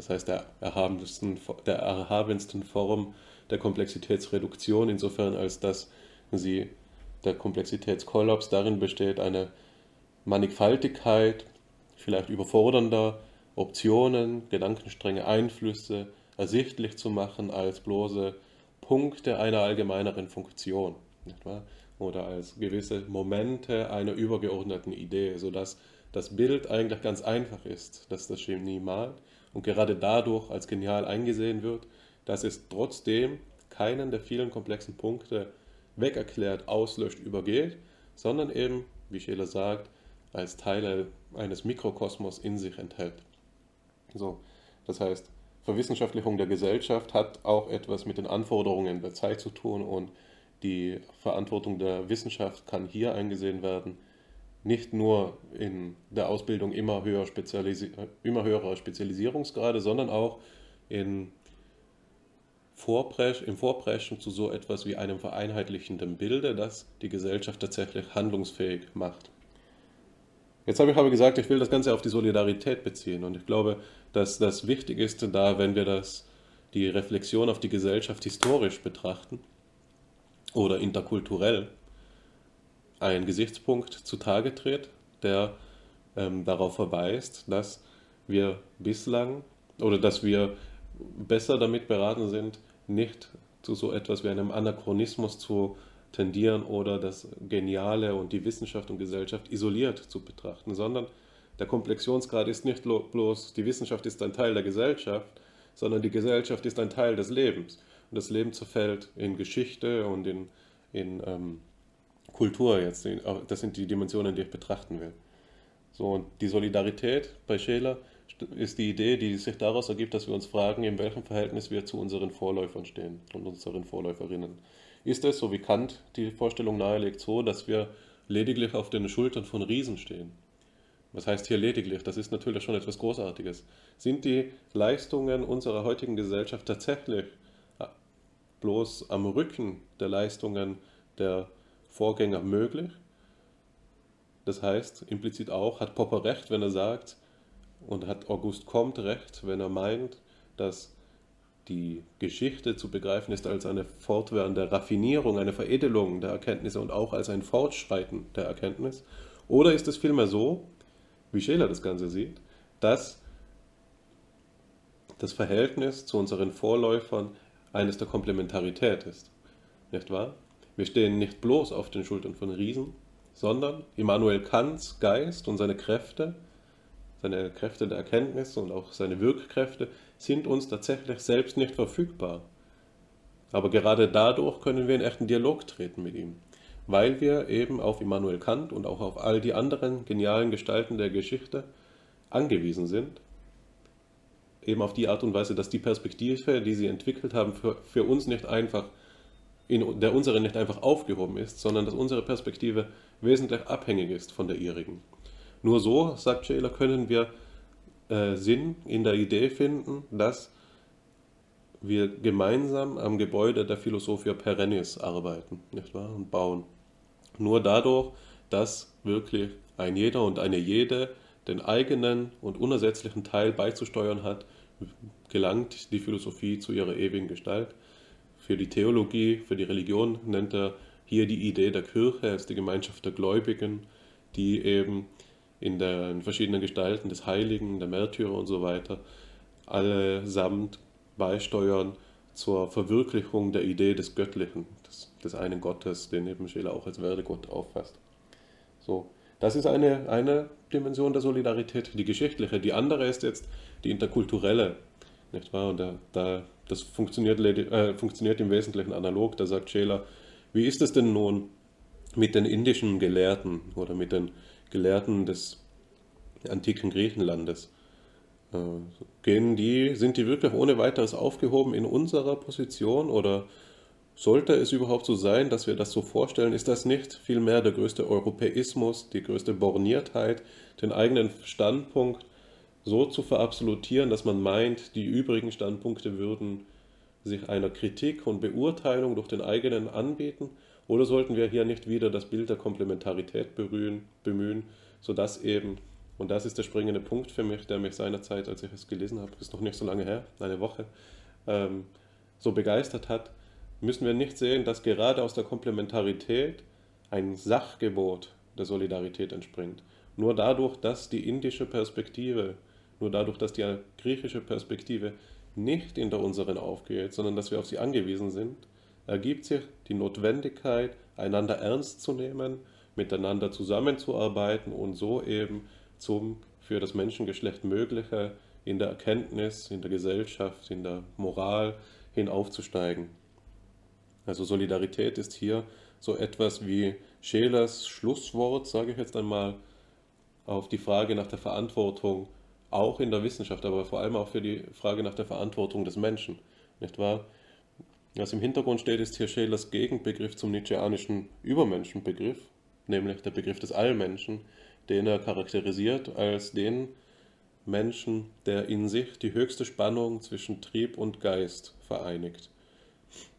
das heißt der erhabensten, der erhabensten Form der Komplexitätsreduktion, insofern als dass sie der Komplexitätskollaps darin besteht, eine Mannigfaltigkeit vielleicht überfordernder Optionen, Gedankenstränge, Einflüsse ersichtlich zu machen als bloße Punkte einer allgemeineren Funktion oder als gewisse Momente einer übergeordneten Idee, sodass das Bild eigentlich ganz einfach ist, dass das Genie malt und gerade dadurch als genial eingesehen wird, dass es trotzdem keinen der vielen komplexen Punkte wegerklärt, auslöscht, übergeht, sondern eben, wie Scheler sagt, als Teile eines Mikrokosmos in sich enthält. So, das heißt, Verwissenschaftlichung der Gesellschaft hat auch etwas mit den Anforderungen der Zeit zu tun und die Verantwortung der Wissenschaft kann hier eingesehen werden, nicht nur in der Ausbildung immer, höher Spezialisi immer höherer Spezialisierungsgrade, sondern auch in Vorpresch, im Vorpreschen zu so etwas wie einem vereinheitlichenden Bilde, das die Gesellschaft tatsächlich handlungsfähig macht. Jetzt habe ich aber gesagt, ich will das Ganze auf die Solidarität beziehen. Und ich glaube, dass das wichtig ist, da wenn wir das, die Reflexion auf die Gesellschaft historisch betrachten oder interkulturell, ein Gesichtspunkt zutage tritt, der ähm, darauf verweist, dass wir bislang oder dass wir besser damit beraten sind, nicht zu so etwas wie einem Anachronismus zu tendieren oder das Geniale und die Wissenschaft und Gesellschaft isoliert zu betrachten, sondern der Komplexionsgrad ist nicht bloß, die Wissenschaft ist ein Teil der Gesellschaft, sondern die Gesellschaft ist ein Teil des Lebens. Und das Leben zerfällt in Geschichte und in, in ähm, Kultur jetzt. Das sind die Dimensionen, die ich betrachten will. So, und die Solidarität bei Scheler ist die Idee, die sich daraus ergibt, dass wir uns fragen, in welchem Verhältnis wir zu unseren Vorläufern stehen und unseren Vorläuferinnen. Ist es, so wie Kant die Vorstellung nahelegt, so, dass wir lediglich auf den Schultern von Riesen stehen? Was heißt hier lediglich? Das ist natürlich schon etwas Großartiges. Sind die Leistungen unserer heutigen Gesellschaft tatsächlich bloß am Rücken der Leistungen der Vorgänger möglich. Das heißt, implizit auch, hat Popper recht, wenn er sagt, und hat August Comte recht, wenn er meint, dass die Geschichte zu begreifen ist als eine fortwährende Raffinierung, eine Veredelung der Erkenntnisse und auch als ein Fortschreiten der Erkenntnis? Oder ist es vielmehr so, wie Scheler das Ganze sieht, dass das Verhältnis zu unseren Vorläufern eines der Komplementarität ist? Nicht wahr? Wir stehen nicht bloß auf den Schultern von Riesen, sondern Immanuel Kants Geist und seine Kräfte, seine Kräfte der Erkenntnis und auch seine Wirkkräfte sind uns tatsächlich selbst nicht verfügbar. Aber gerade dadurch können wir in echten Dialog treten mit ihm, weil wir eben auf Immanuel Kant und auch auf all die anderen genialen Gestalten der Geschichte angewiesen sind. Eben auf die Art und Weise, dass die Perspektive, die sie entwickelt haben, für, für uns nicht einfach in der unsere nicht einfach aufgehoben ist, sondern dass unsere Perspektive wesentlich abhängig ist von der ihrigen. Nur so, sagt Scheler, können wir äh, Sinn in der Idee finden, dass wir gemeinsam am Gebäude der Philosophia Perennis arbeiten, nicht wahr? Und bauen. Nur dadurch, dass wirklich ein jeder und eine jede den eigenen und unersetzlichen Teil beizusteuern hat, gelangt die Philosophie zu ihrer ewigen Gestalt. Für die Theologie, für die Religion nennt er hier die Idee der Kirche als die Gemeinschaft der Gläubigen, die eben in den verschiedenen Gestalten des Heiligen, der Märtyrer und so weiter allesamt beisteuern zur Verwirklichung der Idee des Göttlichen, des, des einen Gottes, den eben Scheler auch als Werdegott auffasst. So, das ist eine, eine Dimension der Solidarität, die geschichtliche. Die andere ist jetzt die interkulturelle. Nicht wahr? Und da, da, das funktioniert, äh, funktioniert im Wesentlichen analog. Da sagt Scheler, wie ist es denn nun mit den indischen Gelehrten oder mit den Gelehrten des antiken Griechenlandes? Äh, gehen die, sind die wirklich ohne weiteres aufgehoben in unserer Position oder sollte es überhaupt so sein, dass wir das so vorstellen? Ist das nicht vielmehr der größte Europäismus, die größte Borniertheit, den eigenen Standpunkt so zu verabsolutieren, dass man meint, die übrigen Standpunkte würden sich einer Kritik und Beurteilung durch den eigenen anbieten? Oder sollten wir hier nicht wieder das Bild der Komplementarität berühren, bemühen, sodass eben, und das ist der springende Punkt für mich, der mich seinerzeit, als ich es gelesen habe, ist noch nicht so lange her, eine Woche, ähm, so begeistert hat, müssen wir nicht sehen, dass gerade aus der Komplementarität ein Sachgebot der Solidarität entspringt. Nur dadurch, dass die indische Perspektive, nur dadurch, dass die griechische Perspektive nicht in der unseren aufgeht, sondern dass wir auf sie angewiesen sind, ergibt sich die Notwendigkeit, einander ernst zu nehmen, miteinander zusammenzuarbeiten und so eben zum für das Menschengeschlecht Mögliche in der Erkenntnis, in der Gesellschaft, in der Moral hinaufzusteigen. Also Solidarität ist hier so etwas wie Schelers Schlusswort, sage ich jetzt einmal, auf die Frage nach der Verantwortung, auch in der Wissenschaft, aber vor allem auch für die Frage nach der Verantwortung des Menschen. Nicht wahr? Was im Hintergrund steht, ist hier Schelers Gegenbegriff zum Nietzscheanischen Übermenschenbegriff, nämlich der Begriff des Allmenschen, den er charakterisiert als den Menschen, der in sich die höchste Spannung zwischen Trieb und Geist vereinigt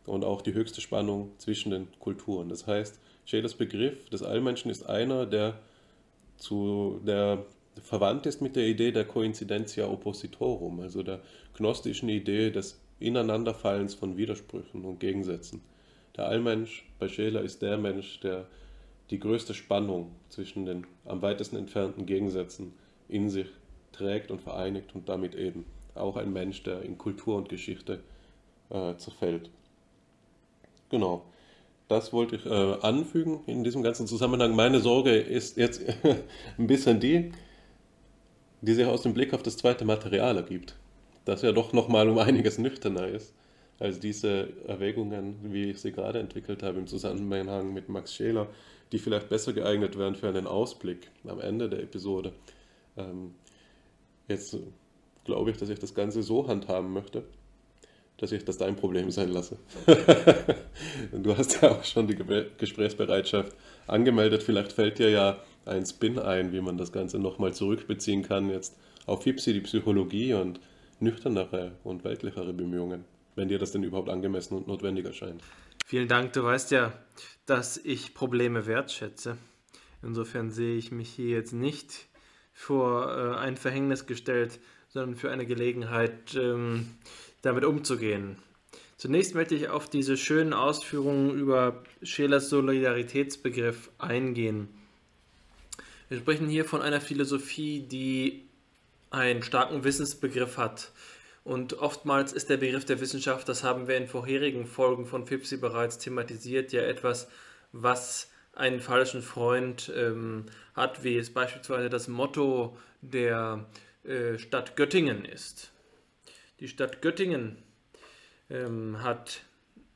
und auch die höchste Spannung zwischen den Kulturen. Das heißt, Schelers Begriff des Allmenschen ist einer, der, zu, der verwandt ist mit der Idee der Coincidentia oppositorum, also der gnostischen Idee des Ineinanderfallens von Widersprüchen und Gegensätzen. Der Allmensch bei Scheler ist der Mensch, der die größte Spannung zwischen den am weitesten entfernten Gegensätzen in sich trägt und vereinigt und damit eben auch ein Mensch, der in Kultur und Geschichte äh, zerfällt. Genau. Das wollte ich äh, anfügen in diesem ganzen Zusammenhang. Meine Sorge ist jetzt ein bisschen die, die sich aus dem Blick auf das zweite Material ergibt. Das ja doch nochmal um einiges nüchterner ist als diese Erwägungen, wie ich sie gerade entwickelt habe im Zusammenhang mit Max Scheler, die vielleicht besser geeignet wären für einen Ausblick am Ende der Episode. Ähm, jetzt glaube ich, dass ich das Ganze so handhaben möchte, dass ich das dein Problem sein lasse. du hast ja auch schon die Gesprächsbereitschaft angemeldet. Vielleicht fällt dir ja ein Spin ein, wie man das Ganze nochmal zurückbeziehen kann, jetzt auf FIPSI, die Psychologie und nüchternere und weltlichere Bemühungen, wenn dir das denn überhaupt angemessen und notwendig erscheint. Vielen Dank. Du weißt ja, dass ich Probleme wertschätze. Insofern sehe ich mich hier jetzt nicht vor äh, ein Verhängnis gestellt, sondern für eine Gelegenheit, ähm, damit umzugehen. Zunächst möchte ich auf diese schönen Ausführungen über Schelers Solidaritätsbegriff eingehen. Wir sprechen hier von einer Philosophie, die einen starken Wissensbegriff hat. Und oftmals ist der Begriff der Wissenschaft, das haben wir in vorherigen Folgen von FIPSI bereits thematisiert, ja etwas, was einen falschen Freund ähm, hat, wie es beispielsweise das Motto der äh, Stadt Göttingen ist. Die Stadt Göttingen ähm, hat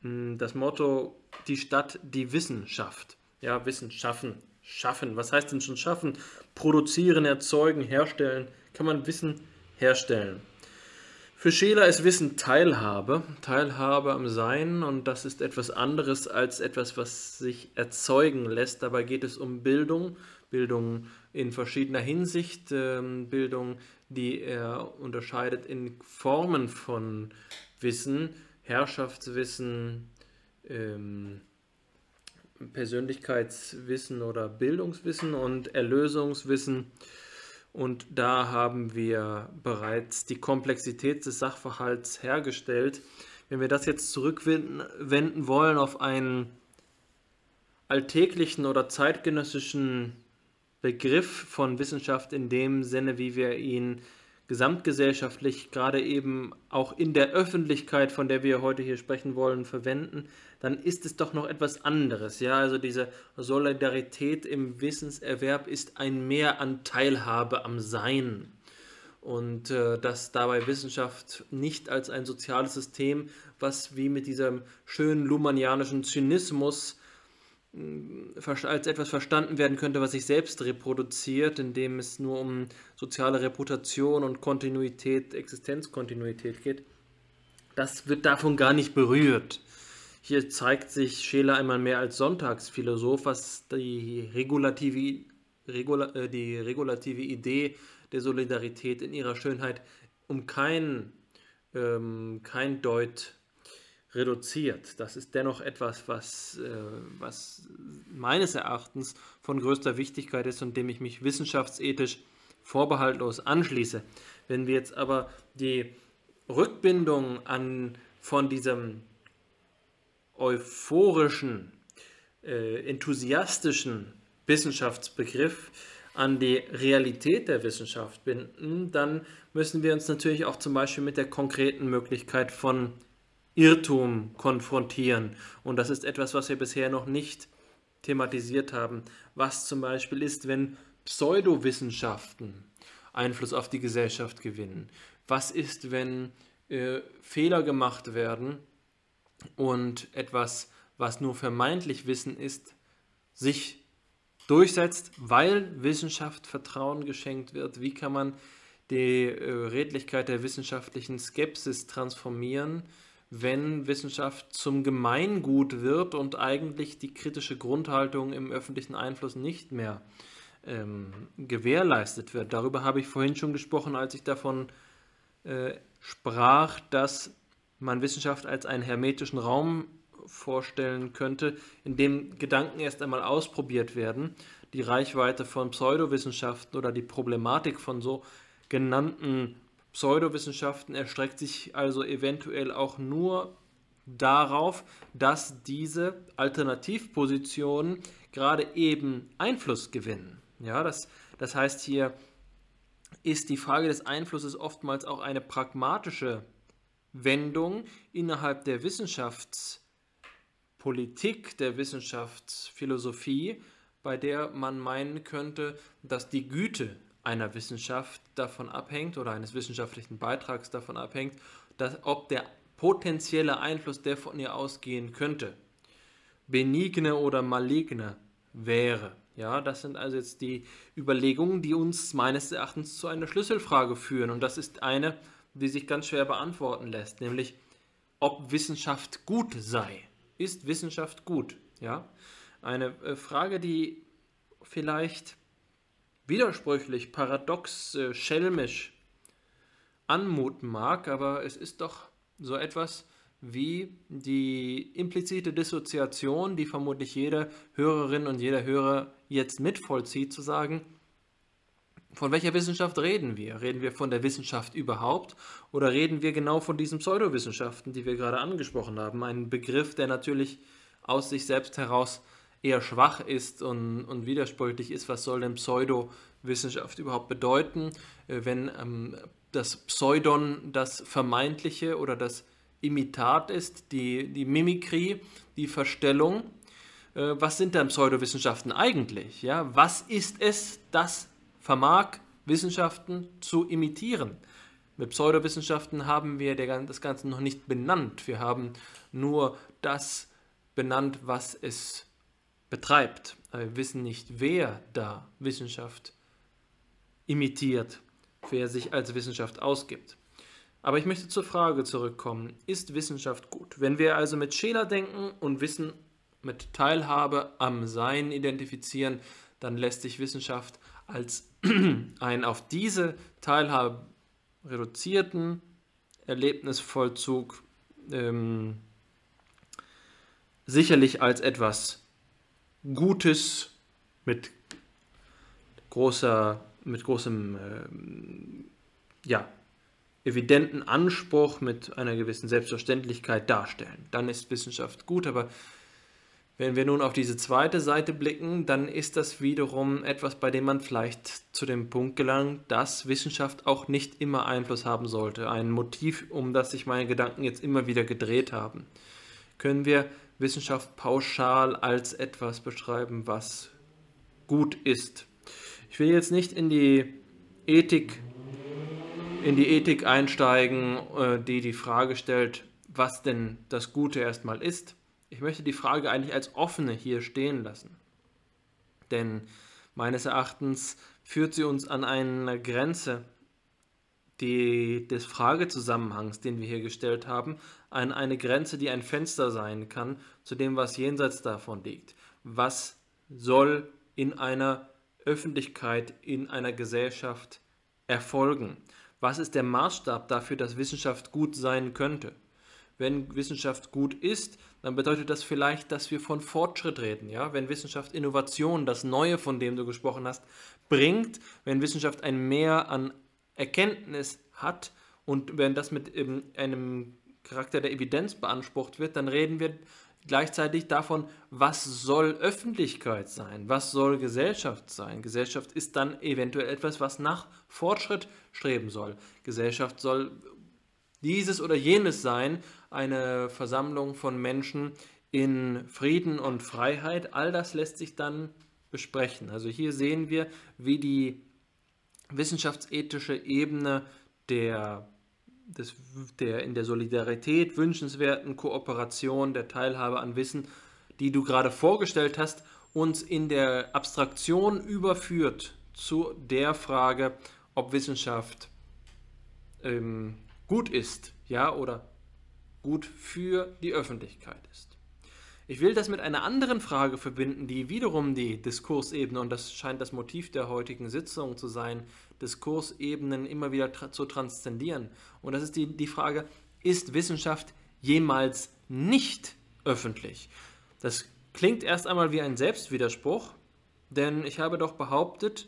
mh, hm, das Motto die Stadt, die Wissenschaft. Ja, Wissen schaffen, schaffen. Was heißt denn schon schaffen? Produzieren, erzeugen, herstellen. Kann man Wissen herstellen. Für Scheler ist Wissen Teilhabe, Teilhabe am Sein und das ist etwas anderes als etwas, was sich erzeugen lässt. Dabei geht es um Bildung, Bildung in verschiedener Hinsicht, ähm, Bildung, die er unterscheidet in Formen von Wissen, Herrschaftswissen, ähm, Persönlichkeitswissen oder Bildungswissen und Erlösungswissen. Und da haben wir bereits die Komplexität des Sachverhalts hergestellt. Wenn wir das jetzt zurückwenden wollen auf einen alltäglichen oder zeitgenössischen Begriff von Wissenschaft in dem Sinne, wie wir ihn gesamtgesellschaftlich, gerade eben auch in der Öffentlichkeit, von der wir heute hier sprechen wollen, verwenden, dann ist es doch noch etwas anderes. Ja, also diese Solidarität im Wissenserwerb ist ein Mehr an Teilhabe am Sein. Und äh, dass dabei Wissenschaft nicht als ein soziales System, was wie mit diesem schönen luhmannianischen Zynismus als etwas verstanden werden könnte, was sich selbst reproduziert, indem es nur um soziale Reputation und Kontinuität, Existenzkontinuität geht. Das wird davon gar nicht berührt. Hier zeigt sich Scheler einmal mehr als Sonntagsphilosoph, was die regulative, regula, äh, die regulative Idee der Solidarität in ihrer Schönheit um kein, ähm, kein Deut reduziert. Das ist dennoch etwas, was, äh, was meines Erachtens von größter Wichtigkeit ist und dem ich mich wissenschaftsethisch vorbehaltlos anschließe. Wenn wir jetzt aber die Rückbindung an von diesem euphorischen, äh, enthusiastischen Wissenschaftsbegriff an die Realität der Wissenschaft binden, dann müssen wir uns natürlich auch zum Beispiel mit der konkreten Möglichkeit von Irrtum konfrontieren. Und das ist etwas, was wir bisher noch nicht thematisiert haben. Was zum Beispiel ist, wenn Pseudowissenschaften Einfluss auf die Gesellschaft gewinnen? Was ist, wenn äh, Fehler gemacht werden und etwas, was nur vermeintlich Wissen ist, sich durchsetzt, weil Wissenschaft Vertrauen geschenkt wird? Wie kann man die äh, Redlichkeit der wissenschaftlichen Skepsis transformieren? Wenn Wissenschaft zum Gemeingut wird und eigentlich die kritische Grundhaltung im öffentlichen Einfluss nicht mehr ähm, gewährleistet wird. Darüber habe ich vorhin schon gesprochen, als ich davon äh, sprach, dass man Wissenschaft als einen hermetischen Raum vorstellen könnte, in dem Gedanken erst einmal ausprobiert werden. Die Reichweite von Pseudowissenschaften oder die Problematik von so genannten Pseudowissenschaften erstreckt sich also eventuell auch nur darauf, dass diese Alternativpositionen gerade eben Einfluss gewinnen. Ja, das, das heißt, hier ist die Frage des Einflusses oftmals auch eine pragmatische Wendung innerhalb der Wissenschaftspolitik, der Wissenschaftsphilosophie, bei der man meinen könnte, dass die Güte einer Wissenschaft davon abhängt oder eines wissenschaftlichen Beitrags davon abhängt, dass, ob der potenzielle Einfluss, der von ihr ausgehen könnte, benigne oder maligne wäre. Ja, das sind also jetzt die Überlegungen, die uns meines Erachtens zu einer Schlüsselfrage führen. Und das ist eine, die sich ganz schwer beantworten lässt, nämlich ob Wissenschaft gut sei. Ist Wissenschaft gut? Ja, eine äh, Frage, die vielleicht widersprüchlich, paradox, äh, schelmisch anmuten mag, aber es ist doch so etwas wie die implizite Dissoziation, die vermutlich jede Hörerin und jeder Hörer jetzt mitvollzieht, zu sagen, von welcher Wissenschaft reden wir? Reden wir von der Wissenschaft überhaupt oder reden wir genau von diesen Pseudowissenschaften, die wir gerade angesprochen haben? Ein Begriff, der natürlich aus sich selbst heraus eher schwach ist und, und widersprüchlich ist, was soll denn Pseudowissenschaft überhaupt bedeuten, äh, wenn ähm, das Pseudon das Vermeintliche oder das Imitat ist, die, die Mimikrie, die Verstellung. Äh, was sind denn Pseudowissenschaften eigentlich? Ja? Was ist es, das vermag, Wissenschaften zu imitieren? Mit Pseudowissenschaften haben wir das Ganze noch nicht benannt. Wir haben nur das benannt, was es betreibt. Aber wir wissen nicht, wer da Wissenschaft imitiert, wer sich als Wissenschaft ausgibt. Aber ich möchte zur Frage zurückkommen, ist Wissenschaft gut? Wenn wir also mit Scheler denken und Wissen mit Teilhabe am Sein identifizieren, dann lässt sich Wissenschaft als einen auf diese Teilhabe reduzierten, Erlebnisvollzug ähm, sicherlich als etwas Gutes mit großer, mit großem, ähm, ja, evidenten Anspruch, mit einer gewissen Selbstverständlichkeit darstellen. Dann ist Wissenschaft gut, aber wenn wir nun auf diese zweite Seite blicken, dann ist das wiederum etwas, bei dem man vielleicht zu dem Punkt gelangt, dass Wissenschaft auch nicht immer Einfluss haben sollte. Ein Motiv, um das sich meine Gedanken jetzt immer wieder gedreht haben. Können wir Wissenschaft pauschal als etwas beschreiben, was gut ist? Ich will jetzt nicht in die Ethik, in die Ethik einsteigen, äh, die die Frage stellt, was denn das Gute erstmal ist ich möchte die Frage eigentlich als offene hier stehen lassen. Denn meines Erachtens führt sie uns an eine Grenze die, des Fragezusammenhangs, den wir hier gestellt haben, an eine Grenze, die ein Fenster sein kann zu dem, was jenseits davon liegt. Was soll in einer Öffentlichkeit, in einer Gesellschaft erfolgen? Was ist der Maßstab dafür, dass Wissenschaft gut sein könnte? Wenn Wissenschaft gut ist, dann bedeutet das vielleicht, dass wir von Fortschritt reden. Ja? Wenn Wissenschaft Innovation, das Neue, von dem du gesprochen hast, bringt, wenn Wissenschaft ein Mehr an Erkenntnis hat und wenn das mit einem Charakter der Evidenz beansprucht wird, dann reden wir gleichzeitig davon, was soll Öffentlichkeit sein, was soll Gesellschaft sein. Gesellschaft ist dann eventuell etwas, was nach Fortschritt streben soll. Gesellschaft soll dieses oder jenes sein, eine Versammlung von Menschen in Frieden und Freiheit. All das lässt sich dann besprechen. Also hier sehen wir, wie die wissenschaftsethische Ebene der, des, der in der Solidarität wünschenswerten Kooperation, der Teilhabe an Wissen, die du gerade vorgestellt hast, uns in der Abstraktion überführt zu der Frage, ob Wissenschaft ähm, gut ist, ja, oder gut für die Öffentlichkeit ist. Ich will das mit einer anderen Frage verbinden, die wiederum die Diskursebene, und das scheint das Motiv der heutigen Sitzung zu sein, Diskursebenen immer wieder tra zu transzendieren. Und das ist die, die Frage, ist Wissenschaft jemals nicht öffentlich? Das klingt erst einmal wie ein Selbstwiderspruch, denn ich habe doch behauptet,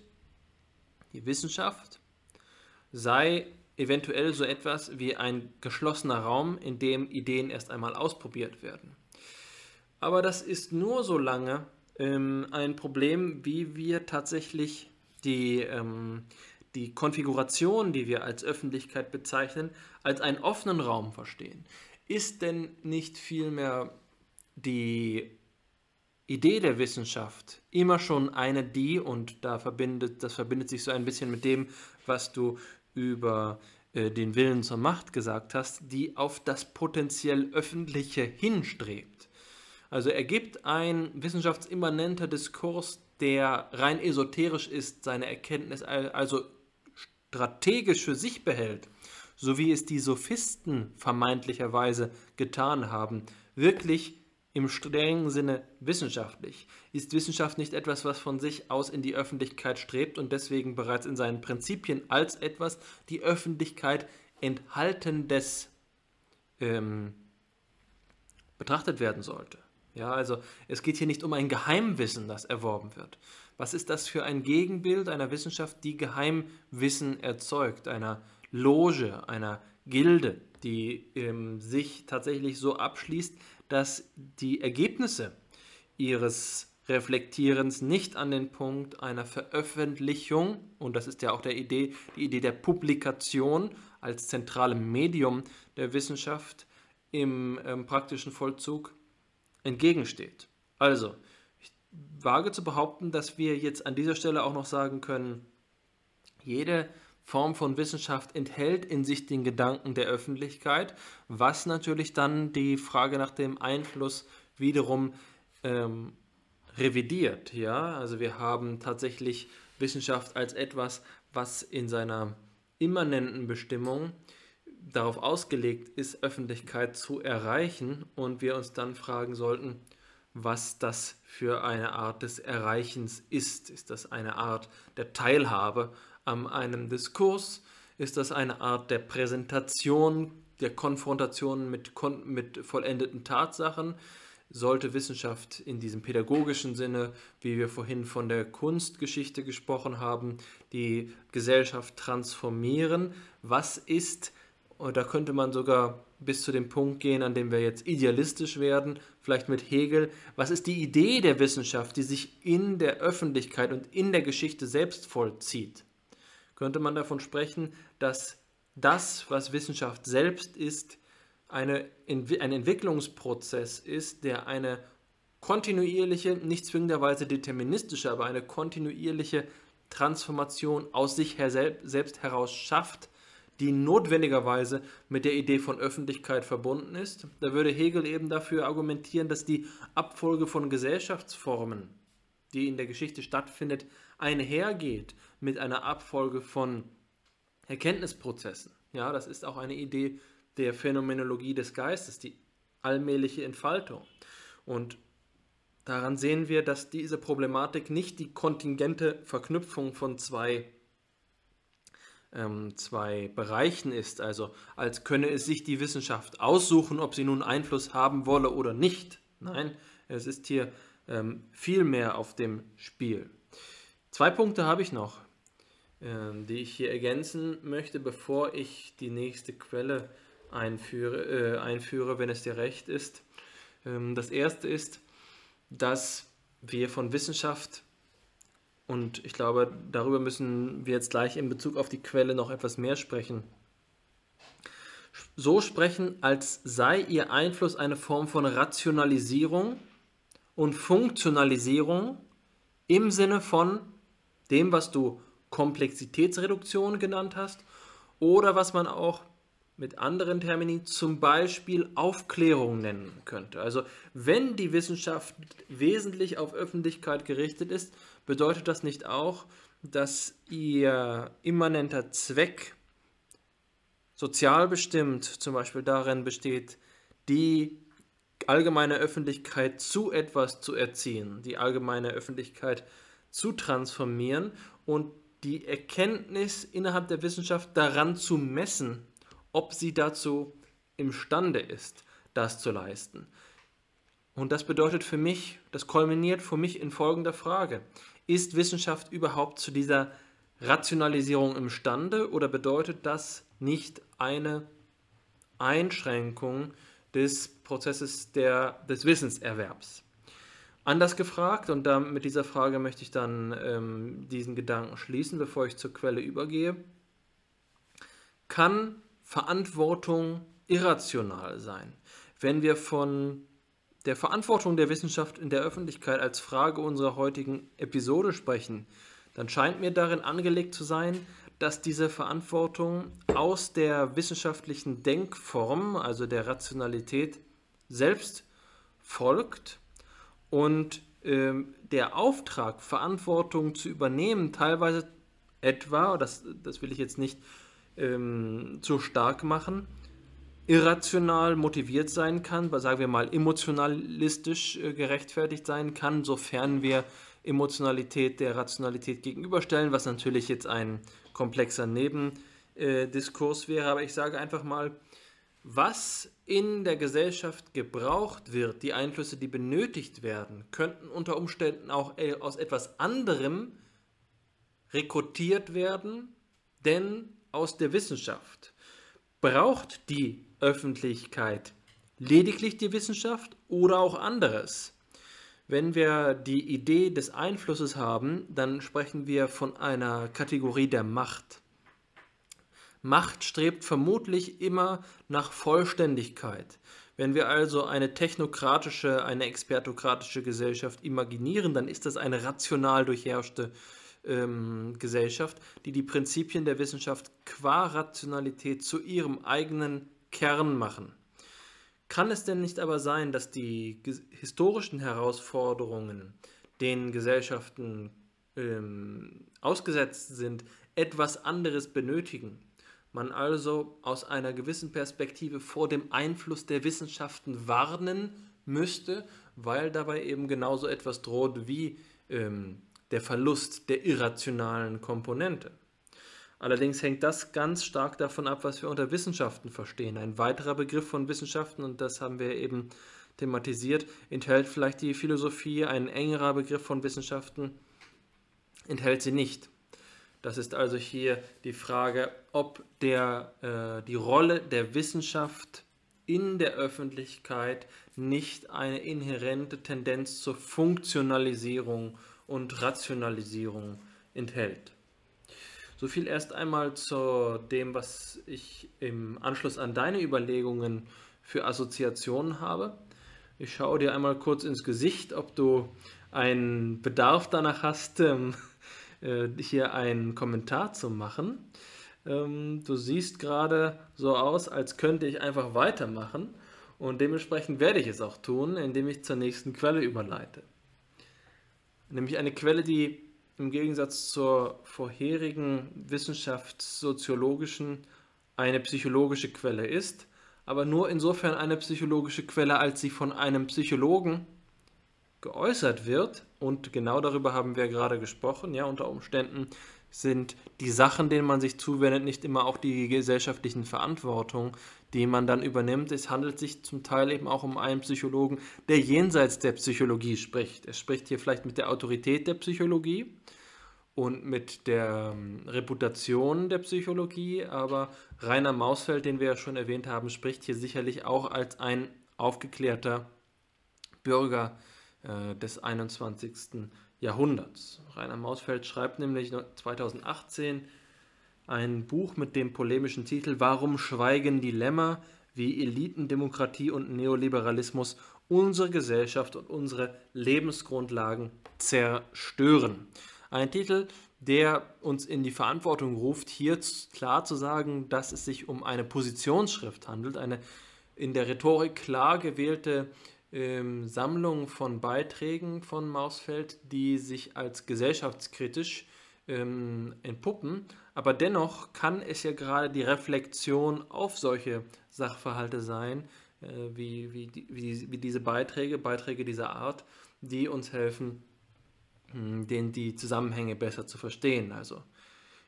die Wissenschaft sei eventuell so etwas wie ein geschlossener Raum, in dem Ideen erst einmal ausprobiert werden. Aber das ist nur so lange ähm, ein Problem, wie wir tatsächlich die, ähm, die Konfiguration, die wir als Öffentlichkeit bezeichnen, als einen offenen Raum verstehen. Ist denn nicht vielmehr die Idee der Wissenschaft immer schon eine, die, und da verbindet, das verbindet sich so ein bisschen mit dem, was du über äh, den Willen zur Macht gesagt hast, die auf das potenziell Öffentliche hinstrebt. Also ergibt ein wissenschaftsimmanenter Diskurs, der rein esoterisch ist, seine Erkenntnis also strategisch für sich behält, so wie es die Sophisten vermeintlicherweise getan haben, wirklich im strengen Sinne wissenschaftlich. Ist Wissenschaft nicht etwas, was von sich aus in die Öffentlichkeit strebt und deswegen bereits in seinen Prinzipien als etwas die Öffentlichkeit enthaltendes ähm, betrachtet werden sollte? Ja, also es geht hier nicht um ein Geheimwissen, das erworben wird. Was ist das für ein Gegenbild einer Wissenschaft, die Geheimwissen erzeugt, einer Loge, einer Gilde, die ähm, sich tatsächlich so abschließt, dass die Ergebnisse ihres Reflektierens nicht an den Punkt einer Veröffentlichung, und das ist ja auch der Idee, die Idee der Publikation als zentralem Medium der Wissenschaft im ähm, praktischen Vollzug entgegensteht. Also, ich wage zu behaupten, dass wir jetzt an dieser Stelle auch noch sagen können, jede Form von Wissenschaft enthält in sich den Gedanken der Öffentlichkeit, was natürlich dann die Frage nach dem Einfluss wiederum ähm, revidiert. Ja? Also wir haben tatsächlich Wissenschaft als etwas, was in seiner immanenten Bestimmung darauf ausgelegt ist, Öffentlichkeit zu erreichen und wir uns dann fragen sollten, was das für eine Art des Erreichens ist. Ist das eine Art der Teilhabe an einem Diskurs? Ist das eine Art der Präsentation der Konfrontation mit, mit vollendeten Tatsachen sollte Wissenschaft in diesem pädagogischen Sinne, wie wir vorhin von der Kunstgeschichte gesprochen haben, die Gesellschaft transformieren. Was ist, und da könnte man sogar bis zu dem Punkt gehen, an dem wir jetzt idealistisch werden, vielleicht mit Hegel, was ist die Idee der Wissenschaft, die sich in der Öffentlichkeit und in der Geschichte selbst vollzieht? Könnte man davon sprechen, dass das, was Wissenschaft selbst ist, eine, ein Entwicklungsprozess ist, der eine kontinuierliche, nicht zwingenderweise deterministische, aber eine kontinuierliche Transformation aus sich her selbst heraus schafft, die notwendigerweise mit der Idee von Öffentlichkeit verbunden ist. Da würde Hegel eben dafür argumentieren, dass die Abfolge von Gesellschaftsformen, die in der Geschichte stattfindet, einhergeht mit einer Abfolge von Erkenntnisprozessen. Ja, das ist auch eine Idee der Phänomenologie des Geistes, die allmähliche Entfaltung. Und daran sehen wir, dass diese Problematik nicht die kontingente Verknüpfung von zwei, ähm, zwei Bereichen ist, also als könne es sich die Wissenschaft aussuchen, ob sie nun Einfluss haben wolle oder nicht. Nein, es ist hier ähm, viel mehr auf dem Spiel. Zwei Punkte habe ich noch, ähm, die ich hier ergänzen möchte, bevor ich die nächste Quelle einführe, äh, einführe wenn es dir recht ist. Ähm, das erste ist, dass wir von Wissenschaft, und ich glaube, darüber müssen wir jetzt gleich in Bezug auf die Quelle noch etwas mehr sprechen, so sprechen, als sei ihr Einfluss eine Form von Rationalisierung und Funktionalisierung im Sinne von dem, was du Komplexitätsreduktion genannt hast oder was man auch mit anderen Termini zum Beispiel Aufklärung nennen könnte. Also wenn die Wissenschaft wesentlich auf Öffentlichkeit gerichtet ist, bedeutet das nicht auch, dass ihr immanenter Zweck sozial bestimmt zum Beispiel darin besteht, die allgemeine Öffentlichkeit zu etwas zu erziehen, die allgemeine Öffentlichkeit zu transformieren und die Erkenntnis innerhalb der Wissenschaft daran zu messen, ob sie dazu imstande ist, das zu leisten. Und das bedeutet für mich, das kulminiert für mich in folgender Frage. Ist Wissenschaft überhaupt zu dieser Rationalisierung imstande oder bedeutet das nicht eine Einschränkung des Prozesses der, des Wissenserwerbs? Anders gefragt, und da, mit dieser Frage möchte ich dann ähm, diesen Gedanken schließen, bevor ich zur Quelle übergehe, kann Verantwortung irrational sein. Wenn wir von der Verantwortung der Wissenschaft in der Öffentlichkeit als Frage unserer heutigen Episode sprechen, dann scheint mir darin angelegt zu sein, dass diese Verantwortung aus der wissenschaftlichen Denkform, also der Rationalität, selbst folgt und äh, der Auftrag, Verantwortung zu übernehmen, teilweise etwa, das, das will ich jetzt nicht ähm, zu stark machen, irrational motiviert sein kann, sagen wir mal emotionalistisch äh, gerechtfertigt sein kann, sofern wir Emotionalität der Rationalität gegenüberstellen, was natürlich jetzt ein komplexer Nebendiskurs äh, wäre. Aber ich sage einfach mal, was in der Gesellschaft gebraucht wird, die Einflüsse, die benötigt werden, könnten unter Umständen auch äh, aus etwas anderem rekrutiert werden, denn aus der Wissenschaft. Braucht die Öffentlichkeit lediglich die Wissenschaft oder auch anderes? Wenn wir die Idee des Einflusses haben, dann sprechen wir von einer Kategorie der Macht. Macht strebt vermutlich immer nach Vollständigkeit. Wenn wir also eine technokratische, eine expertokratische Gesellschaft imaginieren, dann ist das eine rational durchherrschte ähm, Gesellschaft, die die Prinzipien der Wissenschaft qua Rationalität zu ihrem eigenen Kern machen. Kann es denn nicht aber sein, dass die historischen Herausforderungen, denen Gesellschaften ähm, ausgesetzt sind, etwas anderes benötigen? Man also aus einer gewissen Perspektive vor dem Einfluss der Wissenschaften warnen müsste, weil dabei eben genauso etwas droht wie ähm, der Verlust der irrationalen Komponente. Allerdings hängt das ganz stark davon ab, was wir unter Wissenschaften verstehen. Ein weiterer Begriff von Wissenschaften, und das haben wir eben thematisiert, enthält vielleicht die Philosophie, ein engerer Begriff von Wissenschaften enthält sie nicht. Das ist also hier die Frage, ob der, äh, die Rolle der Wissenschaft in der Öffentlichkeit nicht eine inhärente Tendenz zur Funktionalisierung und Rationalisierung enthält. So viel erst einmal zu dem, was ich im Anschluss an deine Überlegungen für Assoziationen habe. Ich schaue dir einmal kurz ins Gesicht, ob du einen Bedarf danach hast, ähm, äh, hier einen Kommentar zu machen. Ähm, du siehst gerade so aus, als könnte ich einfach weitermachen und dementsprechend werde ich es auch tun, indem ich zur nächsten Quelle überleite. Nämlich eine Quelle, die im Gegensatz zur vorherigen wissenschaftssoziologischen eine psychologische Quelle ist, aber nur insofern eine psychologische Quelle, als sie von einem Psychologen geäußert wird, und genau darüber haben wir gerade gesprochen, ja, unter Umständen sind die Sachen, denen man sich zuwendet, nicht immer auch die gesellschaftlichen Verantwortung, die man dann übernimmt. Es handelt sich zum Teil eben auch um einen Psychologen, der jenseits der Psychologie spricht. Er spricht hier vielleicht mit der Autorität der Psychologie und mit der ähm, Reputation der Psychologie, aber Rainer Mausfeld, den wir ja schon erwähnt haben, spricht hier sicherlich auch als ein aufgeklärter Bürger äh, des 21. Jahrhunderts. Rainer Mausfeld schreibt nämlich 2018 ein Buch mit dem polemischen Titel Warum schweigen die Lämmer, wie Elitendemokratie und Neoliberalismus unsere Gesellschaft und unsere Lebensgrundlagen zerstören. Ein Titel, der uns in die Verantwortung ruft, hier klar zu sagen, dass es sich um eine Positionsschrift handelt, eine in der Rhetorik klar gewählte ähm, Sammlung von Beiträgen von Mausfeld, die sich als gesellschaftskritisch ähm, entpuppen. Aber dennoch kann es ja gerade die Reflexion auf solche Sachverhalte sein, äh, wie, wie, wie, wie diese Beiträge, Beiträge dieser Art, die uns helfen, hm, den, die Zusammenhänge besser zu verstehen. Also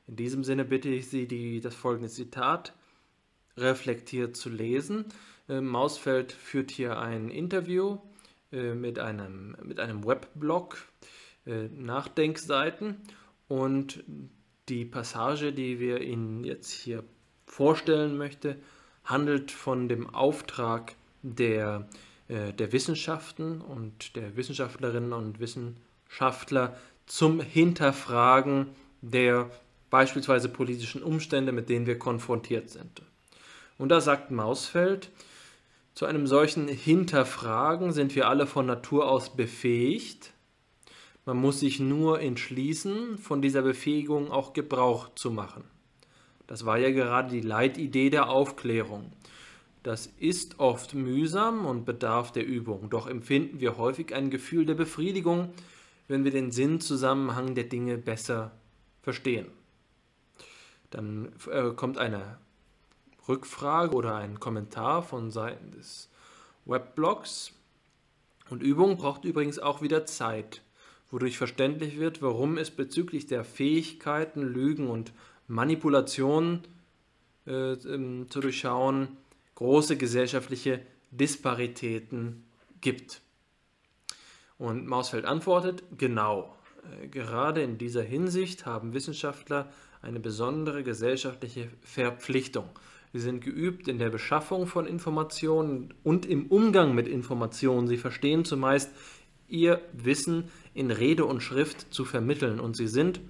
in diesem Sinne bitte ich Sie, die, das folgende Zitat reflektiert zu lesen. Äh, Mausfeld führt hier ein Interview äh, mit, einem, mit einem Webblog, äh, Nachdenkseiten und die Passage, die wir Ihnen jetzt hier vorstellen möchte, handelt von dem Auftrag der, der Wissenschaften und der Wissenschaftlerinnen und Wissenschaftler zum Hinterfragen der beispielsweise politischen Umstände, mit denen wir konfrontiert sind. Und da sagt Mausfeld, zu einem solchen Hinterfragen sind wir alle von Natur aus befähigt. Man muss sich nur entschließen, von dieser Befähigung auch Gebrauch zu machen. Das war ja gerade die Leitidee der Aufklärung. Das ist oft mühsam und bedarf der Übung, doch empfinden wir häufig ein Gefühl der Befriedigung, wenn wir den Sinnzusammenhang der Dinge besser verstehen. Dann äh, kommt eine Rückfrage oder ein Kommentar von Seiten des Weblogs. Und Übung braucht übrigens auch wieder Zeit, wodurch verständlich wird, warum es bezüglich der Fähigkeiten, Lügen und Manipulationen äh, ähm, zu durchschauen große gesellschaftliche Disparitäten gibt. Und Mausfeld antwortet, genau. Äh, gerade in dieser Hinsicht haben Wissenschaftler eine besondere gesellschaftliche Verpflichtung. Sie sind geübt in der Beschaffung von Informationen und im Umgang mit Informationen. Sie verstehen zumeist ihr Wissen in Rede und Schrift zu vermitteln und sie sind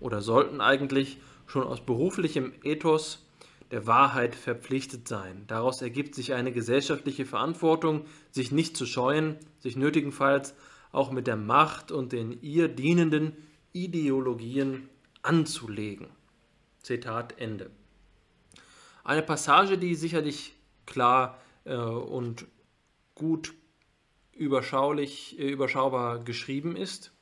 oder sollten eigentlich schon aus beruflichem Ethos der Wahrheit verpflichtet sein. Daraus ergibt sich eine gesellschaftliche Verantwortung, sich nicht zu scheuen, sich nötigenfalls auch mit der Macht und den ihr dienenden Ideologien anzulegen. Zitat Ende. Eine Passage, die sicherlich klar äh, und gut überschaulich, äh, überschaubar geschrieben ist.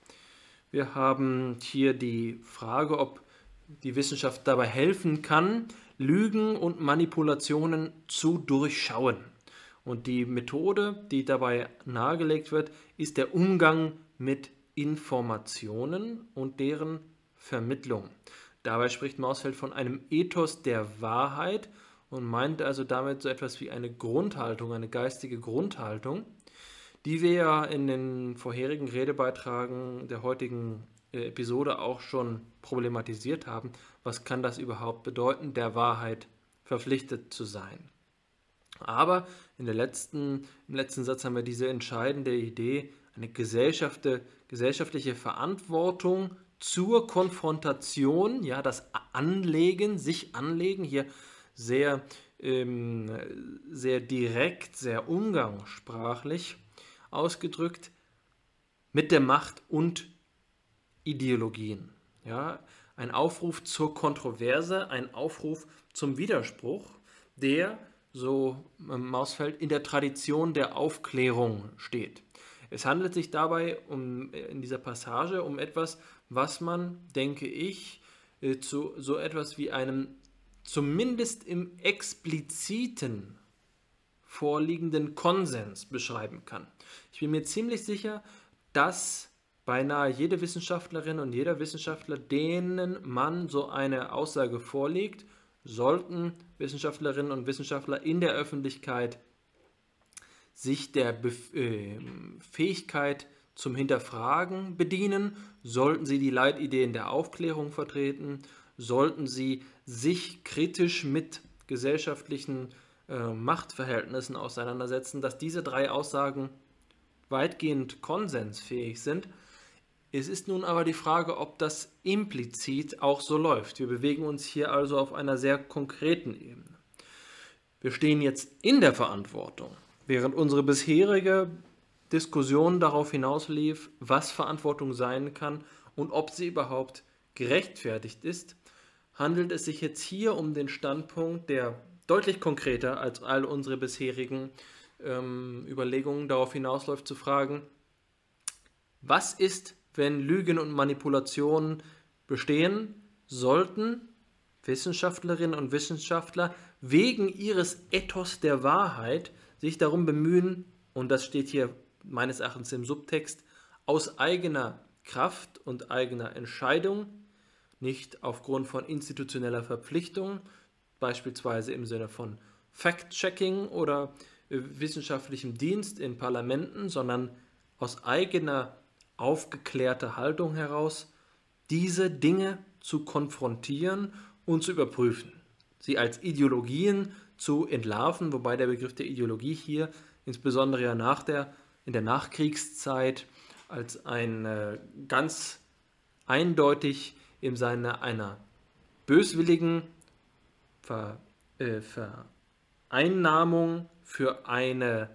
Wir haben hier die Frage, ob die Wissenschaft dabei helfen kann, Lügen und Manipulationen zu durchschauen. Und die Methode, die dabei nahegelegt wird, ist der Umgang mit Informationen und deren Vermittlung. Dabei spricht Mausfeld von einem Ethos der Wahrheit und meint also damit so etwas wie eine Grundhaltung, eine geistige Grundhaltung, die wir ja in den vorherigen Redebeitragen der heutigen äh, Episode auch schon problematisiert haben. Was kann das überhaupt bedeuten, der Wahrheit verpflichtet zu sein? Aber in der letzten, im letzten Satz haben wir diese entscheidende Idee, eine gesellschaftliche Verantwortung zur Konfrontation, ja, das Anlegen, sich anlegen, hier sehr, ähm, sehr direkt, sehr umgangssprachlich ausgedrückt, mit der Macht und Ideologien. Ja, ein Aufruf zur Kontroverse, ein Aufruf zum Widerspruch, der, so Mausfeld, in der Tradition der Aufklärung steht. Es handelt sich dabei um, in dieser Passage um etwas, was man, denke ich, äh, zu so etwas wie einem zumindest im expliziten vorliegenden Konsens beschreiben kann. Ich bin mir ziemlich sicher, dass beinahe jede Wissenschaftlerin und jeder Wissenschaftler, denen man so eine Aussage vorlegt, sollten Wissenschaftlerinnen und Wissenschaftler in der Öffentlichkeit sich der Bef äh, Fähigkeit zum Hinterfragen bedienen, sollten sie die Leitideen der Aufklärung vertreten, sollten sie sich kritisch mit gesellschaftlichen äh, Machtverhältnissen auseinandersetzen, dass diese drei Aussagen weitgehend konsensfähig sind. Es ist nun aber die Frage, ob das implizit auch so läuft. Wir bewegen uns hier also auf einer sehr konkreten Ebene. Wir stehen jetzt in der Verantwortung, während unsere bisherige Diskussion darauf hinauslief, was Verantwortung sein kann und ob sie überhaupt gerechtfertigt ist, handelt es sich jetzt hier um den Standpunkt, der deutlich konkreter als all unsere bisherigen ähm, Überlegungen darauf hinausläuft, zu fragen, was ist, wenn Lügen und Manipulationen bestehen, sollten? Wissenschaftlerinnen und Wissenschaftler wegen ihres Ethos der Wahrheit sich darum bemühen, und das steht hier meines Erachtens im Subtext, aus eigener Kraft und eigener Entscheidung, nicht aufgrund von institutioneller Verpflichtung, beispielsweise im Sinne von Fact-Checking oder wissenschaftlichem Dienst in Parlamenten, sondern aus eigener aufgeklärter Haltung heraus, diese Dinge zu konfrontieren und zu überprüfen, sie als Ideologien zu entlarven, wobei der Begriff der Ideologie hier insbesondere ja nach der, in der Nachkriegszeit als ein äh, ganz eindeutig im Sinne einer böswilligen Ver, äh, Vereinnahmung für eine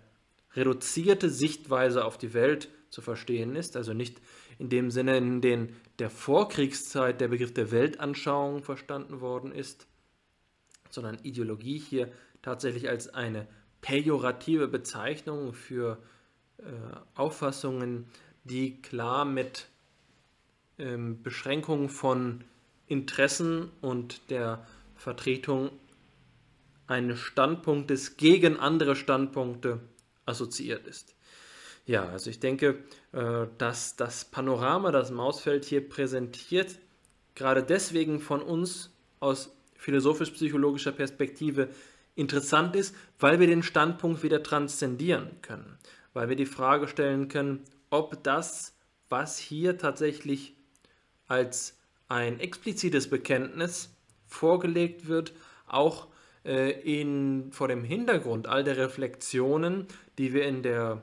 reduzierte Sichtweise auf die Welt zu verstehen ist, also nicht in dem Sinne, in dem der Vorkriegszeit der Begriff der Weltanschauung verstanden worden ist, sondern Ideologie hier tatsächlich als eine pejorative Bezeichnung für äh, Auffassungen, die klar mit ähm, Beschränkung von Interessen und der Vertretung eines Standpunktes gegen andere Standpunkte assoziiert ist. Ja, also ich denke, äh, dass das Panorama, das Mausfeld hier präsentiert, gerade deswegen von uns aus philosophisch-psychologischer Perspektive interessant ist, weil wir den Standpunkt wieder transzendieren können, weil wir die Frage stellen können, ob das, was hier tatsächlich als ein explizites Bekenntnis vorgelegt wird, auch äh, in, vor dem Hintergrund all der Reflexionen, die wir in der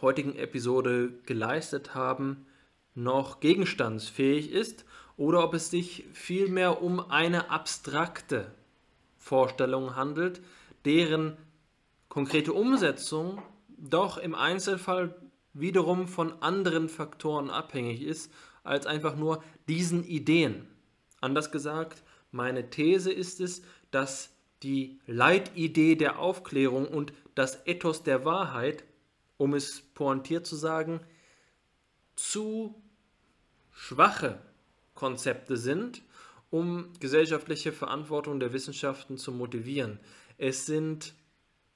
heutigen Episode geleistet haben, noch gegenstandsfähig ist oder ob es sich vielmehr um eine abstrakte Vorstellung handelt, deren konkrete Umsetzung doch im Einzelfall wiederum von anderen Faktoren abhängig ist, als einfach nur diesen Ideen. Anders gesagt, meine These ist es, dass die Leitidee der Aufklärung und das Ethos der Wahrheit, um es pointiert zu sagen, zu schwache Konzepte sind, um gesellschaftliche Verantwortung der Wissenschaften zu motivieren. Es sind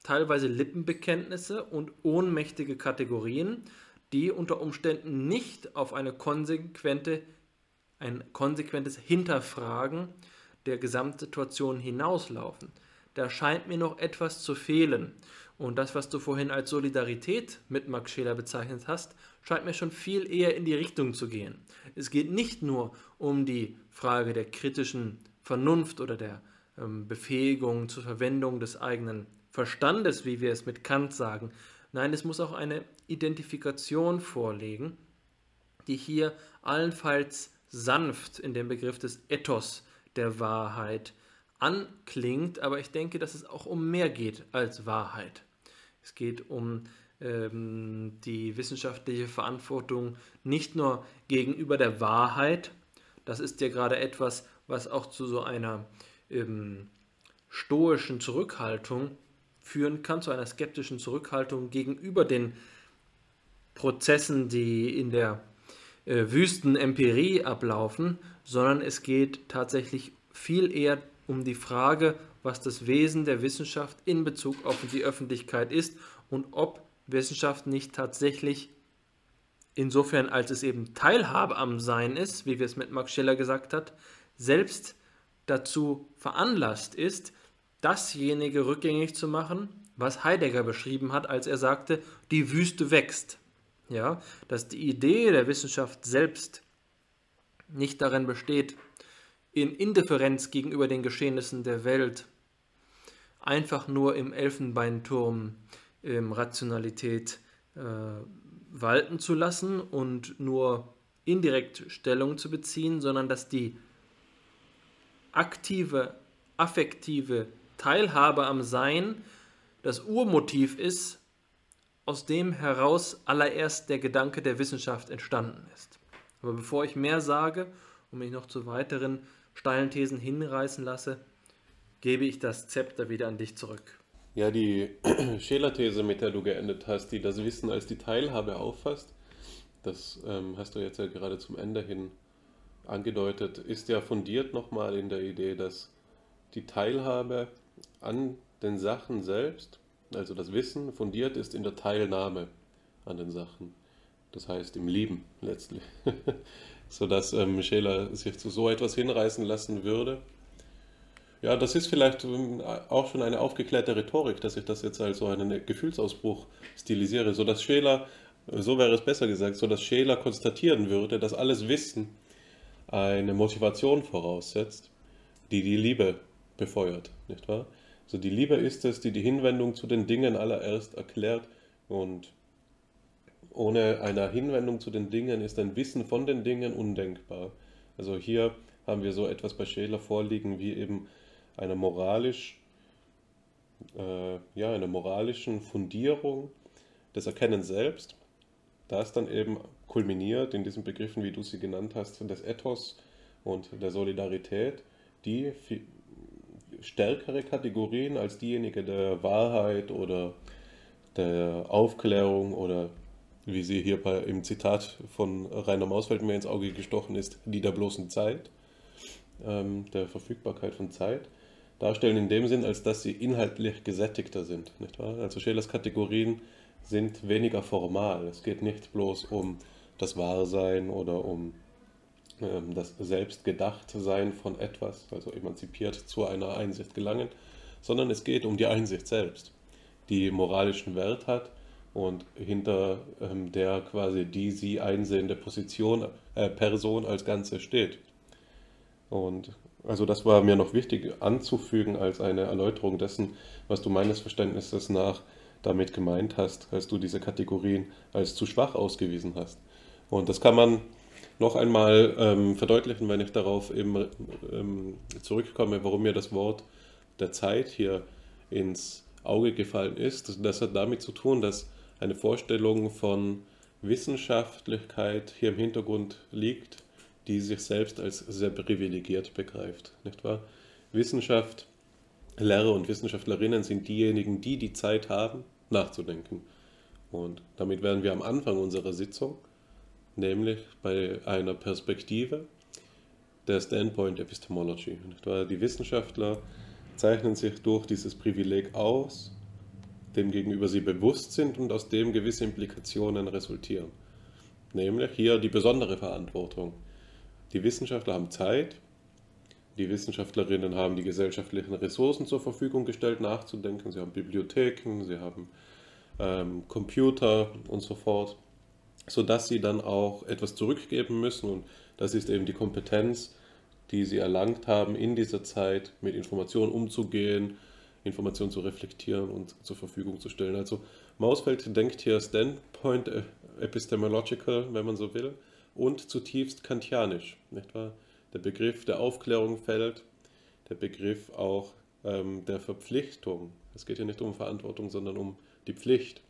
teilweise Lippenbekenntnisse und ohnmächtige Kategorien, die unter Umständen nicht auf eine konsequente ein konsequentes Hinterfragen der Gesamtsituation hinauslaufen. Da scheint mir noch etwas zu fehlen. Und das, was du vorhin als Solidarität mit Max Scheler bezeichnet hast, scheint mir schon viel eher in die Richtung zu gehen. Es geht nicht nur um die Frage der kritischen Vernunft oder der ähm, Befähigung zur Verwendung des eigenen Verstandes, wie wir es mit Kant sagen. Nein, es muss auch eine Identifikation vorlegen, die hier allenfalls sanft in dem Begriff des Ethos der Wahrheit anklingt, aber ich denke, dass es auch um mehr geht als Wahrheit. Es geht um ähm, die wissenschaftliche Verantwortung nicht nur gegenüber der Wahrheit, das ist ja gerade etwas, was auch zu so einer ähm, stoischen Zurückhaltung führen kann, zu einer skeptischen Zurückhaltung gegenüber den Prozessen, die in der äh, Wüstenempirie ablaufen, sondern es geht tatsächlich viel eher um die Frage, was das Wesen der Wissenschaft in Bezug auf die Öffentlichkeit ist und ob Wissenschaft nicht tatsächlich insofern, als es eben Teilhabe am Sein ist, wie wir es mit Max Scheller gesagt hat, selbst dazu veranlasst ist, dasjenige rückgängig zu machen, was Heidegger beschrieben hat, als er sagte, die Wüste wächst. Ja, dass die Idee der Wissenschaft selbst nicht darin besteht, in Indifferenz gegenüber den Geschehnissen der Welt einfach nur im Elfenbeinturm ähm, Rationalität äh, walten zu lassen und nur indirekt Stellung zu beziehen, sondern dass die aktive, affektive Teilhabe am Sein das Urmotiv ist, aus dem heraus allererst der Gedanke der Wissenschaft entstanden ist. Aber bevor ich mehr sage und mich noch zu weiteren steilen Thesen hinreißen lasse, gebe ich das Zepter wieder an dich zurück. Ja, die Scheler-These, mit der du geendet hast, die das Wissen als die Teilhabe auffasst, das ähm, hast du jetzt ja gerade zum Ende hin angedeutet, ist ja fundiert nochmal in der Idee, dass die Teilhabe an den Sachen selbst, also das Wissen, fundiert ist in der Teilnahme an den Sachen. Das heißt im Lieben letztlich. Sodass ähm, Scheler sich zu so etwas hinreißen lassen würde. Ja, das ist vielleicht ähm, auch schon eine aufgeklärte Rhetorik, dass ich das jetzt als so einen Gefühlsausbruch stilisiere, sodass Scheler, so wäre es besser gesagt, sodass Scheler konstatieren würde, dass alles Wissen eine Motivation voraussetzt, die die Liebe befeuert, nicht wahr? Also die Liebe ist es, die die Hinwendung zu den Dingen allererst erklärt und ohne eine Hinwendung zu den Dingen ist ein Wissen von den Dingen undenkbar. Also hier haben wir so etwas bei Scheler vorliegen wie eben eine moralisch, äh, ja, eine moralischen Fundierung des Erkennens selbst, das dann eben kulminiert in diesen Begriffen, wie du sie genannt hast, des Ethos und der Solidarität, die stärkere Kategorien als diejenige der Wahrheit oder der Aufklärung oder wie sie hier bei, im Zitat von Rainer Mausfeld mir ins Auge gestochen ist, die der bloßen Zeit, ähm, der Verfügbarkeit von Zeit, darstellen in dem Sinn, als dass sie inhaltlich gesättigter sind. Nicht wahr? Also Schelers Kategorien sind weniger formal. Es geht nicht bloß um das Wahrsein oder um das Selbstgedachtsein von etwas, also emanzipiert zu einer Einsicht gelangen, sondern es geht um die Einsicht selbst, die moralischen Wert hat und hinter ähm, der quasi die sie einsehende Position, äh, Person als Ganze steht. Und also das war mir noch wichtig anzufügen als eine Erläuterung dessen, was du meines Verständnisses nach damit gemeint hast, als du diese Kategorien als zu schwach ausgewiesen hast. Und das kann man noch einmal ähm, verdeutlichen, wenn ich darauf eben ähm, zurückkomme, warum mir das Wort der Zeit hier ins Auge gefallen ist. Das hat damit zu tun, dass eine Vorstellung von Wissenschaftlichkeit hier im Hintergrund liegt, die sich selbst als sehr privilegiert begreift, nicht wahr? Wissenschaft, Lehrer und Wissenschaftlerinnen sind diejenigen, die die Zeit haben, nachzudenken. Und damit wären wir am Anfang unserer Sitzung nämlich bei einer Perspektive der Standpoint Epistemology. Die Wissenschaftler zeichnen sich durch dieses Privileg aus, dem gegenüber sie bewusst sind und aus dem gewisse Implikationen resultieren. Nämlich hier die besondere Verantwortung, die Wissenschaftler haben Zeit, die Wissenschaftlerinnen haben die gesellschaftlichen Ressourcen zur Verfügung gestellt, nachzudenken. Sie haben Bibliotheken, sie haben ähm, Computer und so fort, sodass sie dann auch etwas zurückgeben müssen. Und das ist eben die Kompetenz, die sie erlangt haben, in dieser Zeit mit Informationen umzugehen, Informationen zu reflektieren und zur Verfügung zu stellen. Also Mausfeld denkt hier Standpoint Epistemological, wenn man so will, und zutiefst kantianisch. Wahr? Der Begriff der Aufklärung fällt, der Begriff auch ähm, der Verpflichtung. Es geht ja nicht um Verantwortung, sondern um die Pflicht,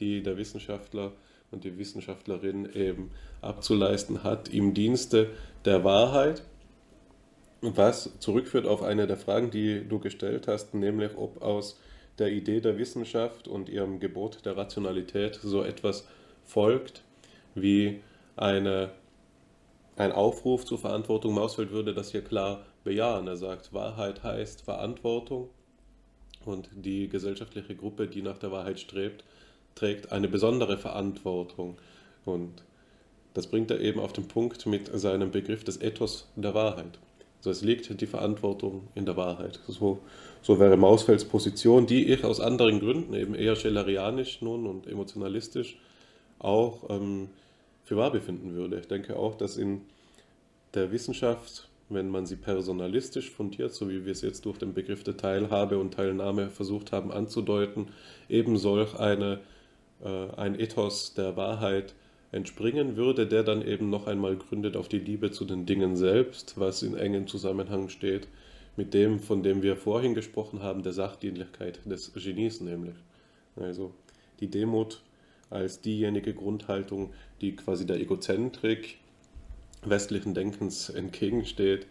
die der Wissenschaftler und die Wissenschaftlerin eben abzuleisten hat im Dienste der Wahrheit. Was zurückführt auf eine der Fragen, die du gestellt hast, nämlich ob aus der Idee der Wissenschaft und ihrem Gebot der Rationalität so etwas folgt wie eine, ein Aufruf zur Verantwortung. Mausfeld würde das hier klar bejahen. Er sagt, Wahrheit heißt Verantwortung und die gesellschaftliche Gruppe, die nach der Wahrheit strebt, trägt eine besondere Verantwortung. Und das bringt er eben auf den Punkt mit seinem Begriff des Ethos der Wahrheit. Also es liegt die Verantwortung in der Wahrheit. So, so wäre Mausfelds Position, die ich aus anderen Gründen, eben eher schellerianisch nun und emotionalistisch, auch ähm, für wahr befinden würde. Ich denke auch, dass in der Wissenschaft, wenn man sie personalistisch fundiert, so wie wir es jetzt durch den Begriff der Teilhabe und Teilnahme versucht haben anzudeuten, eben solch eine, äh, ein Ethos der Wahrheit entspringen würde, der dann eben noch einmal gründet auf die Liebe zu den Dingen selbst, was in engem Zusammenhang steht mit dem, von dem wir vorhin gesprochen haben, der Sachdienlichkeit des Genies nämlich. Also die Demut als diejenige Grundhaltung, die quasi der Egozentrik westlichen Denkens entgegensteht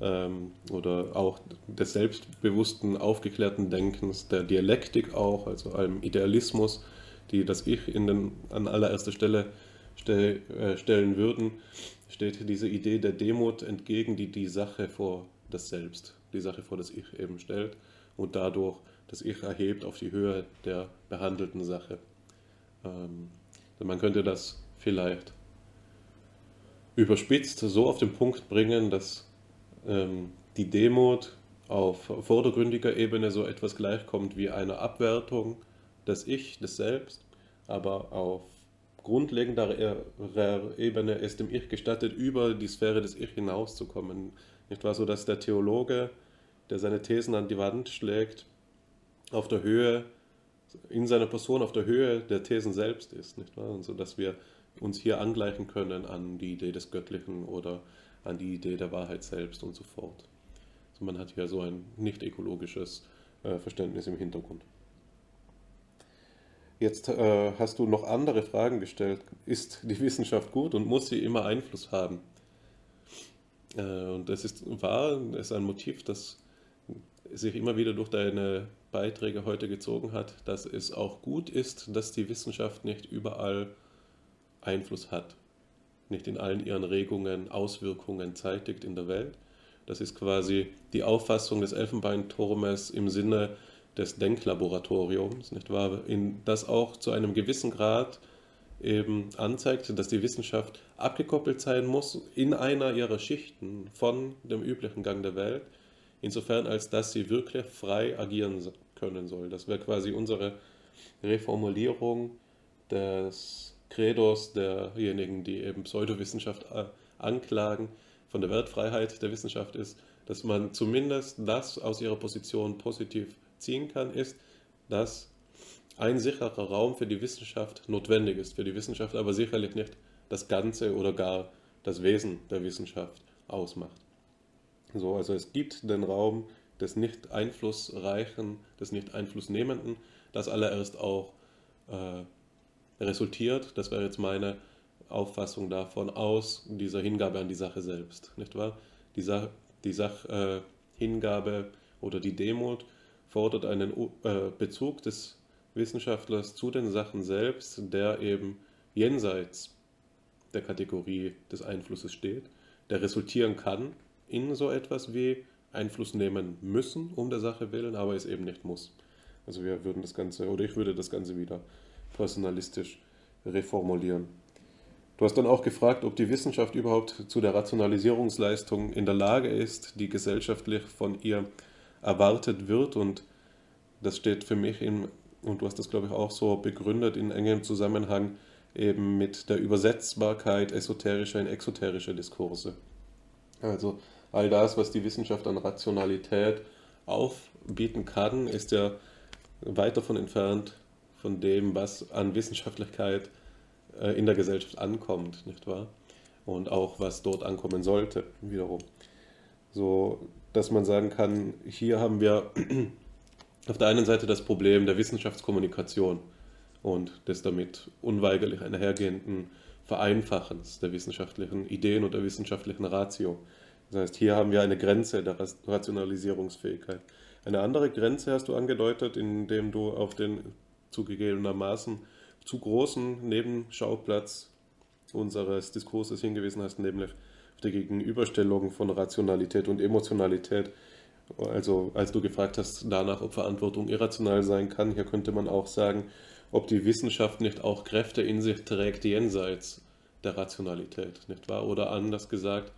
ähm, oder auch des selbstbewussten, aufgeklärten Denkens, der Dialektik auch, also einem Idealismus, die das Ich in den, an allererster Stelle stell, äh, stellen würden, steht diese Idee der Demut entgegen, die die Sache vor das Selbst, die Sache vor das Ich eben stellt und dadurch das Ich erhebt auf die Höhe der behandelten Sache. Ähm, man könnte das vielleicht überspitzt so auf den Punkt bringen, dass ähm, die Demut auf vordergründiger Ebene so etwas gleichkommt wie eine Abwertung des Ich, des Selbst, aber auf grundlegender Ebene ist dem Ich gestattet, über die Sphäre des Ich hinauszukommen. Nicht wahr? So dass der Theologe, der seine Thesen an die Wand schlägt, auf der Höhe, in seiner Person auf der Höhe der Thesen selbst ist. Nicht wahr? Und so dass wir uns hier angleichen können an die Idee des Göttlichen oder an die Idee der Wahrheit selbst und so fort. Also man hat hier so ein nicht ökologisches äh, Verständnis im Hintergrund. Jetzt äh, hast du noch andere Fragen gestellt. Ist die Wissenschaft gut und muss sie immer Einfluss haben? Äh, und das ist wahr, das ist ein Motiv, das sich immer wieder durch deine Beiträge heute gezogen hat, dass es auch gut ist, dass die Wissenschaft nicht überall Einfluss hat, nicht in allen ihren Regungen, Auswirkungen zeitigt in der Welt. Das ist quasi die Auffassung des Elfenbeinturmes im Sinne des Denklaboratoriums, nicht wahr? In, das auch zu einem gewissen Grad eben anzeigt, dass die Wissenschaft abgekoppelt sein muss in einer ihrer Schichten von dem üblichen Gang der Welt, insofern als dass sie wirklich frei agieren können soll. Das wäre quasi unsere Reformulierung des Credos derjenigen, die eben Pseudowissenschaft äh, anklagen, von der Wertfreiheit der Wissenschaft ist, dass man zumindest das aus ihrer Position positiv ziehen kann, ist, dass ein sicherer Raum für die Wissenschaft notwendig ist. Für die Wissenschaft aber sicherlich nicht das Ganze oder gar das Wesen der Wissenschaft ausmacht. So, also es gibt den Raum des nicht einflussreichen, des nicht einflussnehmenden, das allererst auch äh, resultiert, das wäre jetzt meine Auffassung davon, aus dieser Hingabe an die Sache selbst, nicht wahr? Die, Sa die Sachhingabe äh, oder die Demut fordert einen äh, Bezug des Wissenschaftlers zu den Sachen selbst, der eben jenseits der Kategorie des Einflusses steht, der resultieren kann in so etwas wie Einfluss nehmen müssen um der Sache willen, aber es eben nicht muss. Also wir würden das Ganze, oder ich würde das Ganze wieder personalistisch reformulieren. Du hast dann auch gefragt, ob die Wissenschaft überhaupt zu der Rationalisierungsleistung in der Lage ist, die gesellschaftlich von ihr erwartet wird. Und das steht für mich in, und du hast das glaube ich auch so begründet, in engem Zusammenhang eben mit der Übersetzbarkeit esoterischer in exoterische Diskurse. Also all das, was die Wissenschaft an Rationalität aufbieten kann, ist ja weit davon entfernt von dem, was an Wissenschaftlichkeit äh, in der Gesellschaft ankommt, nicht wahr? Und auch was dort ankommen sollte, wiederum. So, dass man sagen kann, hier haben wir auf der einen Seite das Problem der Wissenschaftskommunikation und des damit unweigerlich einhergehenden Vereinfachens der wissenschaftlichen Ideen und der wissenschaftlichen Ratio. Das heißt, hier haben wir eine Grenze der Rationalisierungsfähigkeit. Eine andere Grenze hast du angedeutet, indem du auf den zugegebenermaßen zu großen Nebenschauplatz unseres Diskurses hingewiesen hast, nämlich die Gegenüberstellung von Rationalität und Emotionalität. Also als du gefragt hast danach, ob Verantwortung irrational sein kann, hier könnte man auch sagen, ob die Wissenschaft nicht auch Kräfte in sich trägt jenseits der Rationalität, nicht wahr? Oder anders gesagt,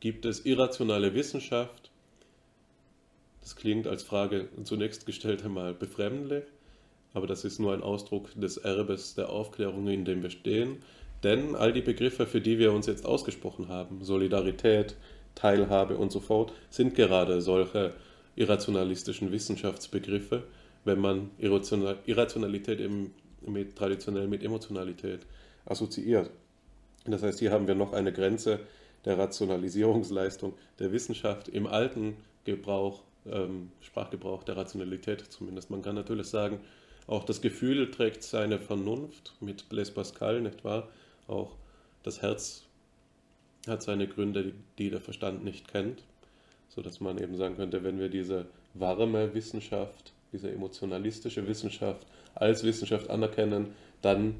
gibt es irrationale Wissenschaft? Das klingt als Frage zunächst gestellt einmal befremdlich, aber das ist nur ein Ausdruck des Erbes der Aufklärung, in dem wir stehen. Denn all die Begriffe, für die wir uns jetzt ausgesprochen haben, Solidarität, Teilhabe und so fort, sind gerade solche irrationalistischen Wissenschaftsbegriffe, wenn man Irrationalität eben mit, traditionell mit Emotionalität assoziiert. Das heißt, hier haben wir noch eine Grenze der Rationalisierungsleistung der Wissenschaft im alten Gebrauch, ähm, Sprachgebrauch der Rationalität zumindest. Man kann natürlich sagen, auch das Gefühl trägt seine Vernunft mit Blaise Pascal, nicht wahr? Auch das Herz hat seine Gründe, die der Verstand nicht kennt, sodass man eben sagen könnte, wenn wir diese warme Wissenschaft, diese emotionalistische Wissenschaft als Wissenschaft anerkennen, dann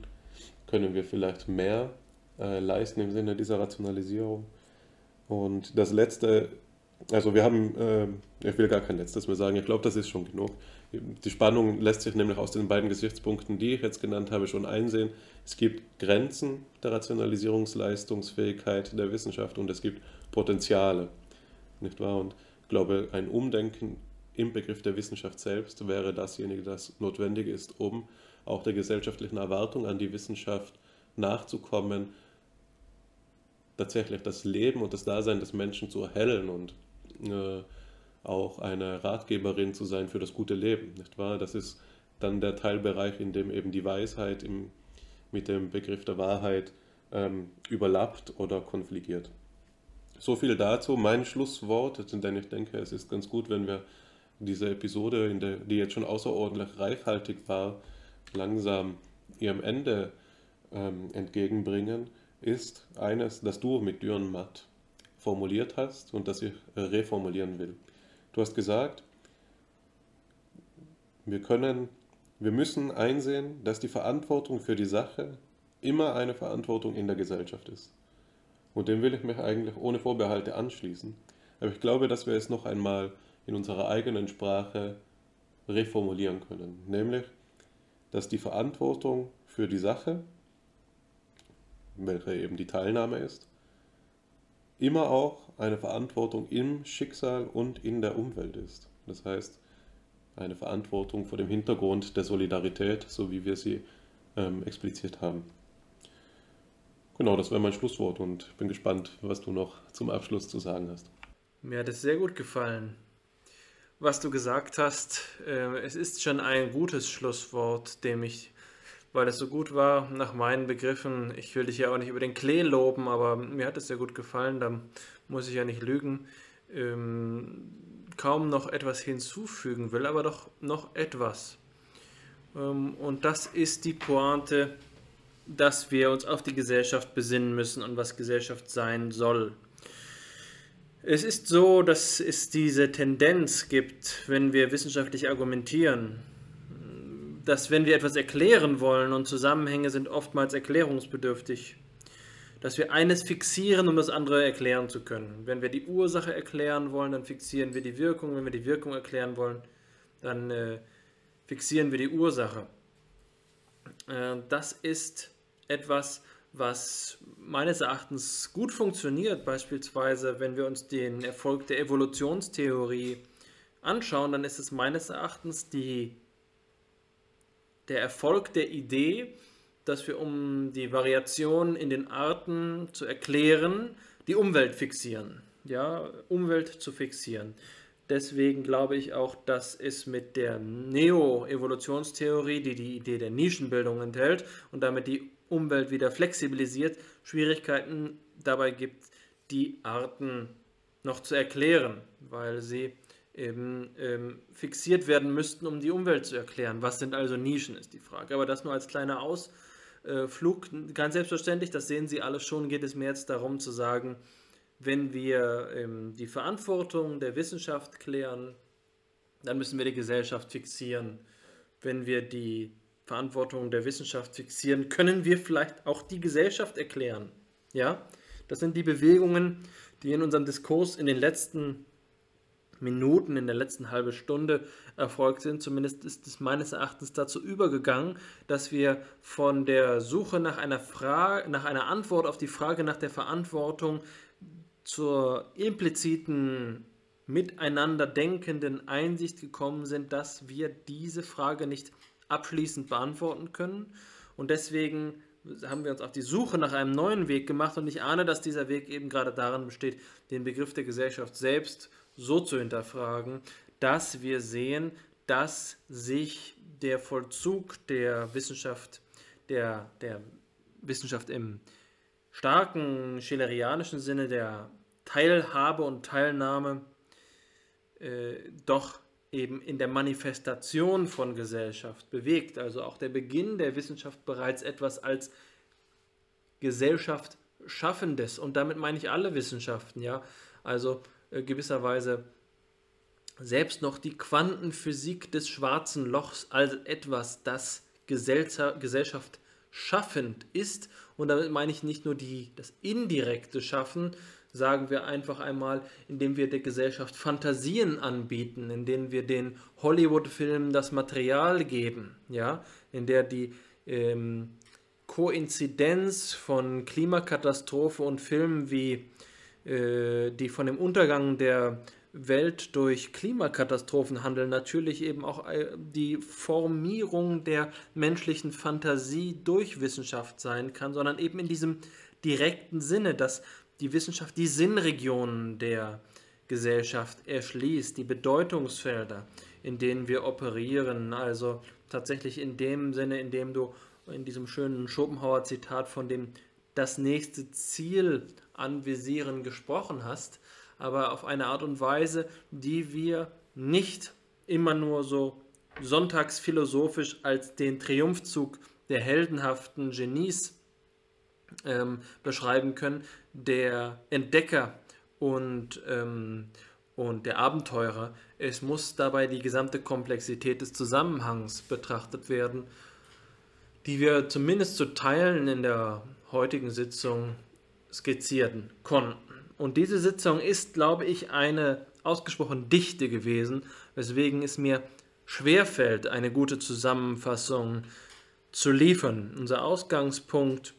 können wir vielleicht mehr äh, leisten im Sinne dieser Rationalisierung. Und das Letzte, also wir haben, äh, ich will gar kein Letztes mehr sagen, ich glaube, das ist schon genug. Die Spannung lässt sich nämlich aus den beiden Gesichtspunkten, die ich jetzt genannt habe, schon einsehen. Es gibt Grenzen der Rationalisierungsleistungsfähigkeit der Wissenschaft und es gibt Potenziale. Nicht wahr? Und ich glaube, ein Umdenken im Begriff der Wissenschaft selbst wäre dasjenige, das notwendig ist, um auch der gesellschaftlichen Erwartung an die Wissenschaft nachzukommen, tatsächlich das Leben und das Dasein des Menschen zu erhellen und äh, auch eine Ratgeberin zu sein für das gute Leben, nicht wahr? Das ist dann der Teilbereich, in dem eben die Weisheit im, mit dem Begriff der Wahrheit ähm, überlappt oder konfligiert. So viel dazu. Mein Schlusswort, denn ich denke, es ist ganz gut, wenn wir diese Episode, der, die jetzt schon außerordentlich reichhaltig war, langsam ihrem Ende ähm, entgegenbringen, ist eines, das du mit Dürrenmatt formuliert hast und das ich reformulieren will. Du hast gesagt, wir können, wir müssen einsehen, dass die Verantwortung für die Sache immer eine Verantwortung in der Gesellschaft ist. Und dem will ich mich eigentlich ohne Vorbehalte anschließen. Aber ich glaube, dass wir es noch einmal in unserer eigenen Sprache reformulieren können. Nämlich, dass die Verantwortung für die Sache, welche eben die Teilnahme ist, immer auch eine Verantwortung im Schicksal und in der Umwelt ist. Das heißt, eine Verantwortung vor dem Hintergrund der Solidarität, so wie wir sie ähm, expliziert haben. Genau, das wäre mein Schlusswort und bin gespannt, was du noch zum Abschluss zu sagen hast. Mir hat es sehr gut gefallen, was du gesagt hast. Äh, es ist schon ein gutes Schlusswort, dem ich weil es so gut war nach meinen Begriffen. Ich will dich ja auch nicht über den Klee loben, aber mir hat es sehr gut gefallen, da muss ich ja nicht lügen. Ähm, kaum noch etwas hinzufügen will, aber doch noch etwas. Ähm, und das ist die Pointe, dass wir uns auf die Gesellschaft besinnen müssen und was Gesellschaft sein soll. Es ist so, dass es diese Tendenz gibt, wenn wir wissenschaftlich argumentieren, dass wenn wir etwas erklären wollen und Zusammenhänge sind oftmals erklärungsbedürftig, dass wir eines fixieren, um das andere erklären zu können. Wenn wir die Ursache erklären wollen, dann fixieren wir die Wirkung. Wenn wir die Wirkung erklären wollen, dann äh, fixieren wir die Ursache. Äh, das ist etwas, was meines Erachtens gut funktioniert, beispielsweise wenn wir uns den Erfolg der Evolutionstheorie anschauen, dann ist es meines Erachtens die, der Erfolg der Idee, dass wir, um die Variation in den Arten zu erklären, die Umwelt fixieren. Ja, Umwelt zu fixieren. Deswegen glaube ich auch, dass es mit der Neo-Evolutionstheorie, die die Idee der Nischenbildung enthält und damit die Umwelt wieder flexibilisiert, Schwierigkeiten dabei gibt, die Arten noch zu erklären, weil sie eben ähm, fixiert werden müssten, um die Umwelt zu erklären. Was sind also Nischen, ist die Frage. Aber das nur als kleiner Ausflug. Ganz selbstverständlich, das sehen Sie alles schon, geht es mir jetzt darum zu sagen, wenn wir ähm, die Verantwortung der Wissenschaft klären, dann müssen wir die Gesellschaft fixieren. Wenn wir die Verantwortung der Wissenschaft fixieren, können wir vielleicht auch die Gesellschaft erklären. Ja, das sind die Bewegungen, die in unserem Diskurs in den letzten Minuten, in der letzten halben Stunde erfolgt sind. Zumindest ist es meines Erachtens dazu übergegangen, dass wir von der Suche nach einer Frage, nach einer Antwort auf die Frage nach der Verantwortung zur impliziten miteinander denkenden Einsicht gekommen sind, dass wir diese Frage nicht abschließend beantworten können. Und deswegen haben wir uns auf die Suche nach einem neuen Weg gemacht und ich ahne, dass dieser Weg eben gerade darin besteht, den Begriff der Gesellschaft selbst so zu hinterfragen, dass wir sehen, dass sich der Vollzug der Wissenschaft, der, der Wissenschaft im starken schillerianischen Sinne der Teilhabe und Teilnahme äh, doch eben in der Manifestation von Gesellschaft bewegt. Also auch der Beginn der Wissenschaft bereits etwas als Gesellschaft Schaffendes. Und damit meine ich alle Wissenschaften, ja. Also äh, gewisserweise selbst noch die Quantenphysik des schwarzen Lochs als etwas, das Gesellschaft schaffend ist. Und damit meine ich nicht nur die, das indirekte Schaffen, sagen wir einfach einmal, indem wir der Gesellschaft Fantasien anbieten, indem wir den Hollywood-Filmen das Material geben, ja, in der die ähm, Koinzidenz von Klimakatastrophe und Filmen wie die von dem Untergang der Welt durch Klimakatastrophen handeln, natürlich eben auch äh, die Formierung der menschlichen Fantasie durch Wissenschaft sein kann, sondern eben in diesem direkten Sinne, dass die Wissenschaft die Sinnregionen der Gesellschaft erschließt, die Bedeutungsfelder, in denen wir operieren. Also tatsächlich in dem Sinne, in dem du in diesem schönen Schopenhauer-Zitat von dem das nächste Ziel anvisieren gesprochen hast, aber auf eine Art und Weise, die wir nicht immer nur so sonntagsphilosophisch als den Triumphzug der heldenhaften Genies ähm, beschreiben können, der Entdecker und, ähm, und der Abenteurer. Es muss dabei die gesamte Komplexität des Zusammenhangs betrachtet werden, die wir zumindest zu Teilen in der heutigen Sitzung skizzierten konnten. Und diese Sitzung ist, glaube ich, eine ausgesprochen dichte gewesen, weswegen es mir schwerfällt, eine gute Zusammenfassung zu liefern. Unser Ausgangspunkt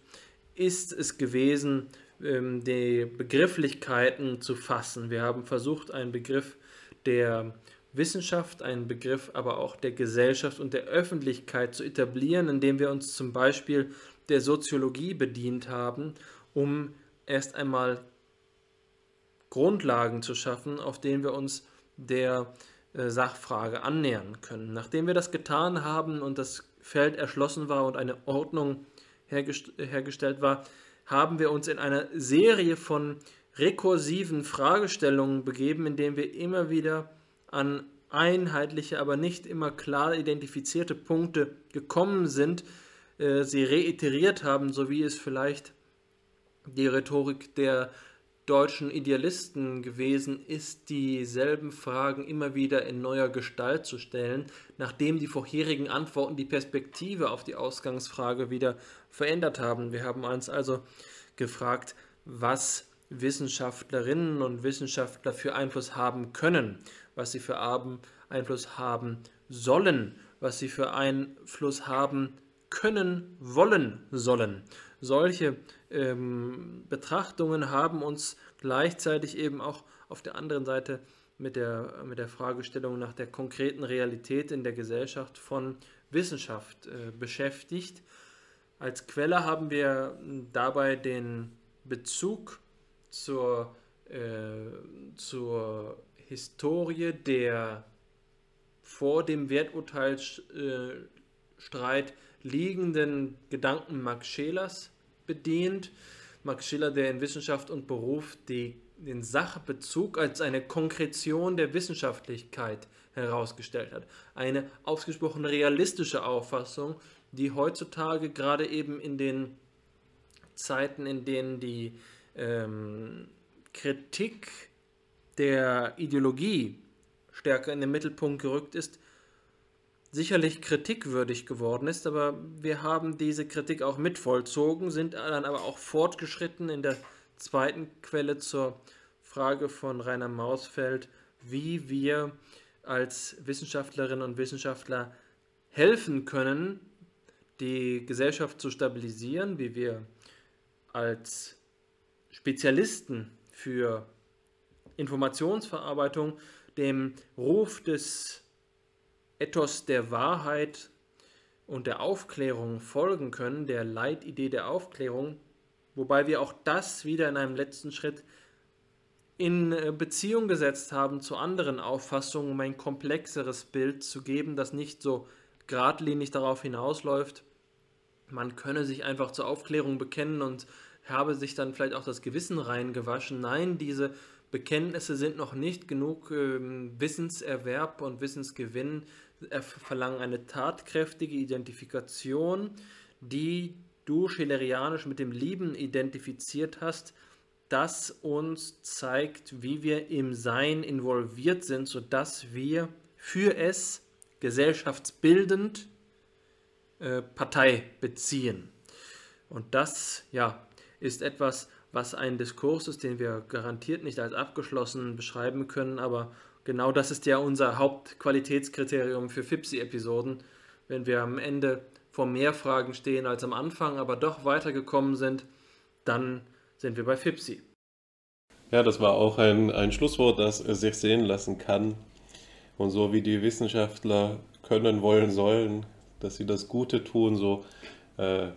ist es gewesen, ähm, die Begrifflichkeiten zu fassen. Wir haben versucht, einen Begriff der Wissenschaft, einen Begriff aber auch der Gesellschaft und der Öffentlichkeit zu etablieren, indem wir uns zum Beispiel der Soziologie bedient haben, um erst einmal Grundlagen zu schaffen, auf denen wir uns der äh, Sachfrage annähern können. Nachdem wir das getan haben und das Feld erschlossen war und eine Ordnung hergest hergestellt war, haben wir uns in einer Serie von rekursiven Fragestellungen begeben, in denen wir immer wieder an einheitliche, aber nicht immer klar identifizierte Punkte gekommen sind, äh, sie reiteriert haben, so wie es vielleicht die Rhetorik der deutschen Idealisten gewesen ist, dieselben Fragen immer wieder in neuer Gestalt zu stellen, nachdem die vorherigen Antworten die Perspektive auf die Ausgangsfrage wieder verändert haben. Wir haben uns also gefragt, was Wissenschaftlerinnen und Wissenschaftler für Einfluss haben können, was sie für Einfluss haben sollen, was sie für Einfluss haben können, wollen, sollen. Solche ähm, Betrachtungen haben uns gleichzeitig eben auch auf der anderen Seite mit der, mit der Fragestellung nach der konkreten Realität in der Gesellschaft von Wissenschaft äh, beschäftigt. Als Quelle haben wir dabei den Bezug zur, äh, zur Historie der vor dem Werturteilsstreit liegenden Gedanken Max Schelers bedient. Max Schiller, der in Wissenschaft und Beruf die, den Sachbezug als eine Konkretion der Wissenschaftlichkeit herausgestellt hat. Eine ausgesprochen realistische Auffassung, die heutzutage gerade eben in den Zeiten, in denen die ähm, Kritik der Ideologie stärker in den Mittelpunkt gerückt ist, sicherlich kritikwürdig geworden ist, aber wir haben diese Kritik auch mit vollzogen, sind dann aber auch fortgeschritten in der zweiten Quelle zur Frage von Rainer Mausfeld, wie wir als Wissenschaftlerinnen und Wissenschaftler helfen können, die Gesellschaft zu stabilisieren, wie wir als Spezialisten für Informationsverarbeitung dem Ruf des Ethos der Wahrheit und der Aufklärung folgen können, der Leitidee der Aufklärung, wobei wir auch das wieder in einem letzten Schritt in äh, Beziehung gesetzt haben zu anderen Auffassungen, um ein komplexeres Bild zu geben, das nicht so geradlinig darauf hinausläuft, man könne sich einfach zur Aufklärung bekennen und habe sich dann vielleicht auch das Gewissen reingewaschen. Nein, diese Bekenntnisse sind noch nicht genug ähm, Wissenserwerb und Wissensgewinn, verlangen eine tatkräftige Identifikation, die du schillerianisch mit dem Lieben identifiziert hast, das uns zeigt, wie wir im Sein involviert sind, sodass wir für es gesellschaftsbildend äh, Partei beziehen. Und das ja, ist etwas, was ein Diskurs ist, den wir garantiert nicht als abgeschlossen beschreiben können, aber genau das ist ja unser Hauptqualitätskriterium für FIPSI-Episoden. Wenn wir am Ende vor mehr Fragen stehen als am Anfang, aber doch weitergekommen sind, dann sind wir bei FIPSI. Ja, das war auch ein, ein Schlusswort, das sich sehen lassen kann. Und so wie die Wissenschaftler können, wollen, sollen, dass sie das Gute tun, so äh,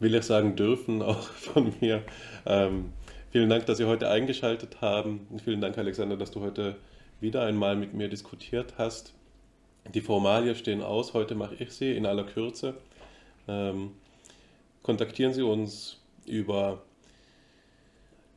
will ich sagen dürfen, auch von mir. Ähm, vielen Dank, dass Sie heute eingeschaltet haben. Und vielen Dank, Alexander, dass du heute wieder einmal mit mir diskutiert hast. Die Formalien stehen aus, heute mache ich sie in aller Kürze. Ähm, kontaktieren Sie uns über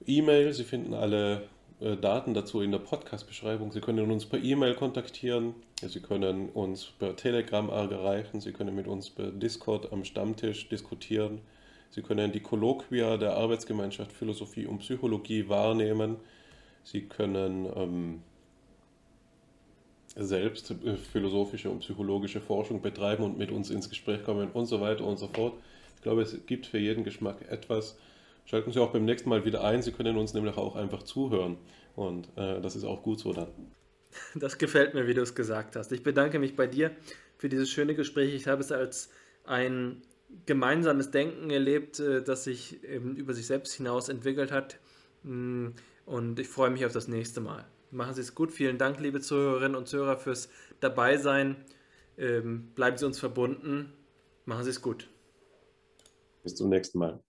E-Mail. Sie finden alle äh, Daten dazu in der Podcast-Beschreibung. Sie können uns per E-Mail kontaktieren. Sie können uns per Telegram erreichen. Sie können mit uns per Discord am Stammtisch diskutieren. Sie können die Kolloquia der Arbeitsgemeinschaft Philosophie und Psychologie wahrnehmen. Sie können ähm, selbst äh, philosophische und psychologische Forschung betreiben und mit uns ins Gespräch kommen und so weiter und so fort. Ich glaube, es gibt für jeden Geschmack etwas. Schalten Sie auch beim nächsten Mal wieder ein. Sie können uns nämlich auch einfach zuhören. Und äh, das ist auch gut so dann. Das gefällt mir, wie du es gesagt hast. Ich bedanke mich bei dir für dieses schöne Gespräch. Ich habe es als ein gemeinsames Denken erlebt, äh, das sich eben über sich selbst hinaus entwickelt hat. Mm, und ich freue mich auf das nächste Mal. Machen Sie es gut. Vielen Dank, liebe Zuhörerinnen und Zuhörer, fürs Dabeisein. Ähm, bleiben Sie uns verbunden. Machen Sie es gut. Bis zum nächsten Mal.